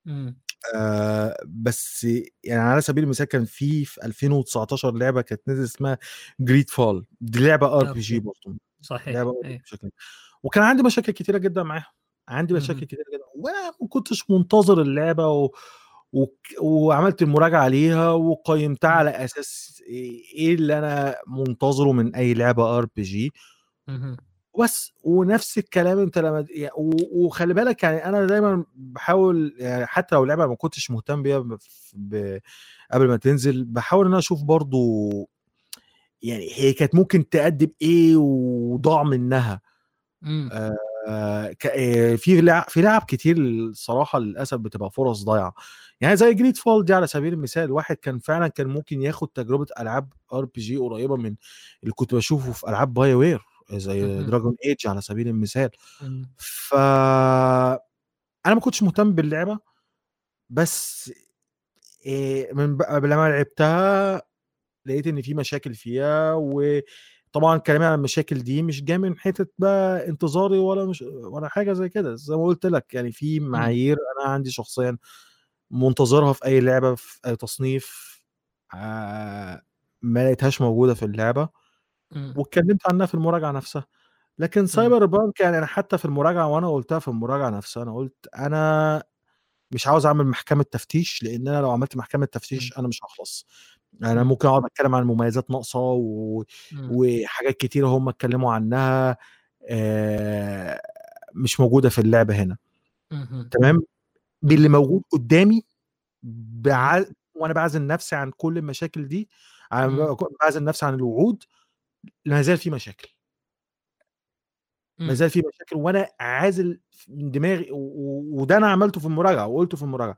إمم. آآ بس يعني على سبيل المثال كان في في 2019 لعبة كانت نزلت اسمها Greedfall دي لعبة RPG أوكي. برضه، صحيح، لعبة RPG إيه. بشكل وكان عندي مشاكل كتيرة جدًا معاها، عندي مشاكل اهم. كتيرة جدًا وأنا ما كنتش منتظر اللعبة و وك وعملت المراجعة عليها وقيّمتها. على أساس إ إيه اللي أنا منتظره من أي لعبة RPG اهم. وبس، ونفس الكلام أنت لمّا و وخلّي بالك يعني أنا دايمًا باحاول يعني حتى لو لعبة ما كنتش مهتم بيها ب قبل ما تنزل، باحاول إن أنا أشوف برضه يعني هي كانت ممكن تقدّم إيه وضاع منها. إمم. ك آآ في لع في لعب كتير الصراحة للأسف بتبقى فرص ضايعة، يعني زي Greedfall دي على سبيل المثال، واحد كان فعلًا كان ممكن ياخد تجربة ألعاب RPG قريبة من اللي كنت باشوفه في ألعاب BioWare زي اهم. Dragon Age على سبيل المثال. إمم. ف أنا ما كنتش مهتم باللعبة، بس آآ من لمّا لعبتها لقيت إن في مشاكل فيها، وطبعًا كلامي عن المشاكل دي مش جاي من حتة بقى انتظاري ولا مش ولا حاجة زي كده، زي ما قُلت لك يعني في. معايير أنا عندي شخصيًا منتظرها في أي لعبة في أي تصنيف آآ ما لقيتهاش موجودة في اللعبة، إمم. واتكلمت عنها في المراجعة نفسها. لكن إمم. Cyberpunk يعني أنا حتى في المراجعة وأنا قُلتها في المراجعة نفسها، أنا قُلت أنا مش عاوز أعمل محكمة تفتيش، لإن أنا لو عملت محكمة إمم. تفتيش أنا مش هاخلص. أنا إمم. ممكن أقعد أتكلم عن مميزات ناقصة و إمم. وحاجات كتيرة هم اتكلموا عنها مش موجودة في اللعبة هنا،. تمام؟ باللي. موجود قدامي إمم. بع وأنا باعزل نفسي عن كل المشاكل دي، باعزل نفسي عن الوعود، ما زال في مشاكل. ما. زال في مشاكل وأنا عازل من دماغي وده أنا عملته في المراجعة وقُلته في المراجعة.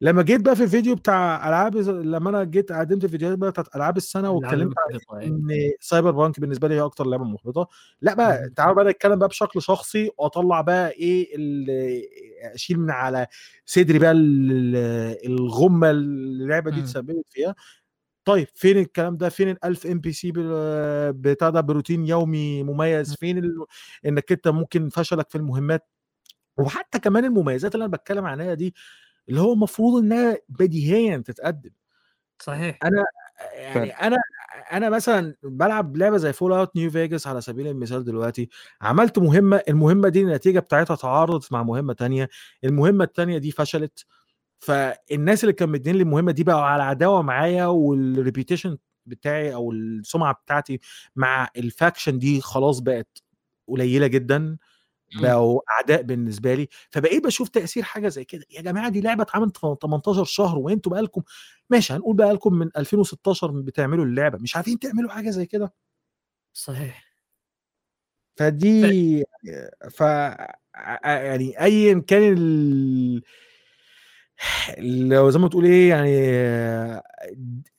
لمّا جيت بقى في الفيديو بتاع ألعاب ز لمّا أنا جيت قدّمت الفيديوهات بقى بتاعة ألعاب السنة الألعاب واتكلمت عن إيه. إن Cyberpunk بالنسبة لي هي أكتر لعبة محبطة، لأ بقى. تعالوا بقى نتكلم بقى بشكل شخصي وأطلّع بقى ال أشيل من على صدري بقى ال الغُمّة اللي اللعبة دي. اتسببت فيها. طيب فين الكلام ده، فين ال1000 NPC ب بتاع ده بروتين يومي مميز،. فين ال إنك أنت ممكن فشلك في المهمات، وحتى كمان المميزات اللي أنا باتكلم عنها دي، اللي هو المفروض إنها بديهيًا تتقدم. صحيح. أنا يعني فعلًا. أنا أنا مثلا بلعب لعبة زي فول اوت نيو فيجاس على سبيل المثال دلوقتي عملت مهمة المهمة دي النتيجة بتاعتها تعارضت مع مهمة تانية المهمة التانية دي فشلت فالناس اللي كانوا مدين لي المهمة دي بقوا على عداوة معايا والريبيتيشن بتاعي أو السمعة بتاعتي مع الفاكشن دي خلاص بقت قليلة جدا بقوا أعداء بالنسبة لي فبقيت بشوف تأثير حاجة زي كده. يا جماعة دي لعبة اتعملت في 18 شهر وانتوا بقالكم ماشي هنقول بقالكم من 2016 بتعملوا اللعبة مش عارفين تعملوا حاجة زي كده؟ صحيح. فدي ف يعني ايا كان ال... لو زي ما تقول إيه يعني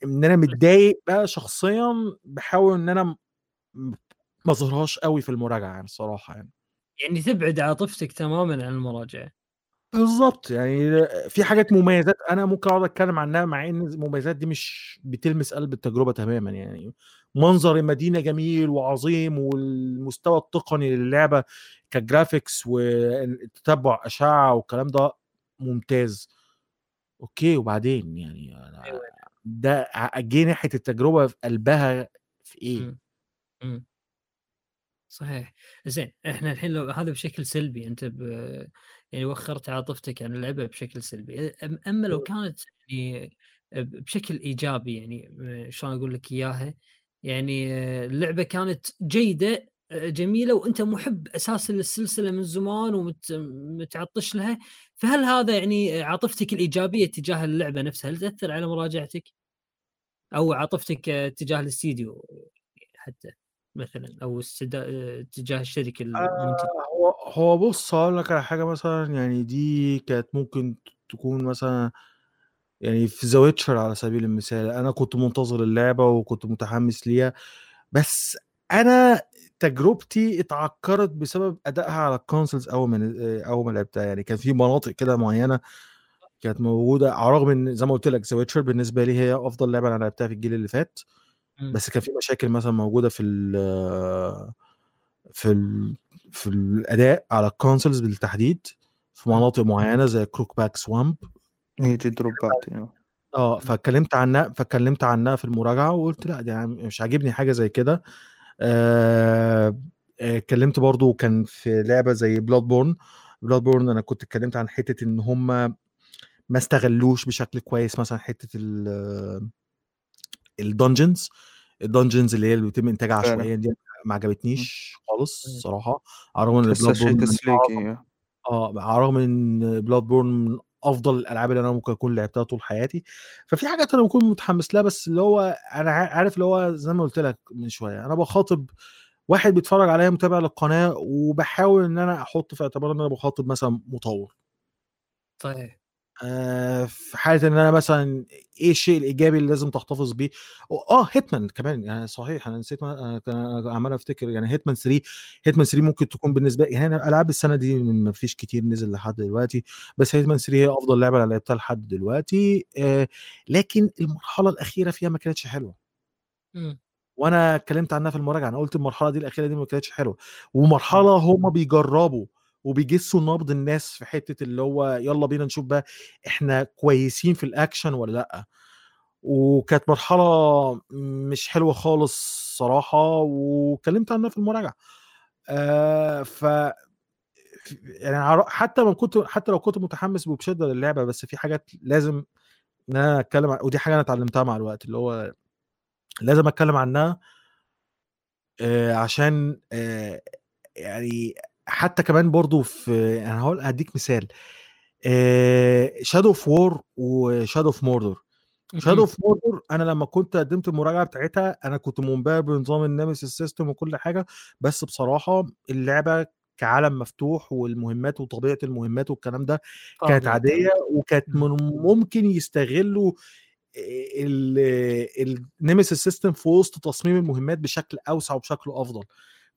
إن أنا متضايق بقى شخصيا بحاول إن أنا ما اظهرهاش قوي في المراجعة يعني الصراحة يعني. يعني تبعد عاطفتك تماما عن المراجعة بالظبط يعني في حاجات مميزات أنا ممكن أقعد أتكلم عنها مع إن المميزات دي مش بتلمس قلب التجربة تماما يعني منظر المدينة جميل وعظيم والمستوى التقني للعبة كجرافيكس وتتبع أشعة والكلام ده ممتاز أوكي وبعدين يعني أنا ده جه ناحية التجربة في قلبها في إيه؟ م. م. صحيح. زين إحنا الحين لو هذا بشكل سلبي أنت ب... يعني وخرت عاطفتك عن اللعبة بشكل سلبي. أما لو كانت يعني بشكل إيجابي يعني شلون أقول لك إياها يعني اللعبة كانت جيدة جميلة وأنت محب أساسا للسلسله من زمان ومتعطش لها فهل هذا يعني عاطفتك الإيجابية تجاه اللعبة نفسها هل تأثر على مراجعتك؟ أو عاطفتك تجاه الاستديو حتى. مثلا أو تجاه الشركة المنتجه آه هو هو بص هقول لك على حاجة مثلا يعني دي كانت ممكن تكون مثلا يعني في The Witcher على سبيل المثال أنا كنت منتظر اللعبة وكنت متحمس ليها بس أنا تجربتي اتعكرت بسبب أدائها على ال consoles أول ما أول ما لعبتها. يعني كان في مناطق كده معينة كانت موجودة على الرغم إن زي ما قلت لك The Witcher بالنسبة لي هي أفضل لعبة أنا لعبتها في الجيل اللي فات. بس كان في مشاكل مثلا موجودة في ال في ال في الأداء على ال consoles بالتحديد في مناطق معينة زي Crookback Bog swamp هي دي drop ات آه. فاتكلمت عنها فاتكلمت عنها في المراجعة وقلت لأ دي مش عاجبني حاجة زي كده. اتكلمت آه برضو كان في لعبة زي Bloodborne Bloodborne أنا كنت اتكلمت عن حتة إن هم ما استغلوش بشكل كويس مثلا حتة ال dungeons ال dungeons اللي هي اللي بيتم إنتاجها عشوائيا دي ما عجبتنيش خالص الصراحة. على الرغم إن بلاد بورن تسليكي آه. على الرغم إن Bloodborne من أفضل الألعاب اللي أنا ممكن أكون لعبتها طول حياتي. ففي حاجات أنا بكون متحمس لها بس اللي هو أنا عارف اللي هو زي ما قلت لك من شوية أنا بخاطب واحد بيتفرج عليا متابع للقناة وبحاول إن أنا أحط في اعتبار إن أنا بخاطب مثلا مطور. آه في حالة إن أنا مثلا إيه الشيء الإيجابي اللي لازم تحتفظ بيه؟ آه Hitman كمان يعني صحيح أنا نسيت أنا عمال أفتكر يعني Hitman 3 Hitman 3 ممكن تكون بالنسبة لي يعني ألعاب السنة دي ما فيش كتير نزل لحد دلوقتي بس Hitman 3 هي أفضل لعبة أنا لعبتها لحد دلوقتي آه لكن المرحلة الأخيرة فيها ما كانتش حلوة. م. وأنا اتكلمت عنها في المراجعة أنا قلت المرحلة دي الأخيرة دي ما كانتش حلوة. ومرحلة هم بيجربوا. وبيجسوا نبض الناس في حتة اللي هو يلا بينا نشوف بقى إحنا كويسين في الاكشن ولا لأ. وكانت مرحلة مش حلوة خالص صراحة واتكلمت عنها في المراجعة. آه ف يعني حتى ما كنت حتى لو كنت متحمس وبشده للعبه بس في حاجات لازم إن أنا أتكلم ودي حاجة أنا اتعلمتها مع الوقت اللي هو لازم أتكلم عنها آه عشان آه يعني حتى كمان برضو في أنا هقول هديك مثال. Shadow of War و Shadow of Mordor Shadow of Mordor أنا لما كنت قدمت المراجعة بتاعتها أنا كنت منبهر بنظام ال Nemesis system وكل حاجة بس بصراحة اللعبة كعالم مفتوح والمهمات وطبيعة المهمات والكلام ده كانت عادية وكانت من ممكن يستغلوا النمسيس سيستم في وسط تصميم المهمات بشكل أوسع وبشكل أفضل.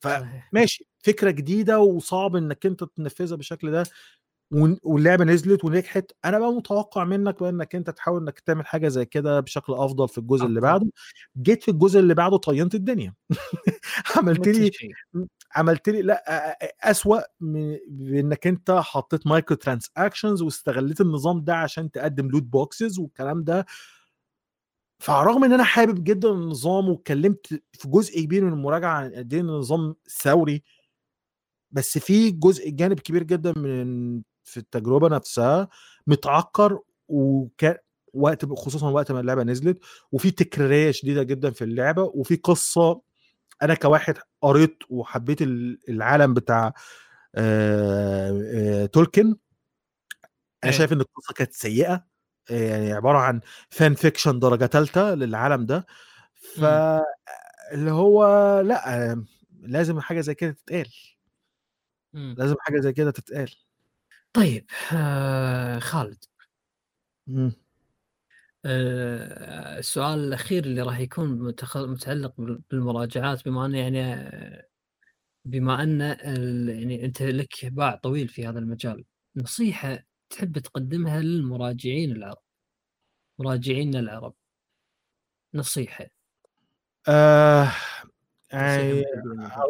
فماشي فكرة جديدة وصعب إنك أنت تنفذها بالشكل ده واللعبة نزلت ونجحت أنا بقى متوقع منك بقى إنك أنت تحاول إنك تعمل حاجة زي كده بشكل أفضل في الجزء اللي بعده. جيت في الجزء اللي بعده طينت الدنيا. عملت لي عملت لي لأ أسوأ بإنك أنت حطيت microtransactions واستغليت النظام ده عشان تقدم loot boxes والكلام ده. فرغم إن أنا حابب جدا النظام واتكلمت في جزء كبير من المراجعة عن قد إيه النظام ثوري بس في جزء جانب كبير جدا من في التجربة نفسها متعكر وكان وقت خصوصا وقت ما اللعبة نزلت وفي تكرارية شديدة جدا في اللعبة وفي قصة أنا كواحد قريت وحبيت ال- العالم بتاع آه، آه، تولكن أنا إيه. شايف إن القصة كانت سيئة يعني عبارة عن فان فيكشن درجة ثالثه للعالم ده. ف اللي هو لأ لازم حاجة زي كده تتقال. مم. لازم حاجة زي كده تتقال. طيب آه خالد. مم. آه السؤال الأخير اللي راح يكون متخ... متعلق بال- بالمراجعات بما ان يعني بما أن ال... يعني أنت لك باع طويل في هذا المجال نصيحة تحب تقدمها للمراجعين العرب مراجعينا العرب نصيحة آه يعني.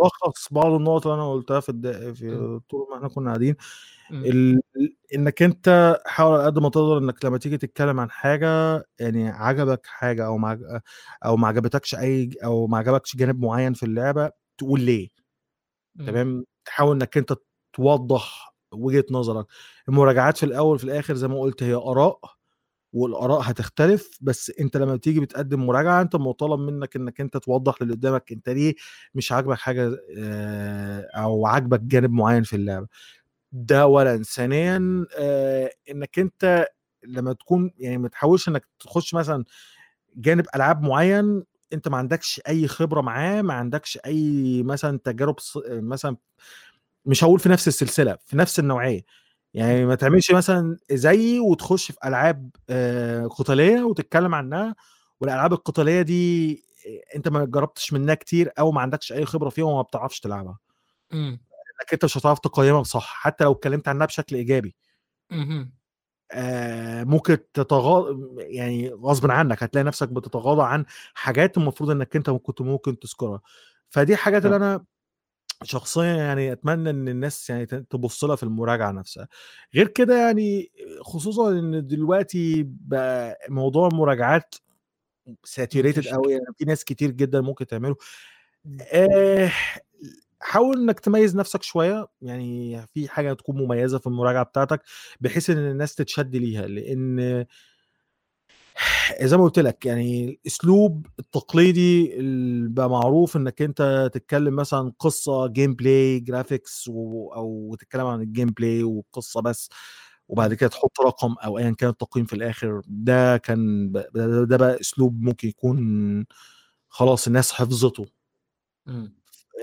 الخص بعض النقط اللي أنا قلتها في الد... في. طول ما إحنا كنا قاعدين. ال... إنك أنت حاول على قد ما تقدر إنك لما تيجي تتكلم عن حاجة يعني عجبك حاجة أو ما أو ما عجبتكش أي أو ما عجبكش جانب معين في اللعبة تقول ليه. تمام تحاول إنك أنت توضح وجهة نظرك. المراجعات في الأول في الآخر زي ما قلت هي آراء والآراء هتختلف بس أنت لما بتيجي بتقدم مراجعة أنت مطالب منك إنك أنت توضح للي قدامك أنت ليه مش عاجبك حاجة آه، أو عاجبك جانب معين في اللعبة. ده اولا ثانيا آه، إنك أنت لما تكون يعني ما تحاولش إنك تخش مثلا جانب ألعاب معين أنت ما عندكش أي خبرة معاه ما عندكش أي مثلا تجارب مثلا مش هقول في نفس السلسلة في نفس النوعية. يعني ما تعملش مثلا زيي وتخش في ألعاب آه، قتالية وتتكلم عنها والألعاب القتالية دي آه، أنت ما جربتش منها كتير أو ما عندكش أي خبرة فيها وما بتعرفش تلعبها. مم. انك أنت مش هتعرف تقيمها صح حتى لو اتكلمت عنها بشكل إيجابي. آه، ممكن تتغاضى يعني غصب عنك هتلاقي نفسك بتتغاضى عن حاجات المفروض إنك أنت كنت ممكن تذكرها. فدي حاجات اللي أنا شخصيا يعني أتمنى إن الناس يعني تبص لها في المراجعة نفسها. غير كده يعني خصوصا إن دلوقتي بقى موضوع المراجعات saturated. قوي يعني في ناس كتير جدا ممكن تعمله. آه، حاول إنك تميز نفسك شوية يعني في حاجة تكون مميزة في المراجعة بتاعتك بحيث إن الناس تتشد ليها لأن زي ما قلت لك يعني الأسلوب التقليدي اللي بقى معروف إنك أنت تتكلم مثلا قصة gameplay graphics و... أو تتكلم عن ال gameplay والقصة بس وبعد كده تحط رقم أو ايا كان التقييم في الآخر ده كان ب- ده, ده بقى أسلوب ممكن يكون خلاص الناس حفظته مم.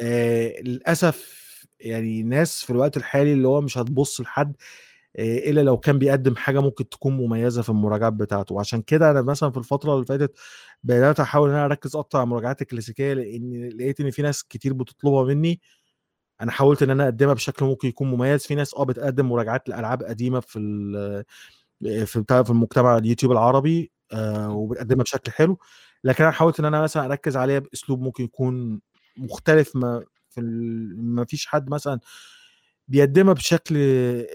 آه للأسف يعني ناس في الوقت الحالي اللي هو مش هتبص لحد آه، إلا لو كان بيقدم حاجة ممكن تكون مميزة في المراجعات بتاعته. وعشان كده أنا مثلا في الفترة اللي فاتت بدأت أحاول إن أنا أركز أكتر على المراجعات الكلاسيكية لأن لقيت إن في ناس كتير بتطلبها مني. أنا حاولت إن أنا أقدمها بشكل ممكن يكون مميز. في ناس آه بتقدم مراجعات لألعاب قديمة في ال- في بتاع في المجتمع اليوتيوب العربي آه وبتقدمها بشكل حلو. لكن أنا حاولت إن أنا مثلا أركز عليها بأسلوب ممكن يكون مختلف ما في. ما فيش حد مثلا بيقدمها بشكل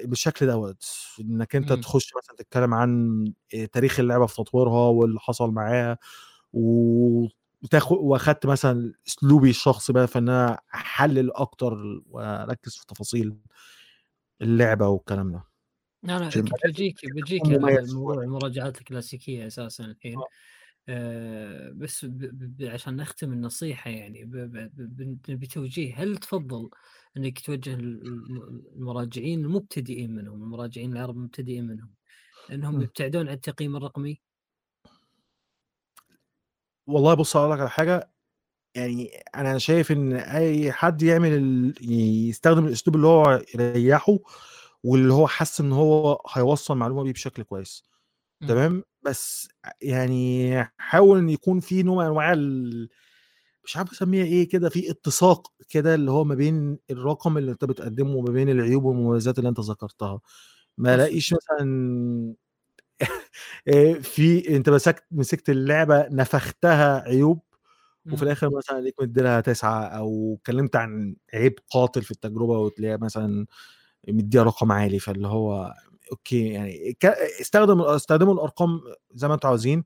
بالشكل دوت إنك أنت مم. تخش مثلا تتكلم عن تاريخ اللعبة في تطويرها واللي حصل معاها وتاخد وأخدت مثلا أسلوبي الشخصي بقى في إن أنا أحلل أكتر وأركز في تفاصيل اللعبة والكلام ده على مميز موضوع شوية. المراجعات الكلاسيكية أساسا الحين آه. آه بس ب ب عشان نختم النصيحة يعني بتوجيه هل تفضل إنك توجه المراجعين المبتدئين منهم المراجعين العرب المبتدئين منهم انهم. يبتعدون عن التقييم الرقمي والله بص أقول لك على حاجة يعني أنا شايف إن أي حد يعمل ال... يستخدم الأسلوب اللي هو يريحه واللي هو حاسس إن هو هيوصل معلومه بيه بشكل كويس. تمام بس يعني حاول إن يكون في نوع من أنواع ال... مش عارف أسميها إيه كده في اتساق كده اللي هو ما بين الرقم اللي أنت بتقدمه وما بين العيوب والمميزات اللي أنت ذكرتها ما. ألاقيش مثلا في أنت مسكت مسكت اللعبة نفختها عيوب وفي مم. الآخر مثلا ليك مديلها تسعة أو اتكلمت عن عيب قاتل في التجربة وتلاقيها مثلا مديها رقم عالي فاللي هو أوكي يعني استخدم استخدموا الأرقام زي ما أنتوا عاوزين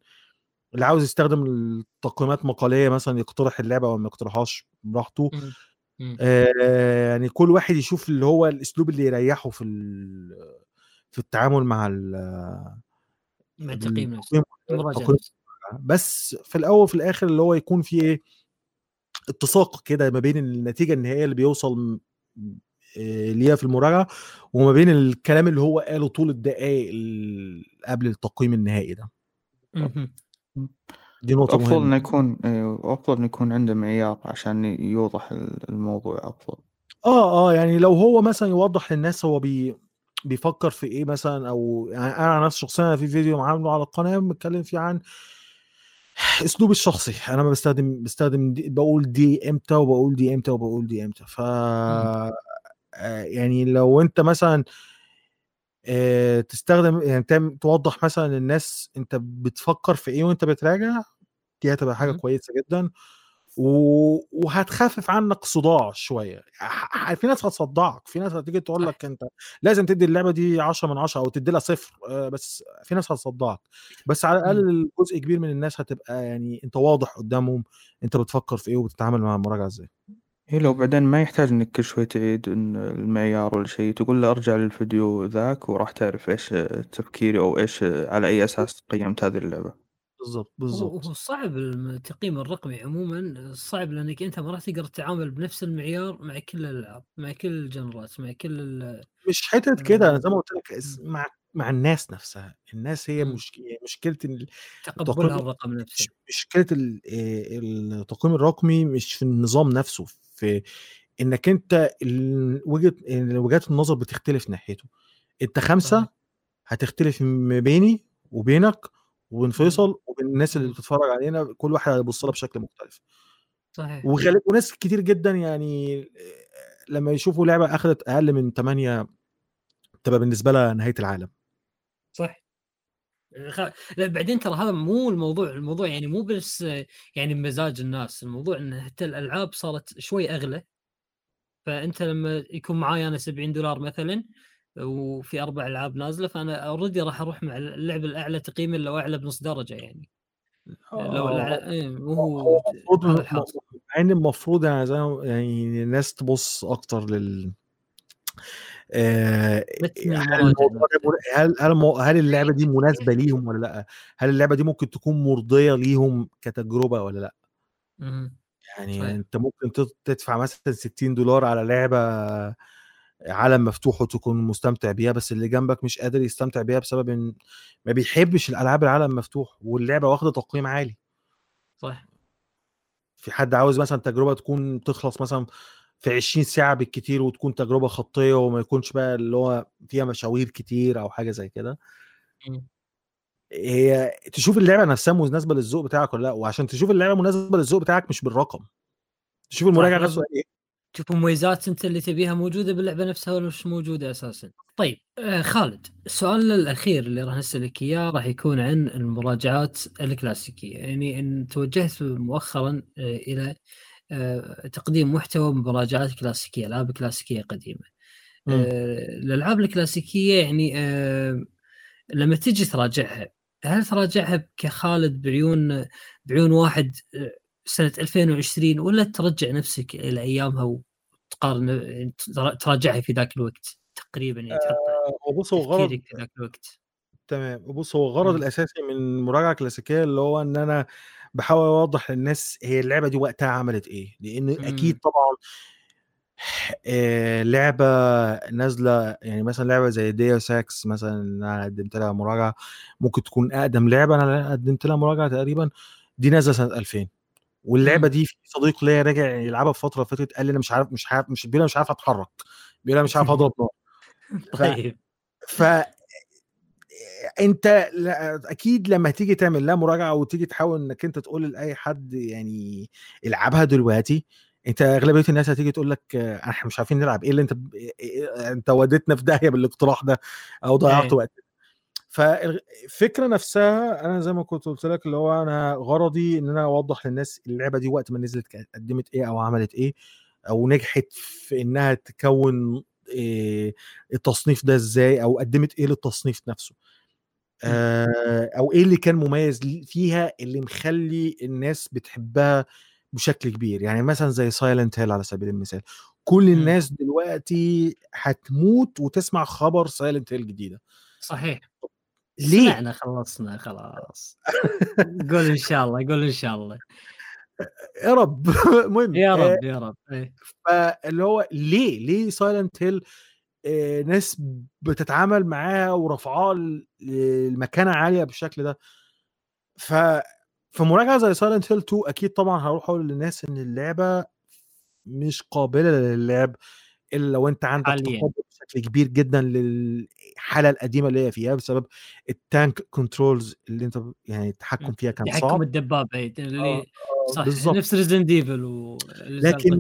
اللي عاوز يستخدم التقييمات مقالية مثلا يقترح اللعبة أو ما يقترحهاش براحته. آه يعني كل واحد يشوف اللي هو الأسلوب اللي يريحه في في التعامل مع ال- مع التقييم بس في الأول وفي الآخر اللي هو يكون في إيه؟ اتساق كده ما بين النتيجة النهائية اللي بيوصل آه، ليها في المراجعة وما بين الكلام اللي هو قاله طول الدقائق ال- قبل التقييم النهائي ده. دي نقطة أفضل إنه مهمه يكون أيوة، أفضل إنه يكون عنده معيار عشان يوضح الموضوع أفضل. آه آه يعني لو هو مثلا يوضح للناس هو بي بيفكر في إيه مثلا أو يعني أنا عن نفسي شخصيا في فيديو عامله على القناة بتكلم فيه عن أسلوبي الشخصي. أنا ما بستخدم بستخدم دي بقول دي إمتى وبقول دي إمتى وبقول دي إمتى. ف آه، يعني لو أنت مثلا آه، تستخدم يعني توضح مثلا للناس أنت بتفكر في إيه وأنت بتراجع دي هتبقى حاجة. كويسة جدا. و... وهتخفف عنك صداع شوية. في ناس هتصدعك في ناس هتيجي تقول لك أنت لازم تدي اللعبة دي 10 من 10 أو تدي لها صفر آه، بس في ناس هتصدعك. بس على. الأقل جزء كبير من الناس هتبقى يعني أنت واضح قدامهم أنت بتفكر في إيه وبتتعامل مع المراجعة إزاي. هي لو بعدين ما يحتاج إنك كل شوي تعيد إن المعيار ولا شيء تقول له أرجع للفيديو ذاك وراح تعرف إيش تفكيري أو إيش على أي أساس قيمت هذه اللعبة. بالظبط هو بالظبط هو صعب التقييم الرقمي عموما صعب لأنك أنت ما راح تقدر تتعامل بنفس المعيار مع كل الألعاب مع كل الجنرات مع كل ال- مش حتة كده أنا آه، زي ما قلت لك. مع مع الناس نفسها. الناس هي مشكلة ال- تقبلها الرقم نفسه. مش مشكلة ال- آه، التقييم الرقمي مش في النظام نفسه. في إنك أنت وجهة وجهات النظر بتختلف ناحيته أنت خمسة هتختلف ما بيني وبينك وبين. فيصل وبين الناس اللي. بتتفرج علينا كل واحد هيبص لها. بشكل مختلف صحيح وغالب وناس كتير جدا يعني لما يشوفوا لعبة اخذت أقل من 8 تبقى بالنسبة لها نهاية العالم صح خ... لا بعدين ترى هذا مو الموضوع الموضوع يعني مو بس يعني بمزاج الناس الموضوع إن حتى الألعاب صارت شوي أغلى. فأنت لما يكون معاي أنا 70 دولار مثلا وفي أربع ألعاب نازلة فأنا اوريدي راح أروح مع اللعبه الأعلى تقييما لو أعلى بنص درجة يعني. لو آه، الأعلى... إيه، مو هو هو المفروض يعني يعني الناس تبص أكتر لل آه، هل الموضوع هل هل هل اللعبة دي مناسبة ليهم ولا لأ؟ هل اللعبة دي ممكن تكون مرضية ليهم كتجربة ولا لأ؟ مهم. يعني صحيح أنت ممكن تد- تدفع مثلا 60 دولار على لعبة عالم مفتوح وتكون مستمتع بيها بس اللي جنبك مش قادر يستمتع بيها بسبب إن ما بيحبش الألعاب العالم مفتوح واللعبة واخدة تقييم عالي صح في حد عاوز مثلا تجربة تكون تخلص مثلا في 20 ساعة بالكتير وتكون تجربة خطية وما يكونش بقى اللي هو فيها مشاوير كتير أو حاجة زي كده مم. هي تشوف اللعبة نفسها مناسبة للذوق بتاعك ولا لأ وعشان تشوف اللعبة مناسبة للذوق بتاعك مش بالرقم تشوف المراجع صح نفسه لازم قال إيه تشوف مميزات أنت اللي تبيها موجودة باللعبة نفسها ولا مش موجودة أساسا. طيب آه خالد السؤال الأخير اللي راح نسالك إياه راح يكون عن المراجعات الكلاسيكية، يعني إن توجهت مؤخرا آه إلى آه تقديم محتوى بمراجعات كلاسيكية، ألعاب كلاسيكية قديمة. آه الألعاب الكلاسيكية يعني آه لما تجي تراجعها هل تراجعها كخالد بعيون بعيون واحد آه، سنة 2020 ولا ترجع نفسك إلى أيامها وتقارن يعني ترا- تراجعها في ذاك الوقت تقريبا يعني تحط بص هو غرض في ذاك الوقت تمام بص هو الغرض. الأساسي من المراجعه الكلاسيكيه اللي هو إن أنا بحاول أوضح للناس هي اللعبة دي وقتها عملت إيه لأن أكيد مم. طبعا آه، لعبة نازلة يعني مثلا لعبة زي ديو ساكس مثلا أنا قدمت لها مراجعة ممكن تكون أقدم لعبة أنا قدمت لها مراجعة تقريبا دي نازلة سنة 2000 واللعبة مم. دي في صديق ليا راجع يلعبها الفترة اللي فاتت قال لي أنا مش عارف مش عارف مش بيقول مش عارف أتحرك بيقول مش عارف أضرب نار طيب ف أنت أكيد لما تيجي تعمل لها مراجعة وتيجي تحاول إنك أنت تقول لأي حد يعني العبها دلوقتي أنت أغلبية الناس هتيجي تقول لك إحنا مش عارفين نلعب إيه اللي أنت إيه- إيه- أنت وديتنا في داهية بالاقتراح ده أو ضيعت إيه. وقت. فالفكرة نفسها أنا زي ما كنت قلت لك اللي هو أنا غرضي إن أنا أوضح للناس اللعبة دي وقت ما نزلت قدمت إيه أو عملت إيه أو نجحت في إنها تكون إيه التصنيف ده إزاي أو قدمت إيه للتصنيف نفسه. آه، أو إيه اللي كان مميز فيها اللي مخلي الناس بتحبها بشكل كبير. يعني مثلا زي Silent Hill على سبيل المثال. كل مم. الناس دلوقتي هتموت وتسمع خبر Silent Hill جديدة. صحيح. ليه؟ سمعنا خلصنا خلاص. قول إن شاء الله قول إن شاء الله. يا رب المهم يا آه، رب يا رب إيه. فاللي هو ليه ليه Silent Hill ناس بتتعامل معاها ورفعها ل- لمكانة عالية بالشكل ده ف فمراجعه زي Silent Hill 2 أكيد طبعا هروح أقول للناس إن اللعبة مش قابلة للعب إلا لو أنت عندك. تقبل بشكل كبير جدا للحاله القديمة اللي هي فيها بسبب ال tank controls اللي أنت يعني التحكم فيها كان تحكم صعب. الدبابة إيه، اللي آه، صح بالظبط. نفس Resident Evil والاجزاء لكن-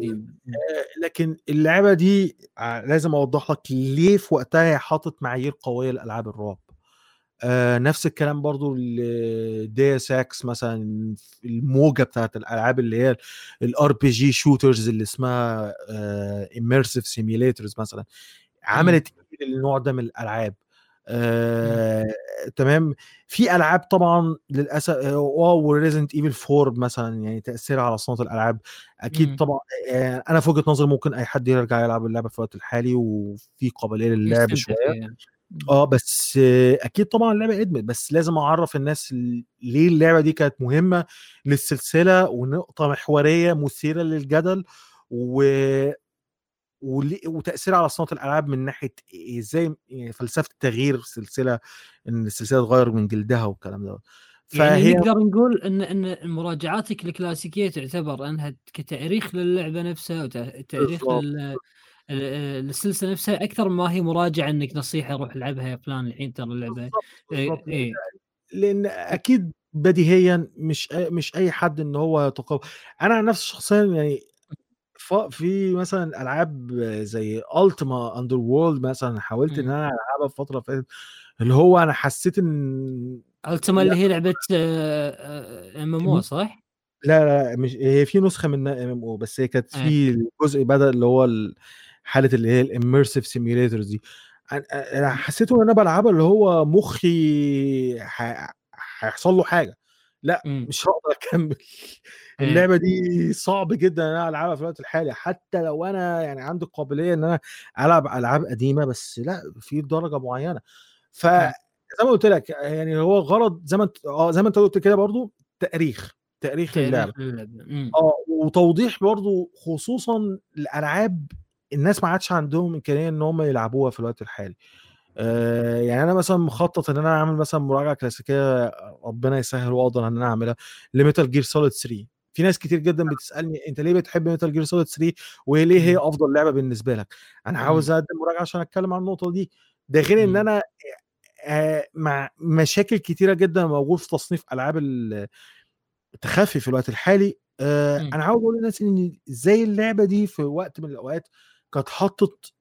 آه، لكن اللعبة دي لازم أوضح لك ليه في وقتها هي حاطط معايير قوية لألعاب الرعب. آه نفس الكلام برضو Deus Ex مثلا الموجة بتاعت الألعاب اللي هي ال RPG shooters اللي اسمها immersive simulators مثلا. عملت إيه للنوع ده من الألعاب. آه تمام. في ألعاب طبعا للأسف واو و Resident Evil 4 مثلا يعني تأثيرها على صناعة الألعاب. أكيد مم. طبعا آه أنا في وجهة نظري ممكن أي حد يرجع يلعب اللعبة في الوقت الحالي وفي قابلية للعب شوية. فيها. آه بس آه، أكيد طبعا اللعبة قدمت. بس لازم أعرف الناس ال- ليه اللعبة دي كانت مهمة للسلسلة ونقطة محورية مثيرة للجدل و وتاثيرها على صناعة الألعاب من ناحية إزاي يعني فلسفة تغيير السلسله إن السلسلة تغير من جلدها والكلام ده يعني فهي نقدر نقول إن إن مراجعاتك الكلاسيكية تعتبر أنها كتأريخ للعبة نفسها وتاريخ بالضبط. لل ال- السلسله نفسها أكثر ما هي مراجعة إنك نصيحة روح العبها يا فلان الحين ترى اللعبة. إيه إيه. لأن أكيد بديهيا مش مش أي حد إن هو يتقبل. أنا عن نفسي شخصيا يعني في مثلا ألعاب زي Ultima Underworld مثلا حاولت إن مم. أنا ألعبها في فترة فاتت اللي هو أنا حسيت إن Ultima. اللي هي لعبة MMO صح؟ لا لا مش هي في نسخة من MMO بس هي كانت إيه. في جزء بدأ اللي هو ال- حالة اللي هي ال immersive simulators دي أنا حسيته ان أنا بلعبها اللي هو مخي هيحصل له حاجة لأ مم. مش هقدر أكمل إيه. اللعبة دي صعب جدا إن أنا ألعبها في الوقت الحالي حتى لو أنا يعني عندي القابليه إن أنا ألعب ألعاب قديمة بس لأ في درجة معينة ف مم. زي ما قلت لك يعني هو غرض زي ما أنت آه زي ما أنت قلت كده برضو تأريخ تأريخ اللعبه تأريخ اللعبة مم. آه وتوضيح برضو خصوصا الألعاب الناس ما عادش عندهم إمكانية إن هم يلعبوها في الوقت الحالي يعني أنا مثلا مخطط إن أنا أعمل مثلا مراجعة كلاسيكية ربنا يسهل وأقدر إن أنا أعملها ل Metal Gear Solid 3 في ناس كتير جدا بتسألني أنت ليه بتحب Metal Gear Solid 3 وليه هي مم. أفضل لعبة بالنسبة لك أنا عاوز أقدم مراجعة عشان أتكلم عن النقطة دي ده غير إن مم. أنا آه مع مشاكل كتيرة جدا موجود في تصنيف ألعاب ال- التخفي في الوقت الحالي آه. أنا عاوز أقول للناس إن إزاي اللعبة دي في وقت من الأوقات كانت حطت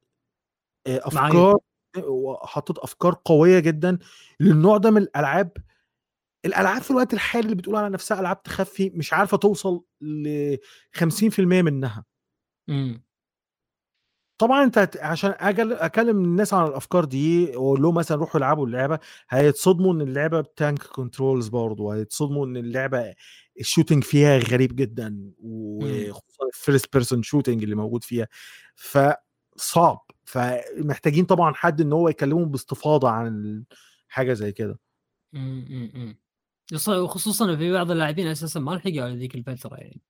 آه، معايير. وحطت أفكار قوية جدا للنوع ده من الألعاب. الألعاب في الوقت الحالي اللي بتقول على نفسها ألعاب تخفي مش عارفة توصل ل 50% منها. مم. طبعا أنت عشان أجي أكلم الناس عن الأفكار دي وأقول لهم مثلا روحوا العبوا اللعبة هيتصدموا إن اللعبة ب tank controls برضه هيتصدموا إن اللعبة ال shooting فيها غريب جدا وخصوصا ال first person shooting اللي موجود فيها. فصعب. فمحتاجين طبعا حد إن هو يكلمهم باستفاضة عن حاجة زي كده مم. مم. مم. يص- وخصوصا في بعض اللاعبين أساسا ما لحقوا على ذيك الفترة يعني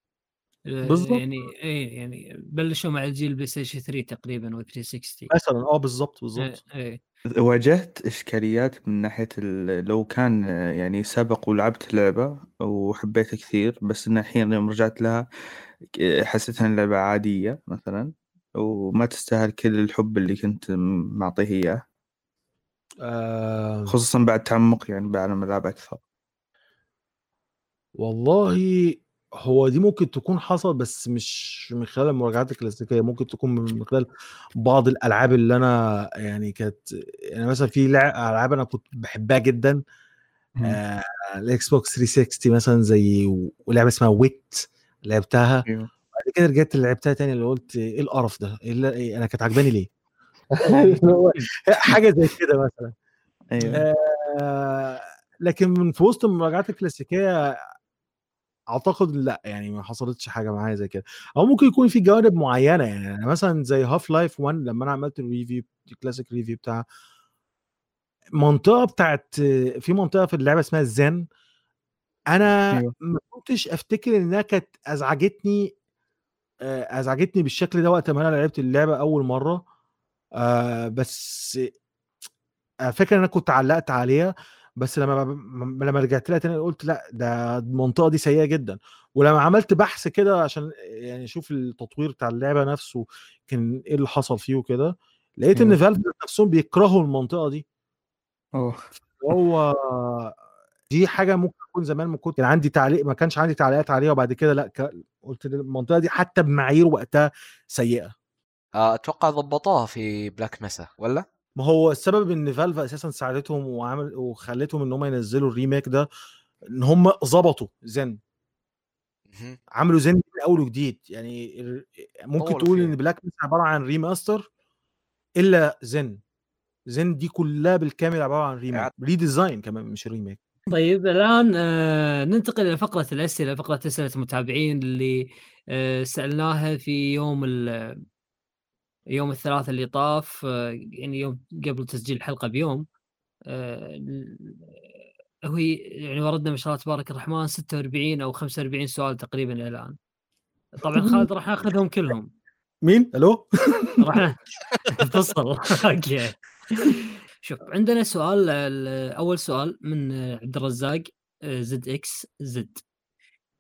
آه، بالضبط. يعني إيه يعني بلشوا مع الجيل PlayStation 3 تقريبا و 360 مثلا آه بالظبط بالظبط إيه إيه. واجهت إشكاليات من ناحية ال- لو كان آه، يعني سبق ولعبت لعبة وحبيتها كثير بس إن الحين يوم رجعت لها حسيتها إن لعبة عادية مثلا وما تستاهل كل الحب اللي كنت معطيه إياه. آه. خصوصا بعد تعمق يعني بعالم الألعاب أكثر. والله هو دي ممكن تكون حصل بس مش من خلال المراجعات الكلاسيكية ممكن تكون من خلال بعض الألعاب اللي أنا يعني كانت يعني مثلا في لع- ألعاب أنا كنت بحبها جدا آه ال Xbox 360 مثلا زي ولعبة اسمها wet لعبتها. أيوه. بعد كده رجعت لعبتها تاني اللي قلت إيه القرف ده؟ إيه إيه أنا كانت عجباني ليه؟ حاجة زي كده مثلا. أيوه. آه، لكن من في وسط المراجعات الكلاسيكية أعتقد لأ يعني ما حصلتش حاجة معايا زي كده. أو ممكن يكون في جوانب معينة يعني مثلا زي Half-Life 1 لما أنا عملت ال review ال classic review بتاع منطقة بتاعت في منطقة في اللعبة اسمها الزن أنا أيوه. ما كنتش أفتكر إنها كانت أزعجتني أزعجتني بالشكل ده وقت ما أنا لعبت اللعبة أول مرة. آه بس آه، فاكر إن أنا كنت علقت عليها بس لما لما رجعت لها تاني قلت لأ ده المنطقة دي سيئة جدا. ولما عملت بحث كده عشان يعني أشوف التطوير بتاع اللعبة نفسه كان إيه اللي حصل فيه وكده لقيت إن أيوه. Valve نفسهم بيكرهوا المنطقة دي. أوه وهو دي حاجة ممكن اكون زمان ما كنت كان عندي تعليق ما كانش عندي تعليقات عليها وبعد كده لأ ك- قلت المنطقة دي حتى بمعايير وقتها سيئة آه، أتوقع ضبطوها في Black Mesa ولا؟ ما هو السبب إن Valve أساسا ساعدتهم وعمل وخلتهم إن هم ينزلوا ال remake ده إن هم ظبطوا Xen. عملوا Xen من أول وجديد يعني ممكن تقول. إن Black Mesa عبارة عن remaster إلا Xen Xen دي كلها بالكامل عبارة عن remake إعادة. redesign كمان مش remake طيب الآن آه ننتقل إلى فقرة الأسئلة فقرة أسئلة المتابعين اللي آه سألناها في يوم ال- يوم الثلاثاء اللي طاف آه يعني يوم قبل تسجيل الحلقة بيوم. آه هو يعني وردنا ما شاء الله تبارك الرحمن 46 أو 45 سؤال تقريبا إلى الآن. طبعا خالد راح ناخذهم كلهم. مين؟ hello؟ راح فصل okay. شوف عندنا سؤال ال- أول سؤال من عبد الرزاق ZXZ.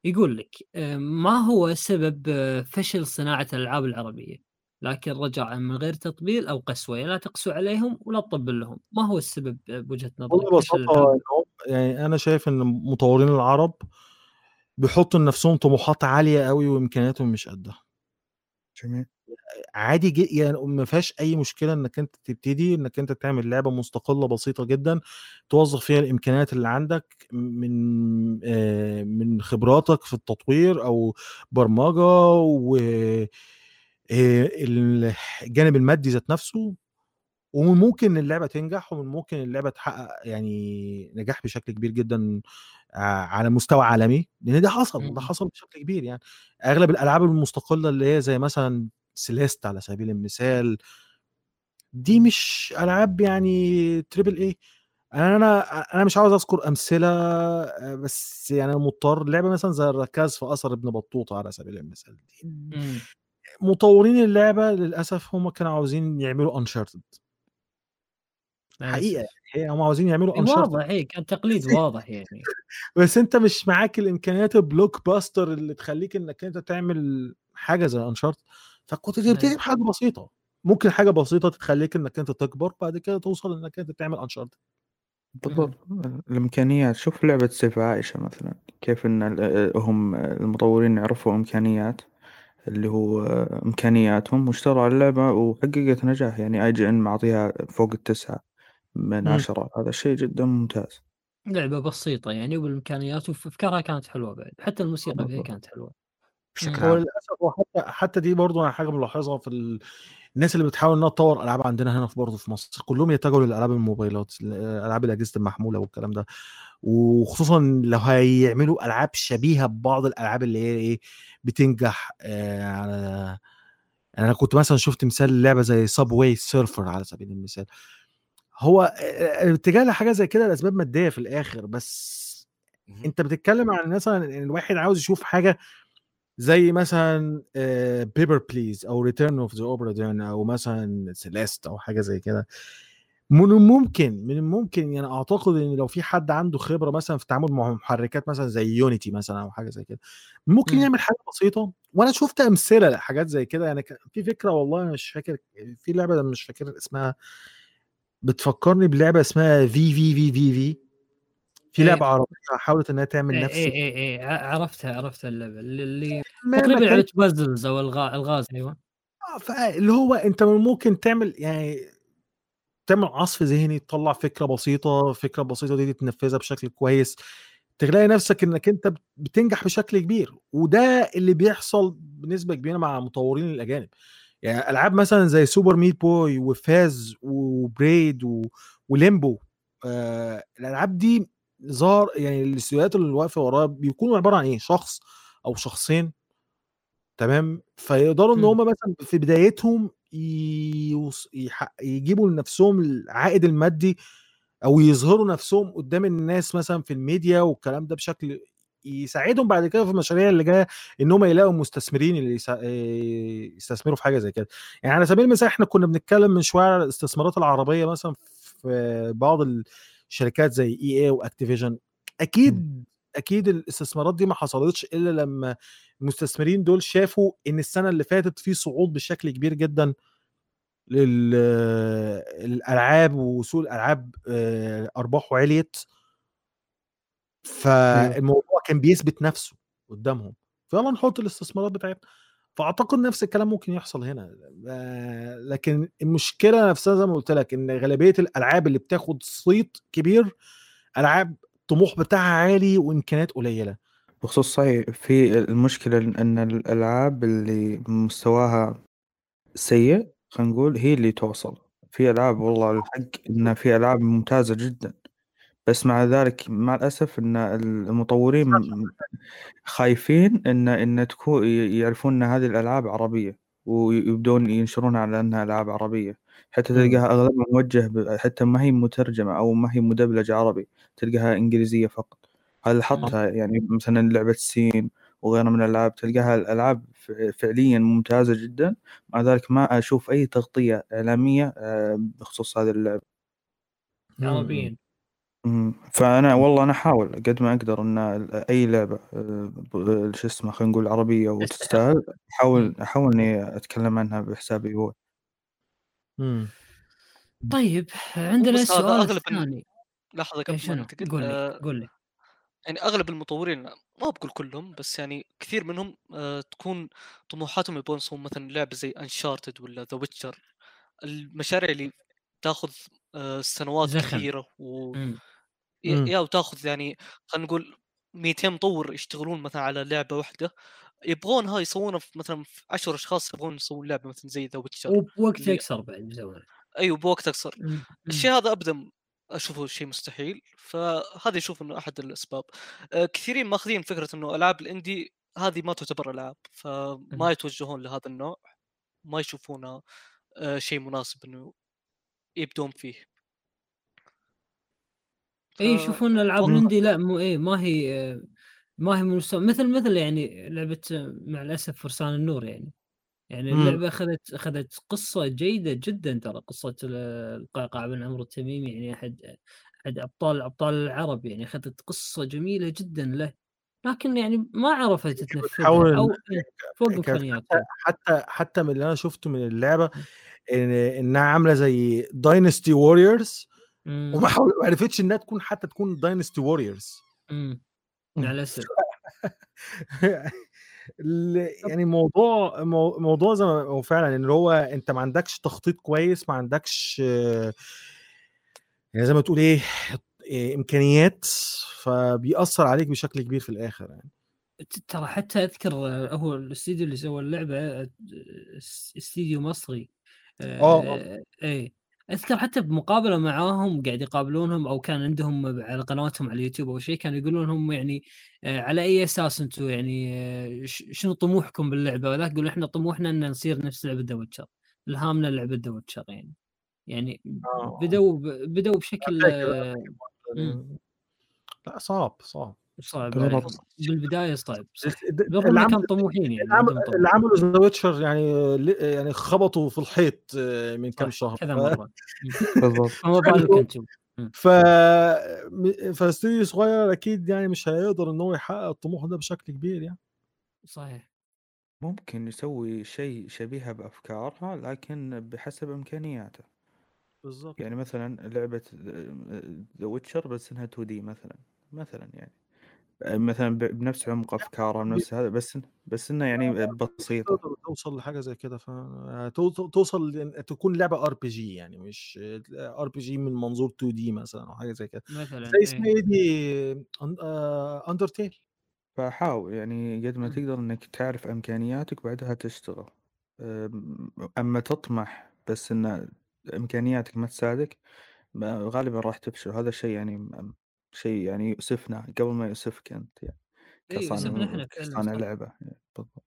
يقول لك آه، ما هو سبب آه، فشل صناعة الألعاب العربية؟ لكن رجاء من غير تطبيل أو قسوة لا تقسو عليهم ولا تطبل لهم. ما هو السبب آه، بوجهة نظرك؟ يعني أنا شايف إن مطورين العرب بيحطوا لنفسهم طموحات عالية قوي وإمكانياتهم مش قدها. جميل. عادي جدا يعني ما فيهاش أي مشكلة إنك أنت تبتدي إنك أنت تعمل لعبة مستقلة بسيطة جدا توظف فيها الإمكانيات اللي عندك من آه، من خبراتك في التطوير أو برمجة و الجانب المادي ذات نفسه ومن ممكن اللعبة تنجح ومن ممكن اللعبة تحقق يعني نجاح بشكل كبير جدا على مستوى عالمي لأن ده حصل ده مم. حصل بشكل كبير يعني أغلب الألعاب المستقلة اللي هي زي مثلا Celeste على سبيل المثال. دي مش ألعاب يعني triple A أنا أنا أنا مش عاوز أذكر أمثلة آه، بس يعني أنا مضطر لعبة مثلا زي الركاز في أثر ابن بطوطة على سبيل المثال. دي مم. مطورين اللعبة للأسف هم كانوا عاوزين يعملوا Uncharted حقيقة. هي هم عاوزين يعملوا إيه، Uncharted واضح إيه كان تقليد واضح يعني. بس أنت مش معاك الإمكانيات ال blockbuster اللي تخليك إنك أنت تعمل حاجة زي Uncharted فكنت تبتدي أيوة. بحاجة بسيطة. ممكن حاجة بسيطة تخليك إنك أنت تكبر بعد كده توصل إنك أنت تعمل Uncharted بالضبط. الإمكانيات شوف لعبة سيف عائشة مثلا كيف إن ال- هم المطورين عرفوا إمكانيات اللي هو إمكانياتهم واشتغلوا على اللعبة وحققت نجاح. يعني أي جي إن معطيها فوق التسعة من مم. عشرة. هذا شيء جدا ممتاز. لعبة بسيطة يعني وبالإمكانيات وأفكارها كانت حلوة بعد. حتى الموسيقى فيها. كانت حلوة. بشكل هو عام. للأسف هو حتى حتى دي برضه أنا حاجة ملاحظها في ال... الناس اللي بتحاول إنها تطور ألعاب عندنا هنا في برضه في مصر كلهم يتجهوا للألعاب الموبايلات ألعاب الأجهزة المحمولة والكلام ده. وخصوصا لو هيعملوا ألعاب شبيهة ببعض الألعاب اللي هي إيه بتنجح آه على أنا كنت مثلا شفت مثال لعبة زي Subway Surfers على سبيل المثال. هو آه، الاتجاه لحاجة زي كده لأسباب مادية في الآخر بس. أنت بتتكلم عن مثلا إن الواحد عاوز يشوف حاجة زي مثلا Papers, Please أو Return of the Obra Dinn أو مثلا Celeste أو حاجة زي كده من الممكن من الممكن يعني أعتقد إن لو في حد عنده خبرة مثلا في التعامل مع محركات مثلا زي يونيتي مثلا أو حاجة زي كده ممكن مم. يعمل حاجة بسيطة وأنا شفت أمثلة لحاجات زي كده يعني في فكرة والله مش فاكر في لعبة مش فاكر اسمها بتفكرني بلعبة اسمها في في في في في في إيه. لعبه عربية حاولت إنها تعمل إيه نفس إيه إيه, إيه ع- عرفتها عرفتها اللعبة. اللي- تقريبا كانت- بازلز أو الغاز أيوه. آه، فاللي هو أنت ممكن تعمل يعني تعمل عصف ذهني تطلع فكرة بسيطة فكرة بسيطة دي تنفذها بشكل كويس. تلاقي نفسك إنك أنت بتنجح بشكل كبير وده اللي بيحصل بنسبة كبيرة مع المطورين الأجانب. يعني ألعاب مثلا زي سوبر ميت بوي وفاز وبريد و... وليمبو آه الألعاب دي ظهر يعني الاستديوهات اللي واقفة وراها بيكونوا عبارة عن إيه؟ شخص أو شخصين. تمام؟ فيقدروا إن مم. هم مثلا في بدايتهم يوص... يح... يجيبوا لنفسهم العائد المادي أو يظهروا نفسهم قدام الناس مثلا في الميديا والكلام ده بشكل يساعدهم بعد كده في المشاريع اللي جاية إن هم يلاقوا مستثمرين اللي يسا... يستثمروا في حاجة زي كده. يعني على سبيل المثال إحنا كنا بنتكلم من شوية على الاستثمارات العربية مثلا في بعض الشركات زي EA و Activision أكيد أكيد الاستثمارات دي ما حصلتش إلا لما المستثمرين دول شافوا إن السنة اللي فاتت في صعود بشكل كبير جدا لل- للالعاب وسوق الالعاب آه، ارباحه عليت. فالموضوع كان بيثبت نفسه قدامهم. فيلا نحط الاستثمارات بتاعتنا. فأعتقد نفس الكلام ممكن يحصل هنا آه، لكن المشكلة نفسها زي ما قلت لك إن غالبية الألعاب اللي بتاخد صيت كبير ألعاب الطموح بتاعها عالي وإمكانيات قليلة. بخصوص صحيح في المشكلة أن الألعاب اللي مستواها سيء خلينا نقول هي اللي توصل. في ألعاب والله الحق إن في ألعاب ممتازة جدا. بس مع ذلك مع الأسف إن المطورين خايفين إن إن تكون يعرفون إن هذه الألعاب عربية ويبدون ينشرونها على إنها ألعاب عربية. حتى. تلقاها أغلبها موجه حتى ما هي مترجمة أو ما هي مدبلجة عربي تلقاها إنجليزية فقط. هذا حطها يعني مثلا لعبة سين وغيرها من الألعاب تلقاها الألعاب ف- فعليا ممتازة جدا. مع ذلك ما أشوف أي تغطية إعلامية آه، بخصوص هذه اللعبة. عربيا. مم. فأنا والله أنا أحاول قد ما أقدر إن أي لعبة آه، ب- شو اسمه خلينا نقول عربية وتستاهل أحاول أحاول إني أتكلم عنها بحسابي هو. مم. طيب عندنا بس هذا السؤال أغلب ال- الثاني لحظة إيه قبل ما شنو؟ ننتقل قول لي آه، قول لي. يعني أغلب المطورين ما بقول كلهم بس يعني كثير منهم آه، تكون طموحاتهم يبغون يسوون مثلا لعبة زي Uncharted ولا The Witcher المشاريع اللي تاخذ سنوات زخم. كثيره و مم. يا مم. يا وتاخذ يعني خلينا نقول 200 مطور يشتغلون مثلا على لعبة واحدة يبغونها يسوونها في مثلا في 10 أشخاص يبغون يسوون لعبة مثلا زي ذا ويتشر وبوقت اللي أقصر بعد بيسوونها أيوه بوقت أقصر مم. مم. الشيء هذا ابدا أشوفه شيء مستحيل فهذا يشوف إنه أحد الأسباب آه، كثيرين ماخذين فكرة إنه ألعاب الإندي هذه ما تعتبر ألعاب فما. يتوجهون لهذا النوع ما يشوفونه آه، شيء مناسب إنه يبدون فيه. اي يشوفون والله ال indie لا مو إيه ما هي ما هي من مستوى مثل مثل يعني لعبة مع الأسف فرسان النور يعني يعني. اللعبة أخذت أخذت قصة جيدة جدا ترى قصة ال- القعقاع بن عمرو التميمي يعني أحد أحد أبطال أبطال العرب يعني أخذت قصة جميلة جدا له لكن يعني ما عرفت تنفذها بتحاول أو إيه، فوق كانت إمكانياتها حتى حتى من اللي أنا شفته من اللعبة إن إنها عاملة زي Dynasty Warriors. وما حاول- ما عرفتش إنها تكون حتى تكون Dynasty Warriors ال- يعني موضوع مو- موضوع زي ما هو فعلا إن هو أنت ما عندكش تخطيط كويس ما عندكش آه، يعني زي ما تقول إيه إيه، إمكانيات فبيأثر عليك بشكل كبير في الآخر يعني. ترى حتى أذكر آه، هو الاستديو اللي سوى اللعبة آه، اس- استديو مصري آه آه. آه، إيه. أذكر حتى بمقابلة معاهم قاعد يقابلونهم أو كان عندهم على قناتهم على اليوتيوب أو شيء كانوا يقولون هم يعني آه، على أي أساس أنتم يعني آه، شنو طموحكم باللعبة؟ وذاك يقول إحنا طموحنا إن نصير نفس لعبة The Witcher إلهامنا لعبة The Witcher يعني. يعني آه. بدوا بدوا بشكل آه، لا صعب صعب. صعب عليهم بالبداية صعب بالرغم كانوا طموحين يعني اللي عملوا The Witcher يعني ل- يعني خبطوا في الحيط آه، من صح شهر. كذا ف... مره. بالضبط. ف فاستوديو صغير أكيد يعني مش هيقدر إن هو يحقق الطموح ده بشكل كبير يعني. صحيح. ممكن يسوي شيء شبيه بأفكارها لكن بحسب إمكانياته. بالظبط يعني مثلا لعبة The Witcher بس إنها 2D مثلا مثلا يعني. مثلا بنفس عمق أفكارها بنفس هذا بس بس إنها يعني تقدر توصل لحاجة زي كده ف توصل لأن تكون لعبة RPG يعني مش RPG من منظور 2D مثلا أو حاجة زي كده. مثلا زي اسمها إيه. إيه دي؟ Undertale فحاول يعني قد ما. تقدر إنك تعرف إمكانياتك بعدها تشتغل. أما تطمح بس إن إمكانياتك ما تساعدك غالبا راح تفشل هذا الشيء يعني شيء يعني يؤسفنا قبل ما يؤسفك أنت يعني إيه، يؤسفنا كصانع إحنا فعلاً، كصانع صح. لعبة. يعني بالضبط.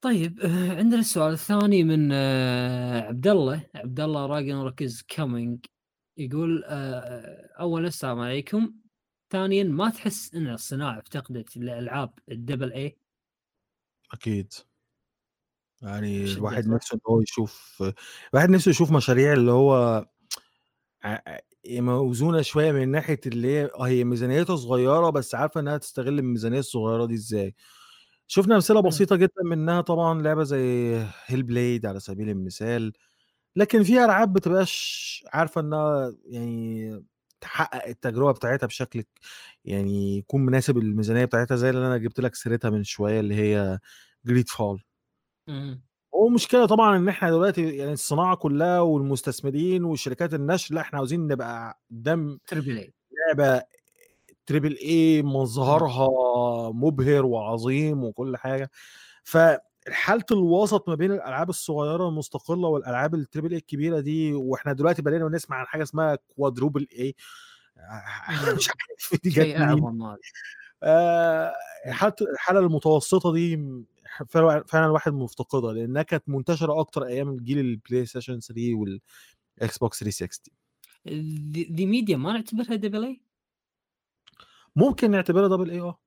طيب آه، عندنا السؤال الثاني من آه، عبد الله. عبد الله Ragin is coming يقول آه، اولا السلام عليكم. ثانيا ما تحس إن الصناعة افتقدت الالعاب ال double A أكيد. يعني الواحد صح؟ نفسه إن هو يشوف الواحد نفسه يشوف مشاريع اللي هو ع- موزونة شوية من ناحية اللي هي آه، هي ميزانيتها صغيرة بس عارفة إنها تستغل الميزانية الصغيرة دي إزاي. شفنا أمثلة بسيطة جدا منها طبعا لعبة زي هيل بليد على سبيل المثال لكن في ألعاب بتبقاش عارفة إنها يعني تحقق التجربة بتاعتها بشكل يعني يكون مناسب الميزانيه بتاعتها زي اللي أنا جبت لك سيرتها من شوية اللي هي GreedFall مم. هو مشكلة طبعا إن إحنا دلوقتي يعني الصناعة كلها والمستثمرين وشركات النشر لا إحنا عاوزين نبقى قدام triple A لعبة triple A مظهرها مبهر وعظيم وكل حاجة. فحاله الوسط ما بين الألعاب الصغيرة المستقلة والألعاب ال triple A الكبيرة دي وإحنا دلوقتي بدأنا نسمع عن حاجة اسمها quadruple A مش عارف دي جت منين. آه، حالة الحالة المتوسطة دي فعلا الواحد مفتقدها لأنها كانت منتشرة أكتر أيام جيل ال PlayStation 3 وال Xbox 360 The Medium ما نعتبرها double A؟ ممكن نعتبرها دبل اي آه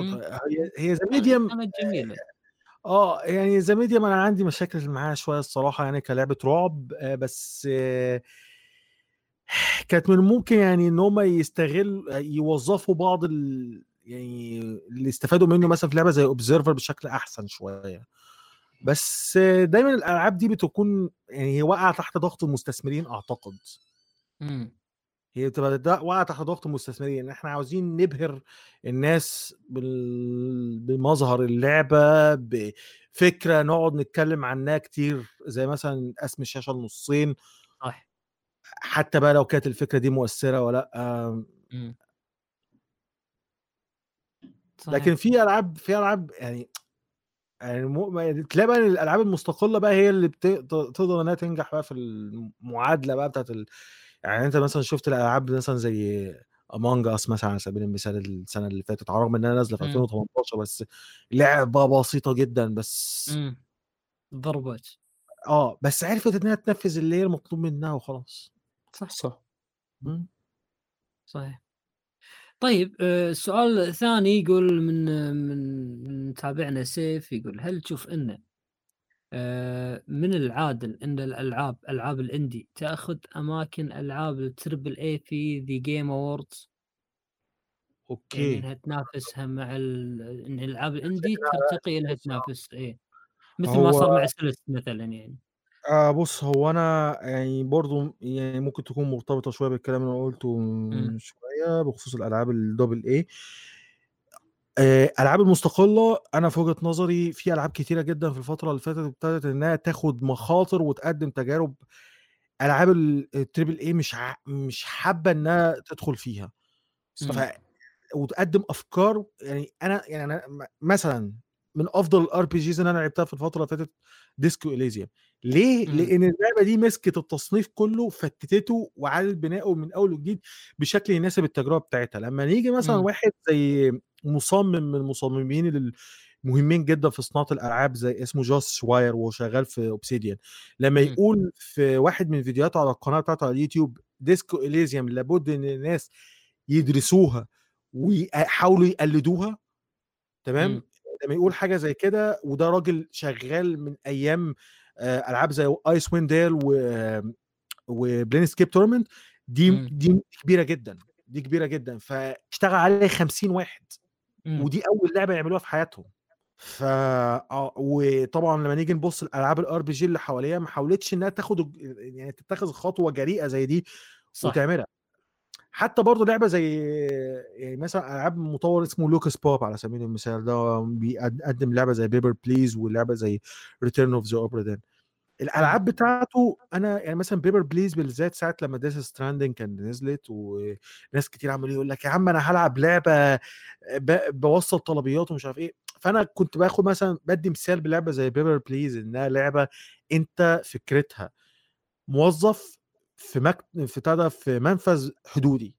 ممكن. هي هي ذا كانت جميلة آه يعني The Medium أنا عندي مشاكل معاها شوية الصراحة يعني كلعبة رعب آه، بس آه، كانت من الممكن يعني إن هم يستغل يوظفوا بعض ال... يعني اللي استفادوا منه مثلا في لعبة زي اوبزرفر بشكل أحسن شوية. بس دايما الألعاب دي بتكون يعني هي واقعة تحت ضغط المستثمرين أعتقد. مم. هي بتبقى واقعة تحت ضغط المستثمرين. ان إحنا عاوزين نبهر الناس بال... بمظهر اللعبة بفكرة نقعد نتكلم عنها كتير زي مثلا قسم الشاشة لنصين صح. حتى بقى لو كانت الفكرة دي مؤثرة ولا لأ. مم. صحيح. لكن في ألعاب في ألعاب يعني يعني مو- ما- تلاقي بقى الألعاب المستقلة بقى هي اللي بت- ت- تقدر إنها تنجح بقى في المعادلة بقى بتاعت ال... يعني أنت مثلا شفت الألعاب مثلا زي امونج اس مثلا على سبيل المثال السنة اللي فاتت على الرغم إنها نازلة في مم. 2018 بس لعبة بسيطة جدا بس مم. ضربت آه بس عرفت إنها تنفذ اللي هي المطلوب منها وخلاص صح صح مم. صحيح طيب آه، السؤال الثاني يقول من من من تابعنا سيف يقول هل تشوف إن آه، من العادل إن الألعاب ألعاب ال indie تأخذ أماكن ألعاب ال triple A في The Game Awards يعني أوكي إنها تنافسها مع ال... إن الالعاب ال indie ترتقي إنها تنافس إيه مثل ما صار مع Celeste مثلا يعني. آه بص هو أنا يعني برضو يعني ممكن تكون مرتبطة شوية بالكلام اللي أنا قلته من شوية بخصوص الألعاب ال double A ألعاب المستقلة أنا في وجهة نظري في ألعاب كتيرة جدا في الفترة اللي فاتت ابتدت إنها تاخد مخاطر وتقدم تجارب ألعاب ال- triple A مش ع... مش حابة إنها تدخل فيها. ف... وتقدم أفكار يعني أنا يعني أنا م- مثلا من أفضل ال RPGs اللي أنا لعبتها في الفترة اللي فاتت Disco Elysium ليه؟ مم. لأن اللعبة دي مسكت التصنيف كله فتتته وعادت بناؤه من أول وجديد بشكل يناسب التجربة بتاعتها لما نيجي مثلا مم. واحد زي مصمم من المصممين المهمين جدا في صناعة الألعاب زي اسمه Josh Sawyer وهو شغال في Obsidian لما مم. يقول في واحد من فيديوهاته على القناة بتاعته على اليوتيوب Disco Elysium لابد إن الناس يدرسوها ويحاولوا يقلدوها تمام مم. لما يقول حاجة زي كده وده راجل شغال من أيام ألعاب زي Icewind Dale و و Planescape Torment دي مم. دي كبيرة جدا دي كبيرة جدا فاشتغل عليه 50 واحد مم. ودي أول لعبة يعملوها في حياتهم ف آه، وطبعا لما نيجي نبص الالعاب ال RPG اللي حواليها ما حاولتش إنها تاخد يعني تتخذ خطوة جريئة زي دي صح وتعملها حتى برضه لعبة زي يعني مثلا ألعاب مطور اسمه Lucas Pope على سبيل المثال ده بيقدم لعبة زي Papers, Please ولعبة زي Return of the Obra Dinn الألعاب بتاعته أنا يعني مثلا Papers, Please بالذات ساعة لما Death Stranding كان نزلت وناس كتير عمالين يقول لك يا عم أنا هلعب لعبة بوصل طلبيات ومش عارف إيه. فأنا كنت باخد مثلا بدي مثال بلعبة زي Papers, Please إنها لعبة أنت فكرتها. موظف في مك... في في منفذ حدودي.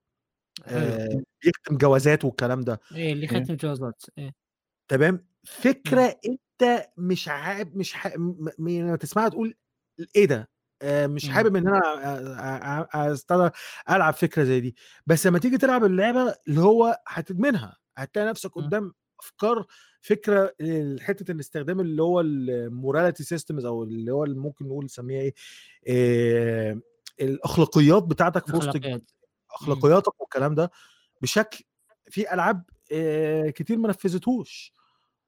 آه بيختم جوازات والكلام ده. إيه اللي. ختم جوازات. إيه. تمام؟ فكرة أنت مش عاب مش ح... م... م... لما تسمعها تقول إيه ده؟ آه مش مم. حابب إن أنا استنى ألعب فكرة زي دي. بس لما تيجي تلعب اللعبة اللي هو هتدمنها. هتلاقي نفسك مم. قدام أفكار فكرة حتة الاستخدام اللي هو ال morality systems أو اللي هو اللي ممكن نقول نسميها إيه؟ آه، الأخلاقيات بتاعتك في وسط اخلاقيات أخلاقياتك والكلام ده بشكل في ألعاب آه، كتير ما نفذتهوش.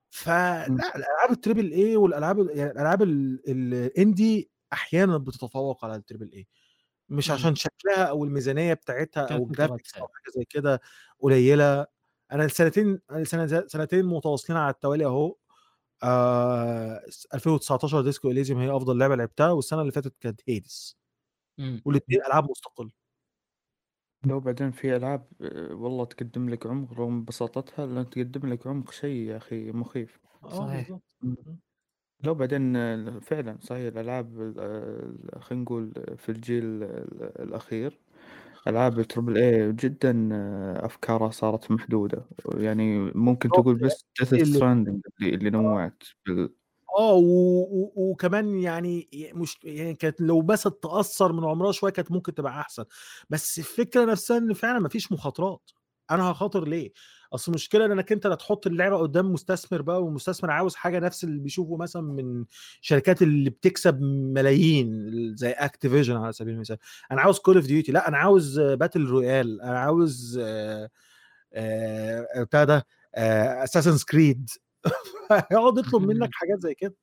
فلا الألعاب ال triple A والألعاب يعني الألعاب ال- ال indie أحيانا بتتفوق على ال triple A مش. عشان شكلها أو الميزانية بتاعتها أو ال graphics. أو حاجة زي كده قليلة. أنا السنتين سنتين متواصلين على التوالي أهو. آه 2019 ديسكو إليزيوم هي أفضل لعبة لعبتها والسنة اللي فاتت كانت هيدس. والاثنين ألعاب مستقلة. لو بعدين في ألعاب آه، والله تقدم لك عمق رغم بساطتها لأن تقدم لك عمق شيء يا أخي مخيف. آه صحيح. لو بعدين آه، فعلا صحيح الألعاب آه، خلينا نقول في الجيل ال- الأخير ألعاب التربل اي جدا آه، أفكارها صارت محدودة. يعني ممكن. تقول بس ديث اللي- ستراندنج اللي, اللي نوعت بال... آه وكمان يعني مش يعني كانت لو بس تأثر من عمرها شوية كانت ممكن تبقى أحسن. بس الفكرة نفسها إن فعلا مفيش مخاطرات. أنا هخاطر ليه؟ أصل المشكلة أنك أنت لا تحط اللعبة قدام مستثمر بقى والمستثمر عاوز حاجة نفس اللي بيشوفه مثلا من شركات اللي بتكسب ملايين زي Activision على سبيل المثال. أنا عاوز Call of Duty لأ أنا عاوز battle royale أنا عاوز آه، آه، بتاع ده Assassin's Creed هيقعد يطلب منك حاجات زي كده.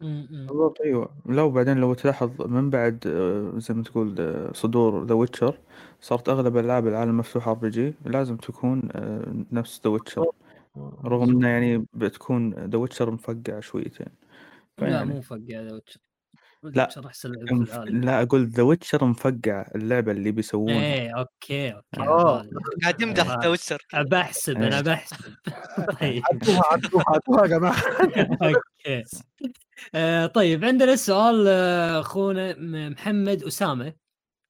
بالضبط أيوه. لو بعدين لو تلاحظ من بعد آه، زي ما تقول آه، صدور The Witcher صارت أغلب العاب العالم المفتوح RPG لازم تكون آه، نفس The Witcher رغم انه يعني بتكون The Witcher مفقع شويتين. لا مو فقع The Witcher لا. Witcher احسن لعبه في مف- العالم لا أقول The Witcher مفقع اللعبة اللي بيسوونها إيه okay okay آه. هذا. قاعد يمدح آه. The Witcher بحسب أنا. بحسب طيب عدوها عدوها عدوها يا جماعة okay آه، طيب عندنا سؤال آه، أخونا محمد أسامة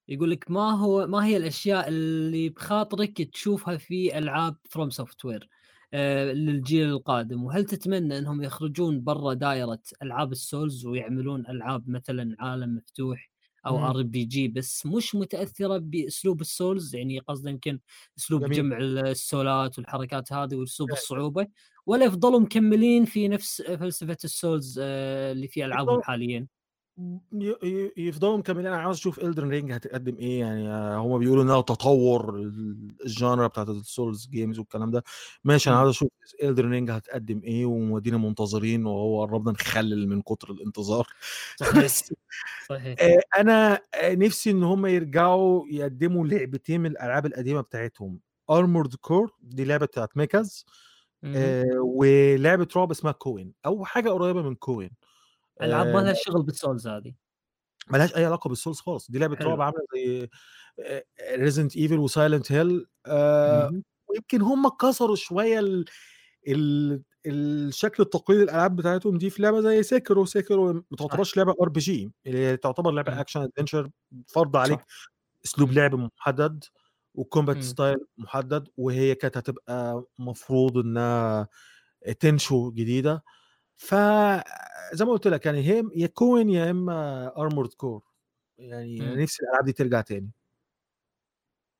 يقول لك ما هو ما هي الأشياء اللي بخاطرك تشوفها في ألعاب FromSoftware للجيل القادم وهل تتمنى إنهم يخرجون برا دائرة ألعاب ال Souls ويعملون ألعاب مثلا عالم مفتوح أو. RPG بس مش متأثرة بأسلوب ال Souls يعني قصدي يمكن أسلوب جميل. جمع ال souls والحركات هذه وأسلوب فعلا. الصعوبة ولا يفضلوا مكملين في نفس فلسفة ال Souls آه، اللي في ألعابهم حاليا يفضلوا مكملين. أنا عاوز أشوف Elden Ring هتقدم إيه يعني آه، هم بيقولوا إنها تطور ال- ال genre بتاعت ال Souls games والكلام ده. ماشي أنا. عاوز أشوف Elden Ring هتقدم إيه ومدينا منتظرين وهو قربنا نخلل من كتر الانتظار. صحيح صحيح. آه، أنا آه، نفسي إن هم يرجعوا يقدموا لعبتين من الألعاب القديمة بتاعتهم. Armored Core دي لعبة بتاعت mechas. آه، ولعبة رعب اسمها Kuon أو حاجة قريبة من Kuon العاب آه، ما شغل بال Souls هذه ملهاش أي علاقة بال Souls خالص دي لعبة. رعب عاملة زي Resident Evil و Silent Hill. ويمكن هم كسروا شوية ال... ال... الشكل التقليدي الألعاب بتاعتهم دي في لعبة زي Sekiro Sekiro ما تعتبرش لعبة RPG اللي تعتبر. لعبة action adventure فرض عليك صح. أسلوب. لعب محدد و combat مم. style محدد وهي كانت هتبقى مفروض إنها Tenchu جديدة فزي ما قلت لك يعني هي يا Kuon يا إما Armored Core يعني. أنا نفسي الألعاب دي ترجع تاني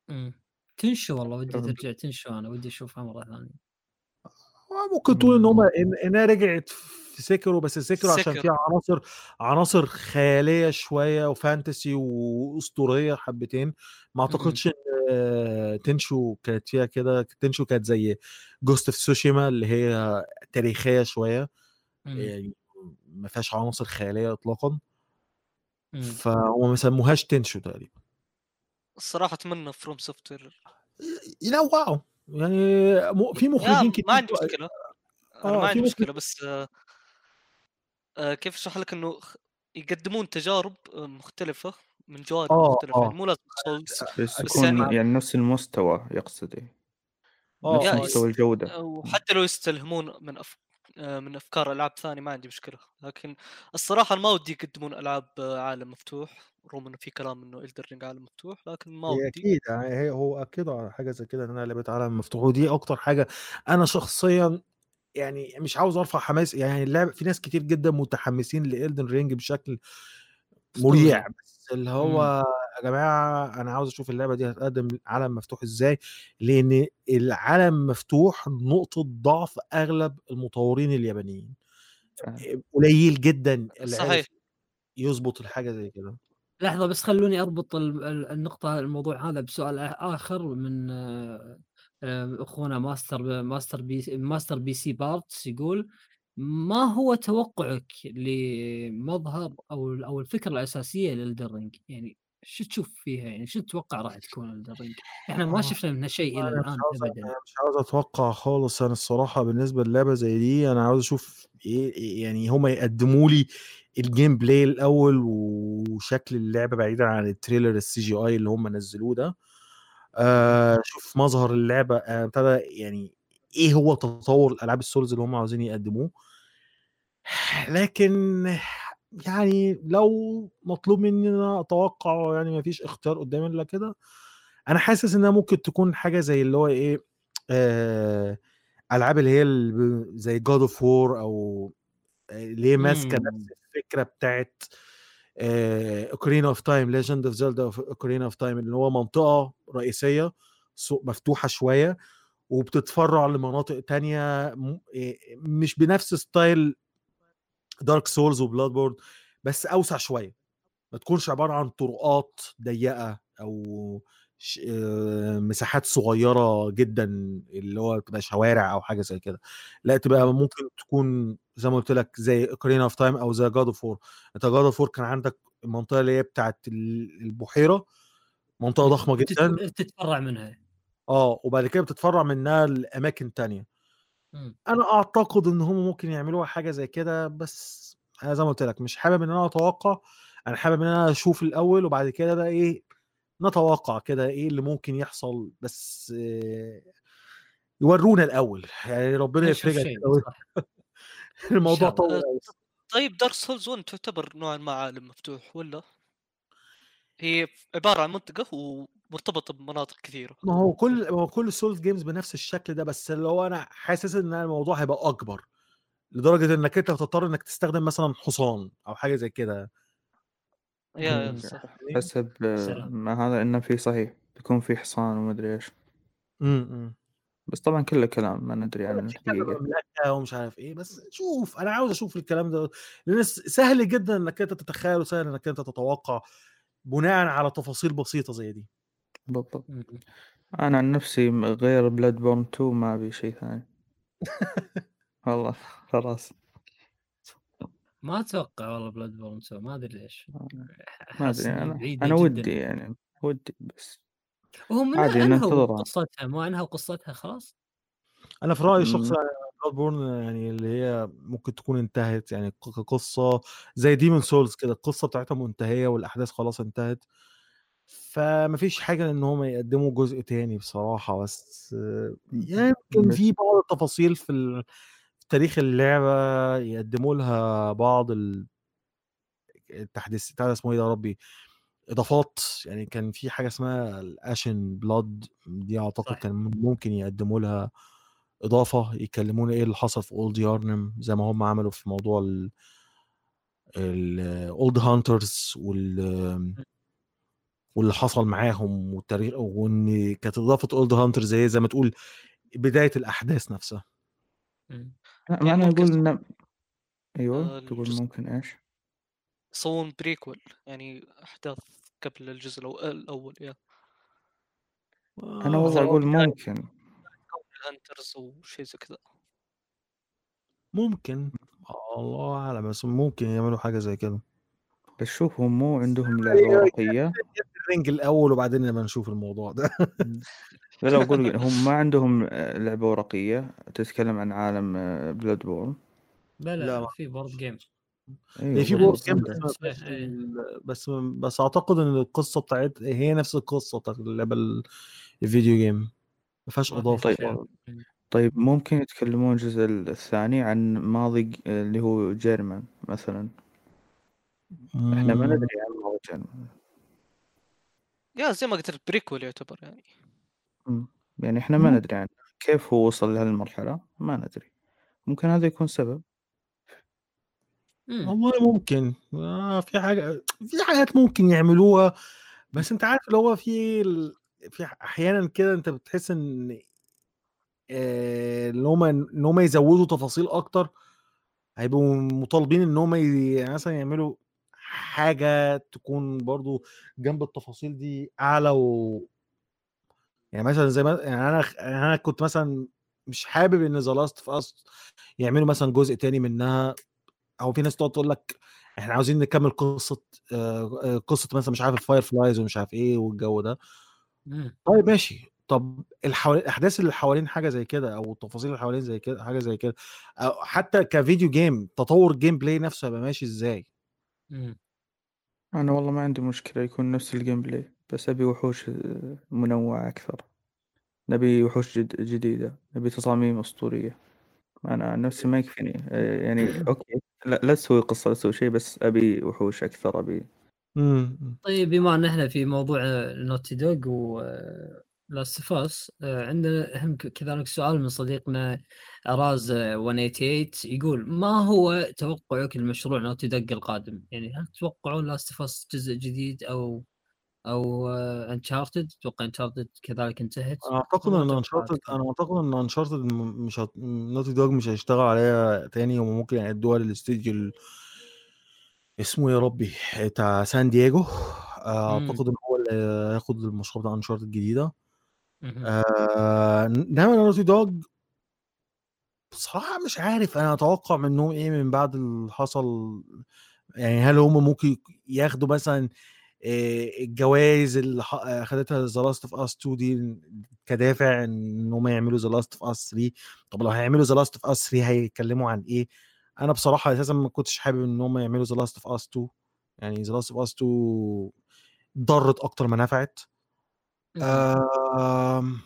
مم. Tenchu والله ودي. ترجع Tenchu أنا ودي أشوفها مرة ثانية ممكن تقول إن هم إن انها رجعت في Sekiro بس Sekiro عشان. فيها عناصر عناصر خيالية شوية و fantasy وأسطورية حبتين ما أعتقدش إن آه، Tenchu كانت فيها كده Tenchu كانت زي Ghost of Tsushima اللي هي تاريخية شوية. يعني ما فيهاش عناصر خيالية اطلاقا. مم. فهم ما سموهاش Tenchu تقريبا. الصراحه أتمنى FromSoftware ينوعوا. يعني م- في مخرجين كتير ما عندي مشكلة. أنا آه، ما في عندي مشكله بس آه، آه، كيف أشرح لك إنه يقدمون تجارب آه، مختلفة من جوانب آه، مختلفة. آه. يعني مو لازم Souls بس بس يكون يعني- يعني نفس المستوى يقصد إيه. آه، نفس آه، مستوى الجودة. وحتى لو يستلهمون من أف... آه، من أفكار ألعاب ثانية ما عندي مشكلة. لكن الصراحة ما ودي يقدمون ألعاب آه، عالم مفتوح رغم إنه في كلام إنه Elden عالم مفتوح لكن ما ودي. أكيد يعني هو أكيد على حاجة زي كده إن أنا لعبة عالم مفتوح ودي أكتر حاجة أنا شخصيا يعني مش عاوز أرفع حماس يعني اللعبه في ناس كتير جدا متحمسين ل Elden Ring بشكل مريع بس اللي هو يا جماعة أنا عاوز أشوف اللعبة دي هتقدم عالم مفتوح إزاي لأن العالم مفتوح نقطة ضعف أغلب المطورين اليابانيين. قليل جدا صحيح. يظبط الحاجة زي كده. لحظة بس خلوني أربط ال- ال- النقطة الموضوع هذا بسؤال آخر من أخونا Master Master P Master PC Parts يقول ما هو توقعك لمظهر أو أو الفكرة الأساسية ل Elden Ring يعني شو تشوف فيها يعني؟ شو تتوقع راح تكون Elden Ring؟ إحنا ما آه. شفنا منها شيء إلى الآن ابدا. مش عاوز أتوقع خالص. أنا الصراحة بالنسبة للعبة زي دي أنا عاوز أشوف إيه إيه- يعني هما يقدموا لي ال gameplay الأول وشكل اللعبة بعيدا عن ال trailer ال CGI اللي هم نزلوه ده. آه شوف مظهر اللعبة آه، ابتدى يعني إيه هو تطور الألعاب ال Souls اللي هم عاوزين يقدموه. لكن يعني لو مطلوب مني إن أنا أتوقع يعني ما فيش اختيار قدامي إلا كده أنا حاسس إنها ممكن تكون حاجة زي اللي هو إيه آه ألعاب اللي هي زي God of War أو اللي هي ماسكة مم. نفس الفكرة بتاعت Ocarina of Time Legend of Zelda Ocarina of Time اللي هو منطقة رئيسية سوق مفتوحة شوية وبتتفرع لمناطق تانية مش بنفس style Dark Souls و Bloodborne بس أوسع شوية. ما تكونش عبارة عن طرقات ضيقة أو ش... آه، مساحات صغيرة جدا اللي هو تبقى شوارع أو حاجة زي كده. لا تبقى ممكن تكون زي ما قلت لك زي Ocarina of Time أو زي God of War أنت God of War كان عندك المنطقة اللي هي بتاعت ال- البحيرة منطقة ضخمة جدا. تت- تتفرع منها. آه وبعد كده بتتفرع منها لأماكن تانية. مم. أنا أعتقد إن هم ممكن يعملوها حاجة زي كده بس أنا زي ما قلت لك مش حابب إن أنا أتوقع أنا حابب إن أنا أشوف الأول وبعد كده بقى إيه نتوقع كده إيه اللي ممكن يحصل بس آه، يورونا الأول يعني ربنا يفرجها. الموضوع. طول أوي. طيب دارك سولز 1 تعتبر نوعا ما عالم مفتوح ولا؟ هي عبارة عن منطقة ومرتبطة بمناطق كثيرة. ما هو كل ما هو كل ال Souls games بنفس الشكل ده بس اللي هو أنا حاسس إن الموضوع هيبقى أكبر لدرجة إنك أنت هتضطر إنك تستخدم مثلا حصان أو حاجة زي كده. yeah. صح. حسب. ما هذا انه في صحيح بيكون في حصان ومدري إيش. امم بس طبعا كله كلام ما ندري عن مملكه ومش عارف إيه بس شوف أنا عاوز أشوف الكلام ده. لأن سهل جدا إنك أنت تتخيل وسهل إنك أنت تتوقع. بناء على تفاصيل بسيطة زي دي بالضبط. أنا عن نفسي غير Bloodborne 2 ما أبي شيء ثاني والله خلاص ما أتوقع والله Bloodborne ما أدري ليش ما حاسس أدري أنا جداً. ودي يعني ودي بس وهم عادي انهوا. قصتها ما انهوا قصتها خلاص أنا في رأيي مم. بلاد يعني اللي هي ممكن تكون انتهت يعني كقصة زي Demon's Souls كده القصة بتاعتها منتهية والأحداث خلاص انتهت. فمفيش حاجة إن هم يقدموا جزء تاني بصراحة بس يمكن في بعض التفاصيل في تاريخ اللعبة يقدموا لها بعض ال- التحديث بتاع اسمه إيه ده يا ربي؟ إضافات. يعني كان في حاجة اسمها ال Ashen Blood دي أعتقد صح. كان ممكن يقدموا لها إضافة يكلمونا إيه اللي حصل في Old Yharnam زي ما هم عملوا في موضوع ال ال Old Hunters وال واللي حصل معاهم والتاريخ وإن كانت إضافة Old Hunters هي زي ما تقول بداية الأحداث نفسها. مم. لا يعني أنا أقول إن... أيوه آه، تقول ممكن إيش؟ يسوون prequel يعني أحداث قبل الجزء الأو- الأول يا أنا والله أقول ممكن. كون ال hunters وشيء زي كذا ممكن. الله أعلم بس ممكن يعملوا حاجة زي كده. بس شوف هم مو عندهم لعبة ورقية الرينج الأول وبعدين نبقى نشوف الموضوع ده. لا لا أقول هم ما عندهم آه، لعبة ورقية تتكلم عن عالم Bloodborne لا لا، لا في board game هي في. board game. بس فيهاش إيه. بس بس أعتقد إن القصة بتاعت هي نفس القصة بتاعت اللعبة ال- ال video game ما فيهاش ما إضافة طيب. شيء. طيب ممكن يتكلمون الجزء الثاني عن ماضي ج- اللي هو جيرمان مثلا إحنا ما مم. ندري عن ماضي جيرمان yeah زي ما قلت لك prequel يعتبر يعني مم. يعني إحنا ما مم. ندري عنه كيف هو وصل لهالمرحلة ما ندري ممكن هذا يكون سبب مم. والله ممكن آه في حاجة في حاجات ممكن يعملوها بس أنت عارف اللي هو في ال... في أحيانا كده أنت بتحس إن اللي هم إن هم يزودوا تفاصيل أكتر هيبقوا مطالبين إن هم. يعني مثلا يعملوا حاجة تكون برضو جنب التفاصيل دي أعلى و يعني مثلا زي ما يعني أنا يعني أنا كنت مثلا مش حابب إن The Last يعملوا مثلا جزء تاني منها أو في ناس تقعد تقول لك إحنا عاوزين نكمل قصة قصة مثلا مش عارف ال Fireflies ومش عارف إيه والجو ده مم. طيب ماشي طب الحوالي الأحداث اللي حوالين حاجة زي كده أو التفاصيل اللي حوالين زي كده حاجة زي كده أو حتى ك video game تطور ال gameplay نفسه هيبقى ماشي إزاي مم. أنا والله ما عندي مشكلة يكون نفس ال gameplay بس ابي وحوش آه، منوعة أكثر نبي وحوش جد جديدة نبي تصاميم أسطورية أنا عن نفسي ما يكفيني آه، يعني okay لا لا تسوي قصة لا تسوي شيء بس أبي وحوش أكثر أبي امم طيب بما أن إحنا في موضوع Naughty Dog و Last of Us عندنا هم كذلك سؤال من صديقنا أراز 188 يقول ما هو توقعك لمشروع Naughty Dog القادم؟ يعني هل تتوقعون Last of Us جزء جديد أو أو Uncharted؟ أتوقع Uncharted كذلك انتهت أعتقد إن Uncharted. أنا أعتقد إن Uncharted مش هت... Naughty Dog مش هيشتغل عليها تاني وممكن يعدوها للاستديو. اسمه يا ربي بتاع سان دييجو أعتقد إن هو اللي هياخد المشروع بتاع Uncharted الجديدة. آه، انما Naughty Dog بصراحة مش عارف أنا أتوقع منهم إيه من بعد اللي حصل يعني هل هم ممكن ياخدوا مثلا آه، الجوائز اللي اخدتها The Last of Us 2 دي كدافع إن هم يعملوا The Last of Us 3 طب لو هيعملوا The Last of Us 3 هيتكلموا عن إيه؟ أنا بصراحة أساسا ما كنتش حابب إن هم يعملوا The Last of Us 2 يعني The Last of Us 2 ضرت أكتر ما نفعت مهم. آم،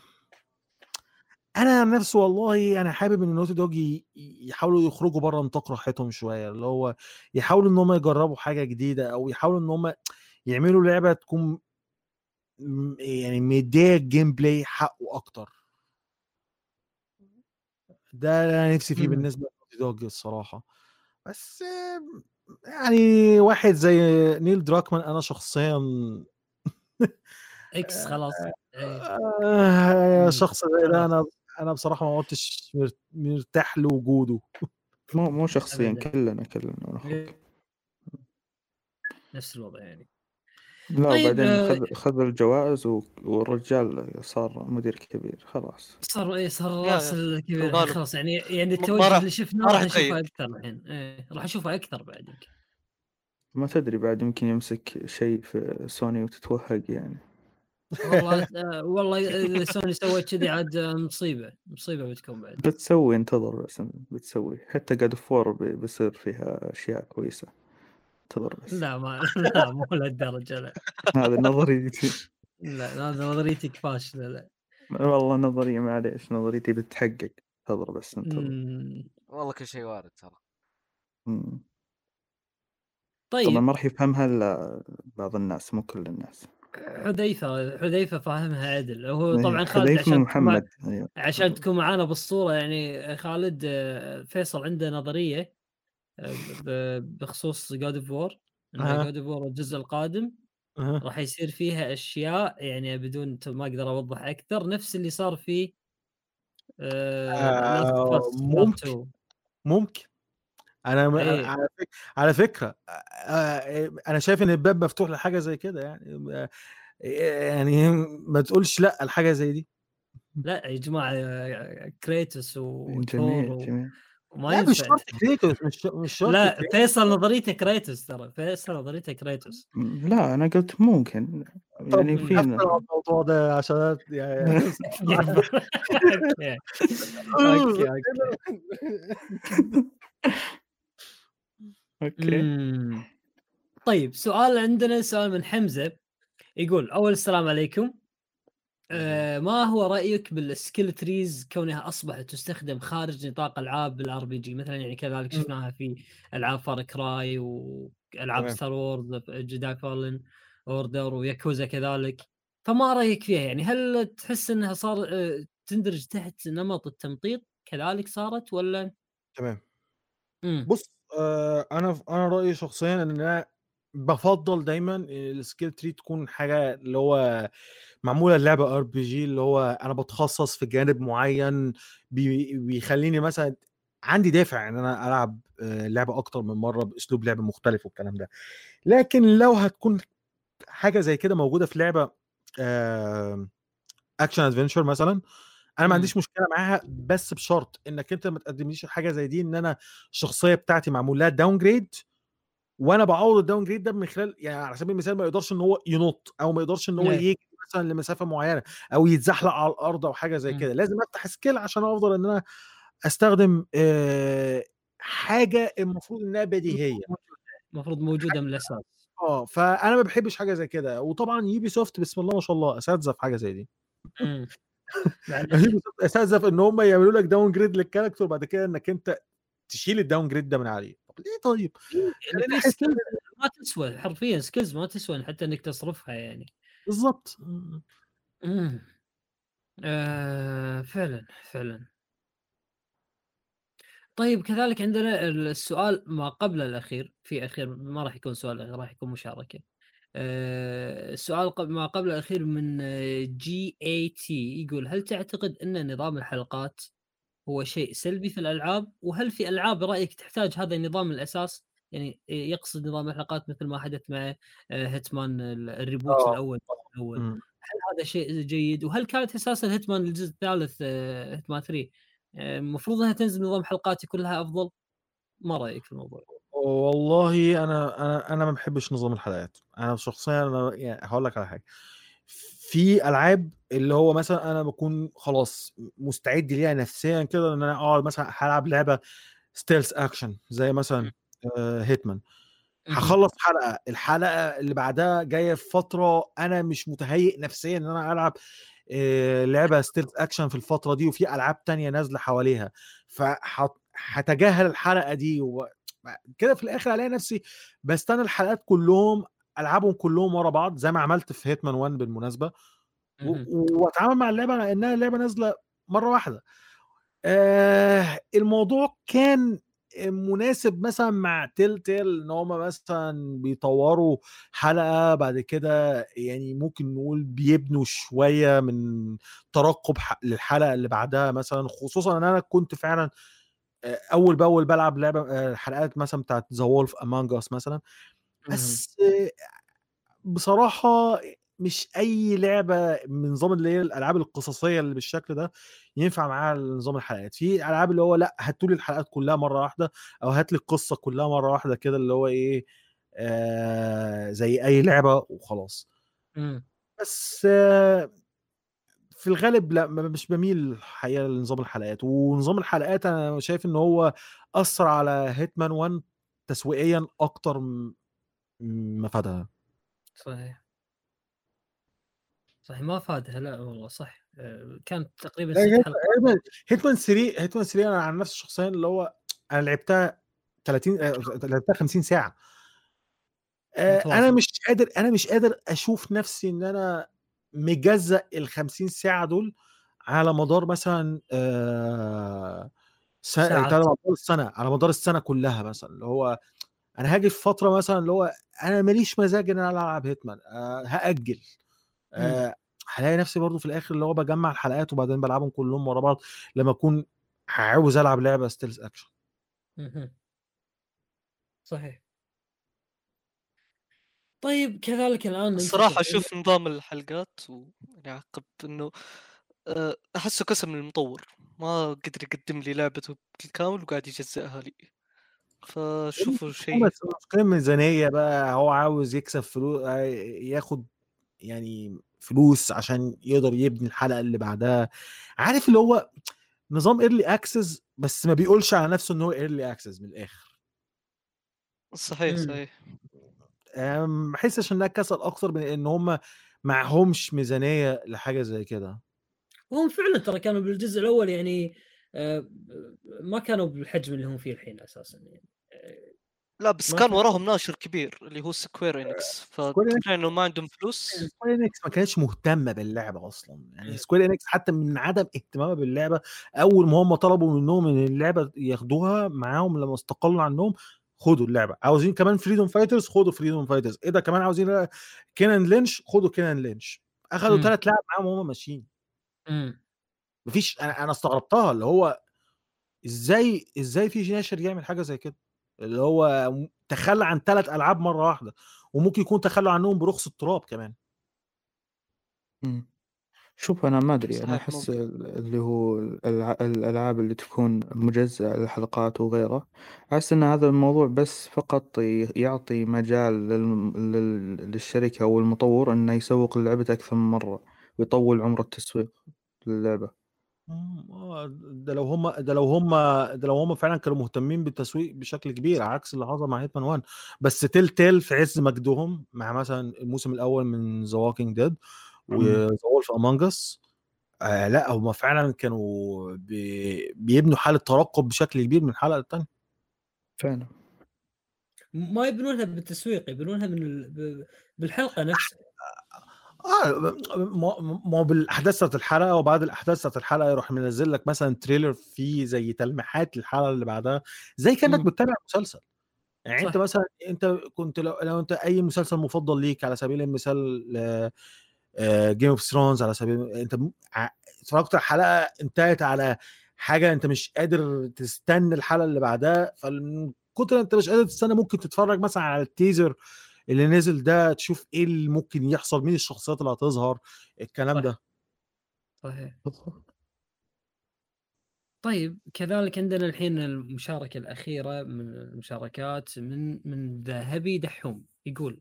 أنا نفسي والله أنا حابب إن Naughty Dog يحاولوا يخرجوا بره نطاق راحتهم شوية اللي هو يحاولوا إن هم يجربوا حاجة جديدة أو يحاولوا إن هم يعملوا لعبة تكون يعني مدية ال gameplay حقه أكتر ده اللي أنا نفسي فيه. بالنسبة Dog الصراحة. بس يعني واحد زي نيل دراكمان أنا شخصيا X خلاص. إيه. آه، مم. شخص زي ده خلاص أنا أنا بصراحة ما مر- مرتاح لوجوده مو مو شخصيا كلنا كلنا إيه. نفس الوضع يعني. لا طيب وبعدين آه، خذ خذ الجوائز والرجال صار مدير كبير خلاص. صار إيه صار يا، الكبير. خلاص. يعني يعني التوجه راح- اللي شفناه راح نشوفه. أكثر الحين. إيه راح نشوفه أكثر بعد يمكن. ما تدري بعد يمكن يمسك شيء في سوني وتتوهق يعني. والله آه، والله إذا سوني سوت كذي عاد آه، مصيبة مصيبة بتكون بعد. بتسوي انتظر بس بتسوي. حتى قاعد فور بيصير فيها أشياء كويسة. انتظر بس. لا ما لا مو لهالدرجة لا. هذا نظريتي لا هذا نظريتك فاشله لا. والله نظرية معليش نظريتي بتحقق. انتظر بس انتظر. والله كل شيء وارد ترى. مم. طبعا طيب. ما راح يفهمها إلا بعض الناس مو كل الناس. حذيفة حذيفة فاهمها عدل. هو إيه، طبعا خالد عشان ومحمد أيوة. عشان تكون معانا بالصورة يعني خالد آه، فيصل عنده نظرية. بخصوص God of War إن أها. God of War الجزء القادم أها. راح يصير فيها أشياء يعني بدون ما أقدر أوضح أكثر نفس اللي صار في آه، أوف ممكن. ممكن أنا م- إيه. على فكره على فكرة آه، أنا شايف إن الباب مفتوح لحاجة زي كده يعني آه، يعني ما تقولش لأ الحاجة زي دي لأ يا جماعة آه، كريتوس وثور وما لا مش ينفع. شرط كريتوس مش مش شرط لا كريتوس. فيصل نظريته كريتوس ترى فيصل نظريته كريتوس. لا أنا قلت ممكن. يعني. في الموضوع ده عشان يعني okay okay okay. okay. مم. طيب سؤال عندنا سؤال من حمزة. يقول أول السلام عليكم. آه ما هو رأيك بال skill trees كونها أصبحت تستخدم خارج نطاق ألعاب ال RPG مثلا يعني كذلك مم. شفناها في ألعاب Far Cry والعاب. Star Wars Jedi Fallen Order و Yakuza كذلك. فما رأيك فيها يعني؟ هل تحس إنها صار آه، تندرج تحت نمط التمطيط كذلك صارت ولا؟ تمام. امم بص آه أنا أنا رأيي شخصيا إن أنا بفضل دايما ال skill tree تكون حاجة اللي هو معمولة اللعبة RPG اللي هو أنا بتخصص في جانب معين بي بيخليني مثلا عندي دافع إن أنا ألعب آه، لعبة أكتر من مرة بأسلوب لعب مختلف والكلام ده لكن لو هتكون حاجة زي كده موجودة في لعبة action adventure مثلا أنا. ما عنديش مشكلة معاها بس بشرط إنك أنت ما تقدمليش حاجة زي دي إن أنا الشخصية بتاعتي معمول لها downgrade وأنا بعوض ال downgrade ده من خلال يعني على سبيل المثال ما يقدرش إن هو ينط أو ما يقدرش إن هو. يجري مثلا لمسافة معينة أو يتزحلق على الأرض أو حاجة زي مم. كده لازم أفتح skill عشان أفضل إن أنا أستخدم آه، حاجة المفروض إنها بديهية. المفروض موجودة من الأساس. آه فأنا ما بحبش حاجة زي كده. وطبعا Ubisoft بسم الله ما شاء الله أساتذة في حاجة زي دي. Ubisoft أساتذة في إن هم يعملوا لك downgrade لل character وبعد كده إنك أنت تشيل ال downgrade ده من عليه. طب ليه طيب؟ يعني skills ما تسوى حرفيا skills ما تسوى حتى إنك تصرفها يعني. بالظبط امم آه فعلا فعلا. طيب كذلك عندنا السؤال ما قبل الأخير في أخير ما راح يكون سؤال راح يكون مشاركة. آه، السؤال ما قبل الأخير من GAT يقول هل تعتقد أن نظام الحلقات هو شيء سلبي في الألعاب؟ وهل في ألعاب برايك تحتاج هذا النظام الأساس؟ يعني يقصد نظام الحلقات مثل ما حدث مع آه، Hitman ال reboot آه. الأول الأول. مم. هل هذا شيء جيد؟ وهل كانت أساسا Hitman الجزء الثالث آه، Hitman 3 آه، المفروض إنها تنزل نظام حلقات يكون لها أفضل؟ ما رأيك في الموضوع؟ والله أنا أنا أنا ما بحبش نظام الحلقات. أنا شخصيا أنا يعني هقول لك على حاجة. في ألعاب اللي هو مثلا أنا بكون خلاص مستعد ليها نفسيا كده إن أنا اقعد مثلا هلعب لعبة stealth action زي مثلا Hitman هخلص حلقة. الحلقة اللي بعدها جاية في فترة أنا مش متهيئ نفسيا إن أنا ألعب آه، لعبة stealth action في الفترة دي وفي ألعاب تانية نازلة حواليها. فهتجاهل الحلقة دي و... كده في الآخر الاقي نفسي بستنى الحلقات كلهم العبهم كلهم ورا بعض زي ما عملت في Hitman 1 بالمناسبة وأتعامل مع اللعبة على إنها لعبه نازلة مرة واحدة. آه الموضوع كان مناسب مثلا مع Telltale إن هم مثلا بيطوروا حلقة بعد كده يعني ممكن نقول بيبنوا شوية من ترقب للحلقة اللي بعدها مثلا خصوصا إن أنا كنت فعلا أول بأول بلعب لعبة حلقات مثلا بتاعت The Wolf Among Us مثلا. بس بصراحة مش أي لعبة من نظام اللي هي الألعاب القصصية اللي بالشكل ده ينفع معاها نظام الحلقات. في ألعاب اللي هو لأ هاتوا لي الحلقات كلها مرة واحدة أو هات لي القصة كلها مرة واحدة كده اللي هو إيه آه زي أي لعبة وخلاص. مم. بس آه في الغالب لأ مش بميل الحقيقة لنظام الحلقات. ونظام الحلقات أنا شايف إن هو أثر على هيتمان 1 تسويقيا أكتر م- ما فادها صحيح. صحيح ما فادها لا والله صح. آه، كانت تقريبا هيتمان Hitman 3 Hitman 3 أنا عن نفسي شخصيا اللي هو أنا لعبتها 30 آه، لعبتها 50 ساعة. آه، أنا. مش قادر أنا مش قادر أشوف نفسي إن أنا مجزأ ال 50 ساعة دول على مدار مثلا آه،. على مدار السنة على مدار السنة كلها مثلا. اللي هو أنا هاجي في فترة مثلا اللي هو أنا ماليش مزاج إن أنا ألعب Hitman أه هأجل. أه هلاقي نفسي برضو في الآخر اللي هو بجمع الحلقات وبعدين بلعبهم كلهم ورا بعض لما أكون عاوز ألعب لعبة stealth action. صحيح. طيب كذلك الآن إلى- أشوف نظام الحلقات إنه آه، أحسه قسم من المطور ما قدر يقدم لي لعبته بالكامل وقاعد يجزئها لي. فشوفوا شيء بس الميزانيه بقى هو عاوز يكسب فلوس ياخد يعني فلوس عشان يقدر يبني الحلقة اللي بعدها. عارف اللي هو نظام early access بس ما بيقولش على نفسه إن هو ايرلي اكسس من الآخر. صحيح. صحيح. أم، ما بحسش إنها كسل أكتر من إن هم معهمش ميزانية لحاجة زي كده. وهم فعلا ترى كانوا بالجزء الأول يعني آه، ما كانوا بالحجم اللي هم فيه الحين أساسا يعني. آه، لا بس كان وراهم ناشر كبير اللي هو Square Enix فتقنع إنه ما عندهم فلوس. سكوير انكس ما كانتش مهتمة باللعبة أصلا. يعني. Square Enix حتى من عدم اهتمامها باللعبة أول ما هم طلبوا منهم إن اللعبة ياخدوها معاهم لما استقلوا عنهم خدوا اللعبة. عاوزين كمان Freedom Fighters خدوا Freedom Fighters إيه ده كمان عاوزين Kane and Lynch خدوا Kane and Lynch أخدوا مم. ثلاث لعب معاهم وهم ماشيين. مم. مفيش أنا أنا استغربتها اللي هو إزاي إزاي في ناشر يعمل حاجة زي كده؟ اللي هو تخلى عن ثلاث ألعاب مرة واحدة وممكن يكون تخلوا عنهم برخص التراب كمان. مم. شوف أنا ما أدري أنا أحس اللي هو الألعاب اللي تكون مجزأة للحلقات وغيره أحس إن هذا الموضوع بس فقط يعطي مجال للم- لل- للشركة أو المطور إنه يسوق لعبته أكثر من مرة ويطول عمر التسويق للعبة. آه، ده لو هم ده لو هم ده لو هم فعلا كانوا مهتمين بالتسويق بشكل كبير عكس اللي حصل مع Hitman 1 بس Telltale في عز مجدهم مع مثلا الموسم الأول من The Walking Dead و The Wolf Among Us آه لأ هم فعلا كانوا بي بيبنوا حالة ترقب بشكل كبير من حلقه للتانيه فعلا. ما يبنونها بالتسويق يبنونها من ال... ب- بالحلقة نفسها. آه ما هو بالأحداث بتاعت الحلقة وبعد الأحداث بتاعت الحلقة يروح منزل لك مثلا trailer فيه زي تلميحات للحلقة اللي بعدها زي كأنك. بتتابع مسلسل يعني أنت صح. مثلا أنت كنت لو, لو أنت أي مسلسل مفضل ليك على سبيل المثال Game of Thrones على سبيل أنت اتفرجت على حلقة انتهت على حاجة أنت مش قادر تستنى الحلقة اللي بعدها فمن كتر أنت مش قادر تستنى ممكن تتفرج مثلا على التيزر اللي نزل ده تشوف إيه اللي ممكن يحصل مين الشخصيات اللي هتظهر الكلام صح. ده. صحيح. طيب كذلك عندنا الحين المشاركة الأخيرة من المشاركات من من ذهبي دحوم. يقول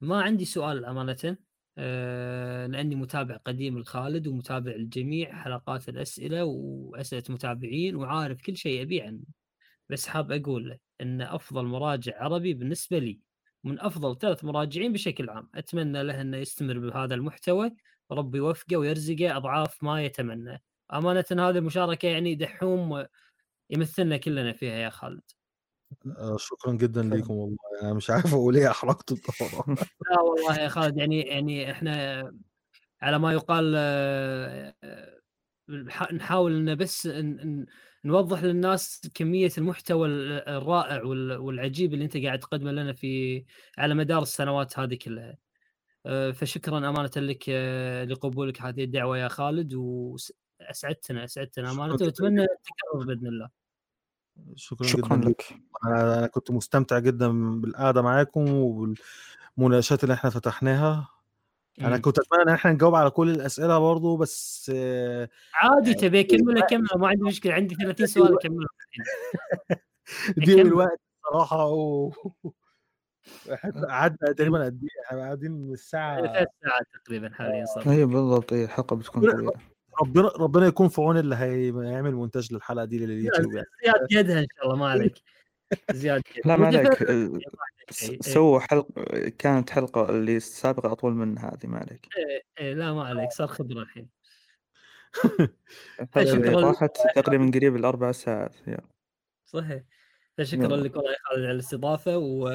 ما عندي سؤال أمانة آه لأني متابع قديم لخالد ومتابع لجميع حلقات الأسئلة وأسئلة متابعين وعارف كل شيء أبي عنه بس حاب أقول أن أفضل مراجع عربي بالنسبة لي. من أفضل ثلاث مراجعين بشكل عام. أتمنى له أنه يستمر بهذا المحتوى. وربي يوفقه ويرزقه أضعاف ما يتمنى. أمانة هذه المشاركة يعني دحوم يمثلنا كلنا فيها يا خالد. آه، شكرا جدا. ليكم والله. أنا مش عارف أقول إيه احرجت الطبع لا والله يا خالد يعني يعني إحنا على ما يقال آه، آه، نح- نحاول إن بس نوضح للناس كمية المحتوى ال- الرائع وال- والعجيب اللي انت قاعد تقدمه لنا في على مدار السنوات هذه كلها. آه، فشكرا أمانة لك آه، لقبولك هذه الدعوة يا خالد وأسعدتنا أسعدتنا أمانة وأتمنى التكرر بإذن الله. شكرا, شكرا جدا لك أنا أنا كنت مستمتع جدا بالقعدة معاكم وبالمناقشات اللي إحنا فتحناها أنا مم. كنت أتمنى إن إحنا نجاوب على كل الأسئلة برضو بس آه، عادي تبي اكمل اكمل ما عندي مشكلة عندي 30 سؤال ضيق أكمل. الوقت صراحة و إحنا قعدنا تقريبا قد إيه؟ إحنا قاعدين من الساعة ثلاث ساعات تقريبا حاليا صار اي بالضبط اي الحلقة بتكون لا. طويلة. ربنا ربنا يكون في عون اللي هيعمل مونتاج للحلقة دي لليوتيوب يعني. زياد يدها إن شاء الله ما عليك. زياد يدها. لا ما عليك شيء. إيه. سووا حلقة كانت حلقة اللي السابقة أطول من هذه ما عليك إيه، إيه، لا ما عليك صار خبرة الحين. راحت تقريبا قريب الأربع ساعات يا. صحيح فشكرا. لك والله يا خالد على الاستضافة و...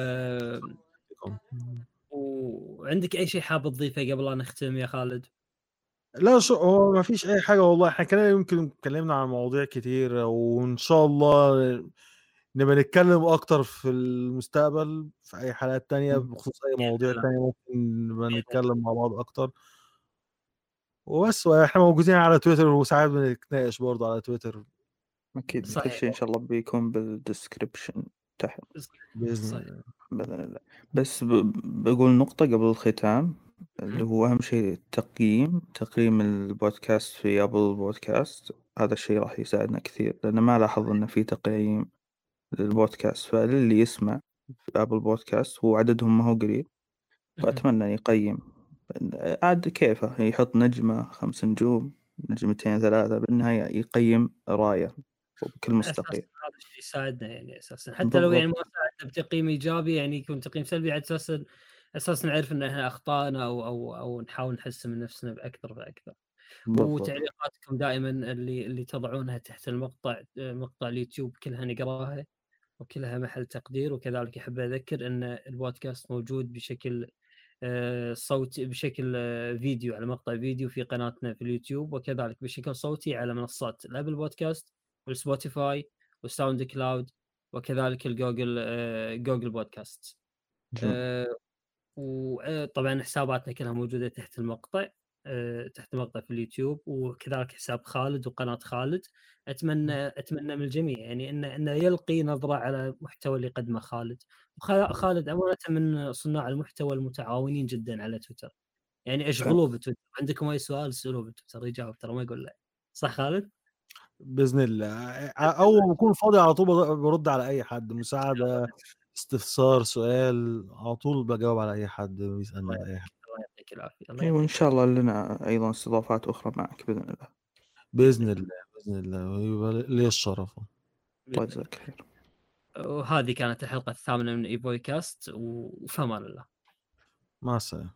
وعندك أي شيء حاب تضيفه قبل لا نختم يا خالد؟ لا شو هو ما فيش أي حاجة والله إحنا كنا يمكن اتكلمنا عن مواضيع كتير وإن شاء الله نبقى نتكلم أكتر في المستقبل في أي حلقات تانية مم. بخصوص أي مواضيع. تانية ممكن نبقى نتكلم مع بعض أكتر وبس وإحنا موجودين على تويتر وساعات بنتناقش برضه على تويتر أكيد كل. شيء إن شاء الله بيكون بال description تحت بإذن. الله بإذن الله بس. بقول نقطة قبل الختام اللي هو أهم شيء التقييم تقييم البودكاست في Apple Podcast هذا الشيء راح يساعدنا كثير لأن ما لاحظ إن في تقييم للبودكاست فللي يسمع في أبل بودكاست هو عددهم ما هو قليل. فأتمنى أن يقيم. عاد كيفه يحط نجمة خمس نجوم نجمتين ثلاثة بالنهاية يقيم راية وبكل أساساً هذا الشيء يساعدنا يعني أساسا. حتى لو. يعني ما ساعدنا بتقييم إيجابي يعني يكون تقييم سلبي على أساس أساس نعرف إن إحنا أخطائنا أو أو أو نحاول نحسن من نفسنا بأكثر فاكثر بالضبط. وتعليقاتكم دائما اللي اللي تضعونها تحت المقطع مقطع اليوتيوب كلها نقراها. وكلها محل تقدير وكذلك أحب أذكر أن البودكاست موجود بشكل آه، صوتي بشكل آه، فيديو على مقطع فيديو في قناتنا في اليوتيوب وكذلك بشكل صوتي على منصات ال Apple Podcast وال Spotify وال SoundCloud وكذلك الجوجل آه، Google Podcast. وطبعا حساباتنا كلها موجودة تحت المقطع تحت مقطع في اليوتيوب وكذلك حساب خالد وقناة خالد. أتمنى أتمنى من الجميع يعني انه انه يلقي نظرة على المحتوى اللي قدمه خالد. خالد امانه من صناع المحتوى المتعاونين جدا على تويتر. يعني اشغلوه بتويتر. عندكم أي سؤال اسالوه بتويتر يجاوب ترى ما يقول لا. صح خالد؟ بإذن الله. أول ما بكون فاضي على طول برد على أي حد. مساعدة استفسار سؤال على طول بجاوب على أي حد بيسألني على أي حد. العافية. الله أيوه إن شاء الله لنا أيضا استضافات أخرى معك بإذن الله. بإذن الله بإذن الله. لي الشرف. الله يجزاك خير. وهذه كانت الحلقة الثامنة من ايفوي كاست وفمان الله. مع السلامة.